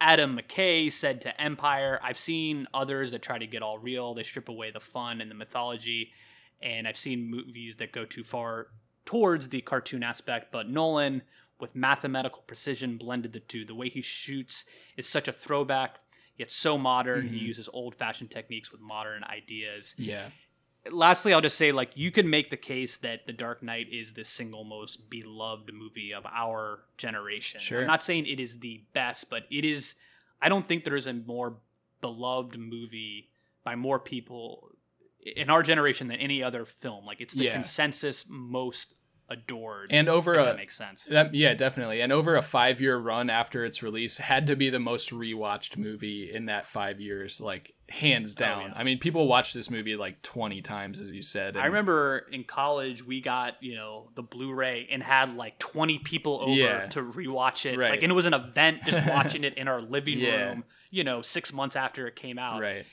Adam McKay said to Empire, I've seen others that try to get all real. They strip away the fun and the mythology. And I've seen movies that go too far towards the cartoon aspect. But Nolan, with mathematical precision, blended the two. The way he shoots is such a throwback, yet so modern. He Mhm. uses old fashioned techniques with modern ideas. Yeah. Lastly, I'll just say, like, you can make the case that The Dark Knight is the single most beloved movie of our generation. Sure. I'm not saying it is the best, but it is. I don't think there is a more beloved movie by more people in our generation than any other film. Like, it's the Yeah. consensus most adored. and over a that makes sense. that- yeah, definitely. And over a five year run after its release, had to be the most rewatched movie in that five years, like hands oh, down. I mean, people watch this movie like twenty times, as you said. I remember in college we got you know the Blu-ray and had like 20 people over Yeah. to rewatch it. Right. Like and it was an event just watching it in our living Yeah. room. You know, six months after it came out. Right.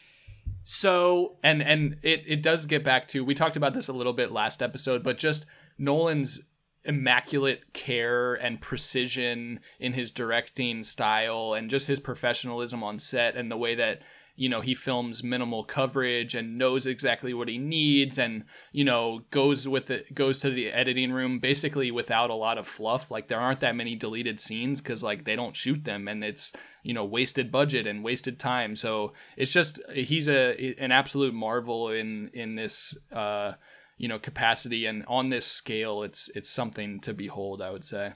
So and and it it does get back to we talked about this a little bit last episode, but just Nolan's immaculate care and precision in his directing style and just his professionalism on set and the way that you know he films minimal coverage and knows exactly what he needs and you know goes with it goes to the editing room basically without a lot of fluff. Like there aren't that many deleted scenes cuz like they don't shoot them and it's you know wasted budget and wasted time. So it's just he's a an absolute marvel in in this uh you know capacity and on this scale it's it's something to behold i would say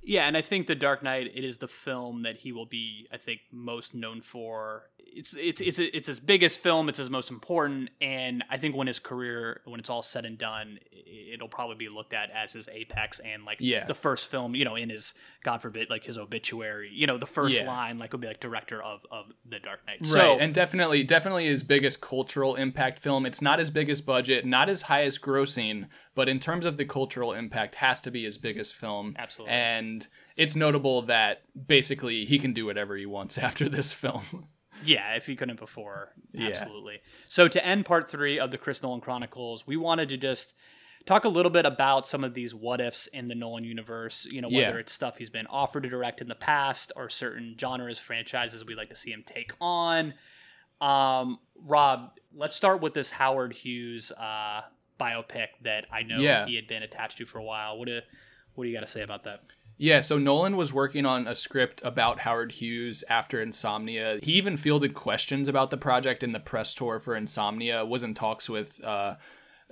Yeah, and I think The Dark Knight it is the film that he will be, I think, most known for. It's it's it's it's his biggest film. It's his most important, and I think when his career, when it's all said and done, it'll probably be looked at as his apex and like Yeah. the first film, you know, in his God forbid, like his obituary. You know, the first Yeah. line like would be like director of of The Dark Knight. Right, So and definitely, definitely his biggest cultural impact film. It's not his biggest budget, not his highest grossing, but in terms of the cultural impact, has to be his biggest film. Absolutely. And it's notable that basically he can do whatever he wants after this film. Yeah, if he couldn't before, Yeah. absolutely. So to end part three of the Chris Nolan Chronicles, we wanted to just talk a little bit about some of these what ifs in the Nolan universe. You know, whether Yeah. it's stuff he's been offered to direct in the past or certain genres, franchises we'd like to see him take on. Um, Rob, let's start with this Howard Hughes uh, biopic that I know Yeah. he had been attached to for a while. What do what do you got to say about that? Yeah, so Nolan was working on a script about Howard Hughes after Insomnia. He even fielded questions about the project in the press tour for Insomnia. Was in talks with uh,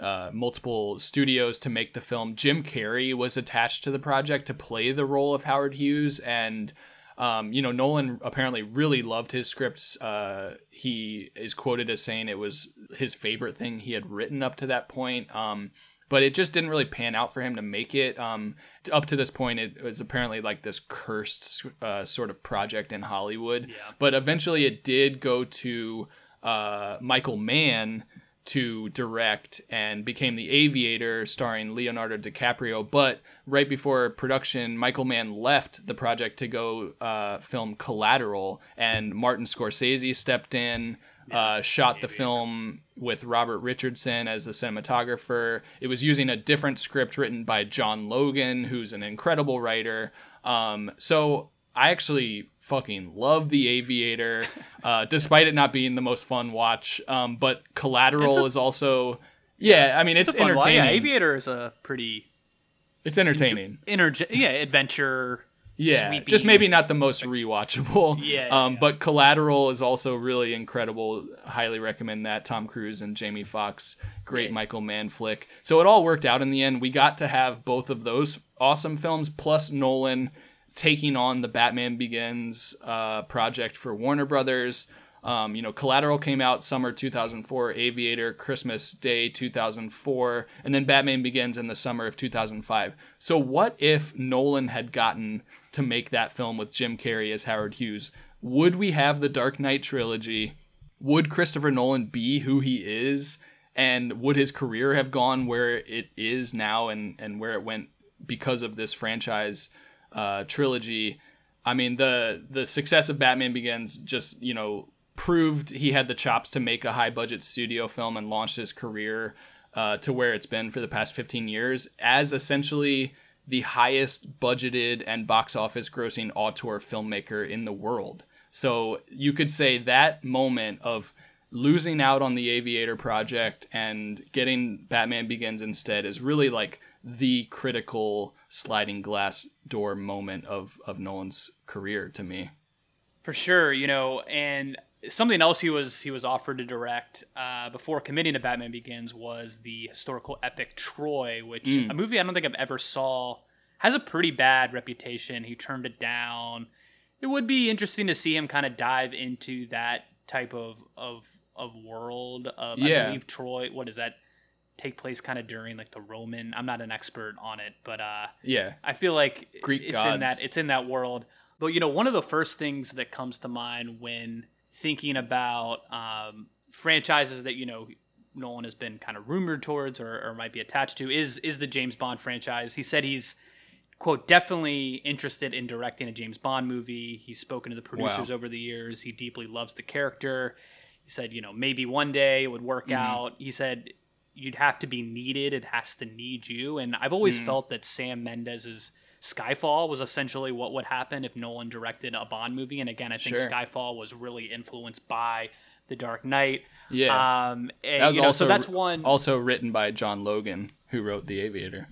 uh, multiple studios to make the film. Jim Carrey was attached to the project to play the role of Howard Hughes, and um, you know Nolan apparently really loved his scripts. Uh, he is quoted as saying it was his favorite thing he had written up to that point. Um, but it just didn't really pan out for him to make it. Um, up to this point, it was apparently like this cursed uh, sort of project in Hollywood. But eventually, it did go to uh, Michael Mann to direct and became The Aviator, starring Leonardo DiCaprio. But right before production, Michael Mann left the project to go uh, film Collateral, and Martin Scorsese stepped in. Uh, shot the film with Robert Richardson as the cinematographer. It was using a different script written by John Logan, who's an incredible writer. Um, so I actually fucking love The Aviator, uh, despite it not being the most fun watch. Um, but Collateral a- is also, yeah, I mean, it's, one. entertaining. Yeah, Aviator is a pretty it's entertaining. energe- yeah, adventure. Yeah, sweepy. just maybe not the most rewatchable. Yeah, um, but Collateral is also really incredible. Highly recommend that. Tom Cruise and Jamie Foxx, great Michael Mann flick. So it all worked out in the end. We got to have both of those awesome films plus Nolan taking on the Batman Begins uh, project for Warner Brothers. Um, you know, Collateral came out summer 2004, Aviator Christmas Day 2004, and then Batman Begins in the summer of 2005. So, what if Nolan had gotten to make that film with Jim Carrey as Howard Hughes? Would we have the Dark Knight trilogy? Would Christopher Nolan be who he is? And would his career have gone where it is now and, and where it went because of this franchise uh, trilogy? I mean, the the success of Batman Begins just you know proved he had the chops to make a high budget studio film and launched his career uh, to where it's been for the past 15 years as essentially the highest budgeted and box office grossing auteur filmmaker in the world. So you could say that moment of losing out on the Aviator project and getting Batman Begins instead is really like the critical sliding glass door moment of of Nolan's career to me. For sure, you know, and something else he was he was offered to direct uh, before committing to Batman Begins was the historical epic Troy, which Mm. a movie I don't think I've ever saw has a pretty bad reputation. He turned it down. It would be interesting to see him kind of dive into that type of of of world. Of, I Yeah. believe Troy. What does that? take place kind of during like the Roman. I'm not an expert on it, but uh, Yeah. I feel like Greek it's in that it's in that world. But you know, one of the first things that comes to mind when thinking about um, franchises that you know Nolan has been kind of rumored towards or, or might be attached to is is the James Bond franchise. He said he's quote definitely interested in directing a James Bond movie. He's spoken to the producers Wow. over the years. He deeply loves the character. He said, you know, maybe one day it would work Mhm. out. He said you'd have to be needed. It has to need you. And I've always Mm. felt that Sam Mendes's Skyfall was essentially what would happen if Nolan directed a Bond movie. And again, I think Sure. Skyfall was really influenced by The Dark Knight. Yeah. Um, and, that was you know, also so that's one. also written by John Logan, who wrote The Aviator.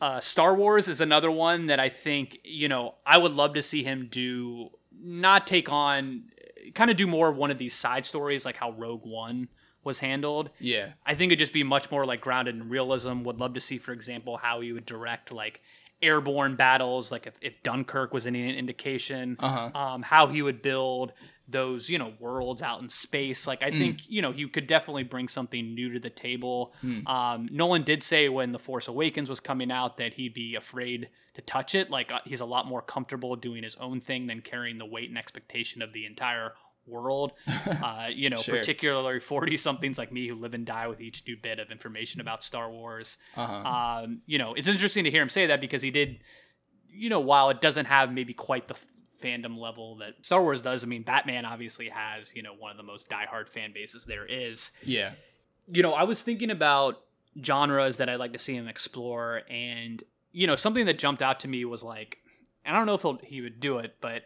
Uh, Star Wars is another one that I think you know I would love to see him do. Not take on, kind of do more of one of these side stories like how Rogue One was handled. Yeah. I think it'd just be much more like grounded in realism. Would love to see, for example, how he would direct like airborne battles, like if, if Dunkirk was any indication, Uh-huh. um, how he would build those, you know, worlds out in space. Like I Mm. think, you know, he could definitely bring something new to the table. Hmm. Um, Nolan did say when The Force Awakens was coming out that he'd be afraid to touch it. Like uh, he's a lot more comfortable doing his own thing than carrying the weight and expectation of the entire world. Uh, you know, Sure. particularly 40 somethings like me who live and die with each new bit of information about Star Wars. Uh-huh. Um, you know, it's interesting to hear him say that because he did, you know, while it doesn't have maybe quite the f- fandom level that Star Wars does, I mean, Batman obviously has, you know, one of the most diehard fan bases there is. Yeah. You know, I was thinking about genres that I'd like to see him explore, and, you know, something that jumped out to me was like, I don't know if he'll, he would do it, but,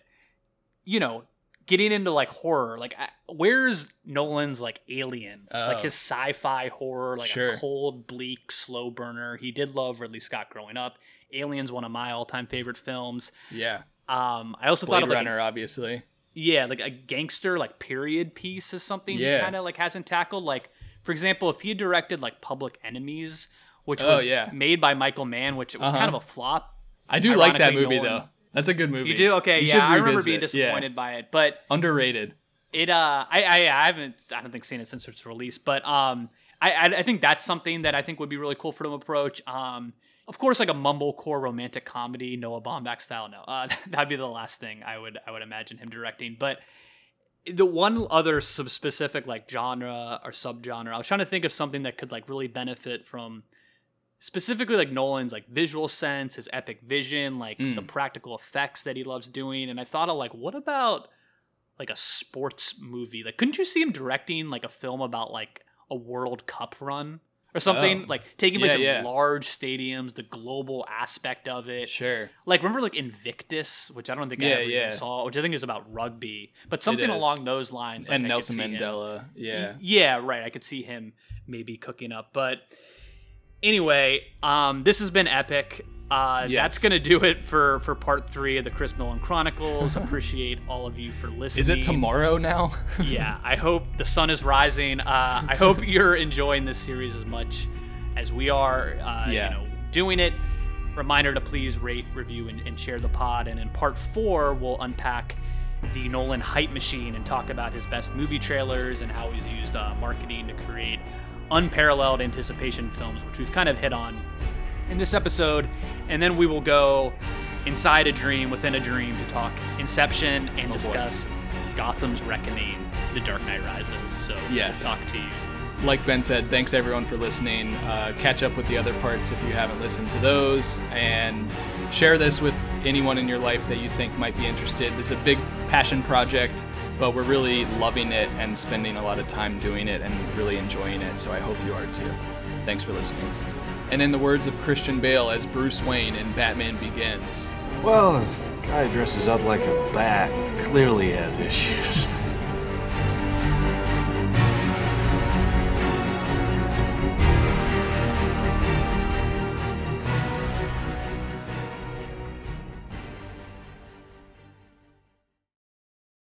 you know, getting into like horror, like, where's Nolan's like Alien, like Oh. his sci-fi horror, like Sure. a cold, bleak, slow burner. He did love Ridley Scott growing up. Alien's one of my all-time favorite films. Yeah. Um, I also Blade thought of like a- obviously. yeah, like a gangster like period piece is something Yeah. he kind of like hasn't tackled. Like for example, if he had directed like Public Enemies, which Oh, was yeah. made by Michael Mann, which it was Uh-huh. kind of a flop. I do like that movie Nolan- though. That's a good movie. You do okay, You yeah. I remember being it. Yeah. disappointed by it, but Underrated. it uh I, I I haven't I don't think seen it since its release, but um I I, think that's something that I think would be really cool for them to approach. Um of course like a mumblecore romantic comedy, Noah Baumbach style. No, uh, that'd be the last thing I would I would imagine him directing. But the one other sub specific like genre or subgenre, I was trying to think of something that could like really benefit from specifically like Nolan's like visual sense, his epic vision, like the Mm. practical effects that he loves doing. And I thought of like, what about like a sports movie? Like, couldn't you see him directing like a film about like a World Cup run or something? Oh. Like taking place Yeah, in yeah. large stadiums, the global aspect of it. Sure. Like remember like Invictus, which I don't think I Yeah, ever yeah. even saw, which I think is about rugby, but something along those lines. like, and I Nelson see him- Mandela. Yeah. yeah, right. I could see him maybe cooking up. But anyway, um, this has been epic. Uh, That's gonna do it for for part three of the Chris Nolan Chronicles. Appreciate all of you for listening. Is it tomorrow now? yeah, I hope the sun is rising. Uh, I hope you're enjoying this series as much as we are. Uh, Yeah. You know, doing it. Reminder to please rate, review, and, and share the pod. And in part four, we'll unpack the Nolan hype machine and talk about his best movie trailers and how he's used uh, marketing to create unparalleled anticipation films, which we've kind of hit on in this episode. And then we will go inside a dream within a dream to talk Inception and Oh, boy. discuss Gotham's Reckoning, The Dark Knight Rises. So Yes. talk to you. like Ben said, thanks everyone for listening. Uh, catch up with the other parts if you haven't listened to those, and share this with anyone in your life that you think might be interested. This is a big passion project, but we're really loving it and spending a lot of time doing it and really enjoying it. So I hope you are too. Thanks for listening. And in the words of Christian Bale as Bruce Wayne in Batman Begins. Well, guy dresses up like a bat clearly has issues.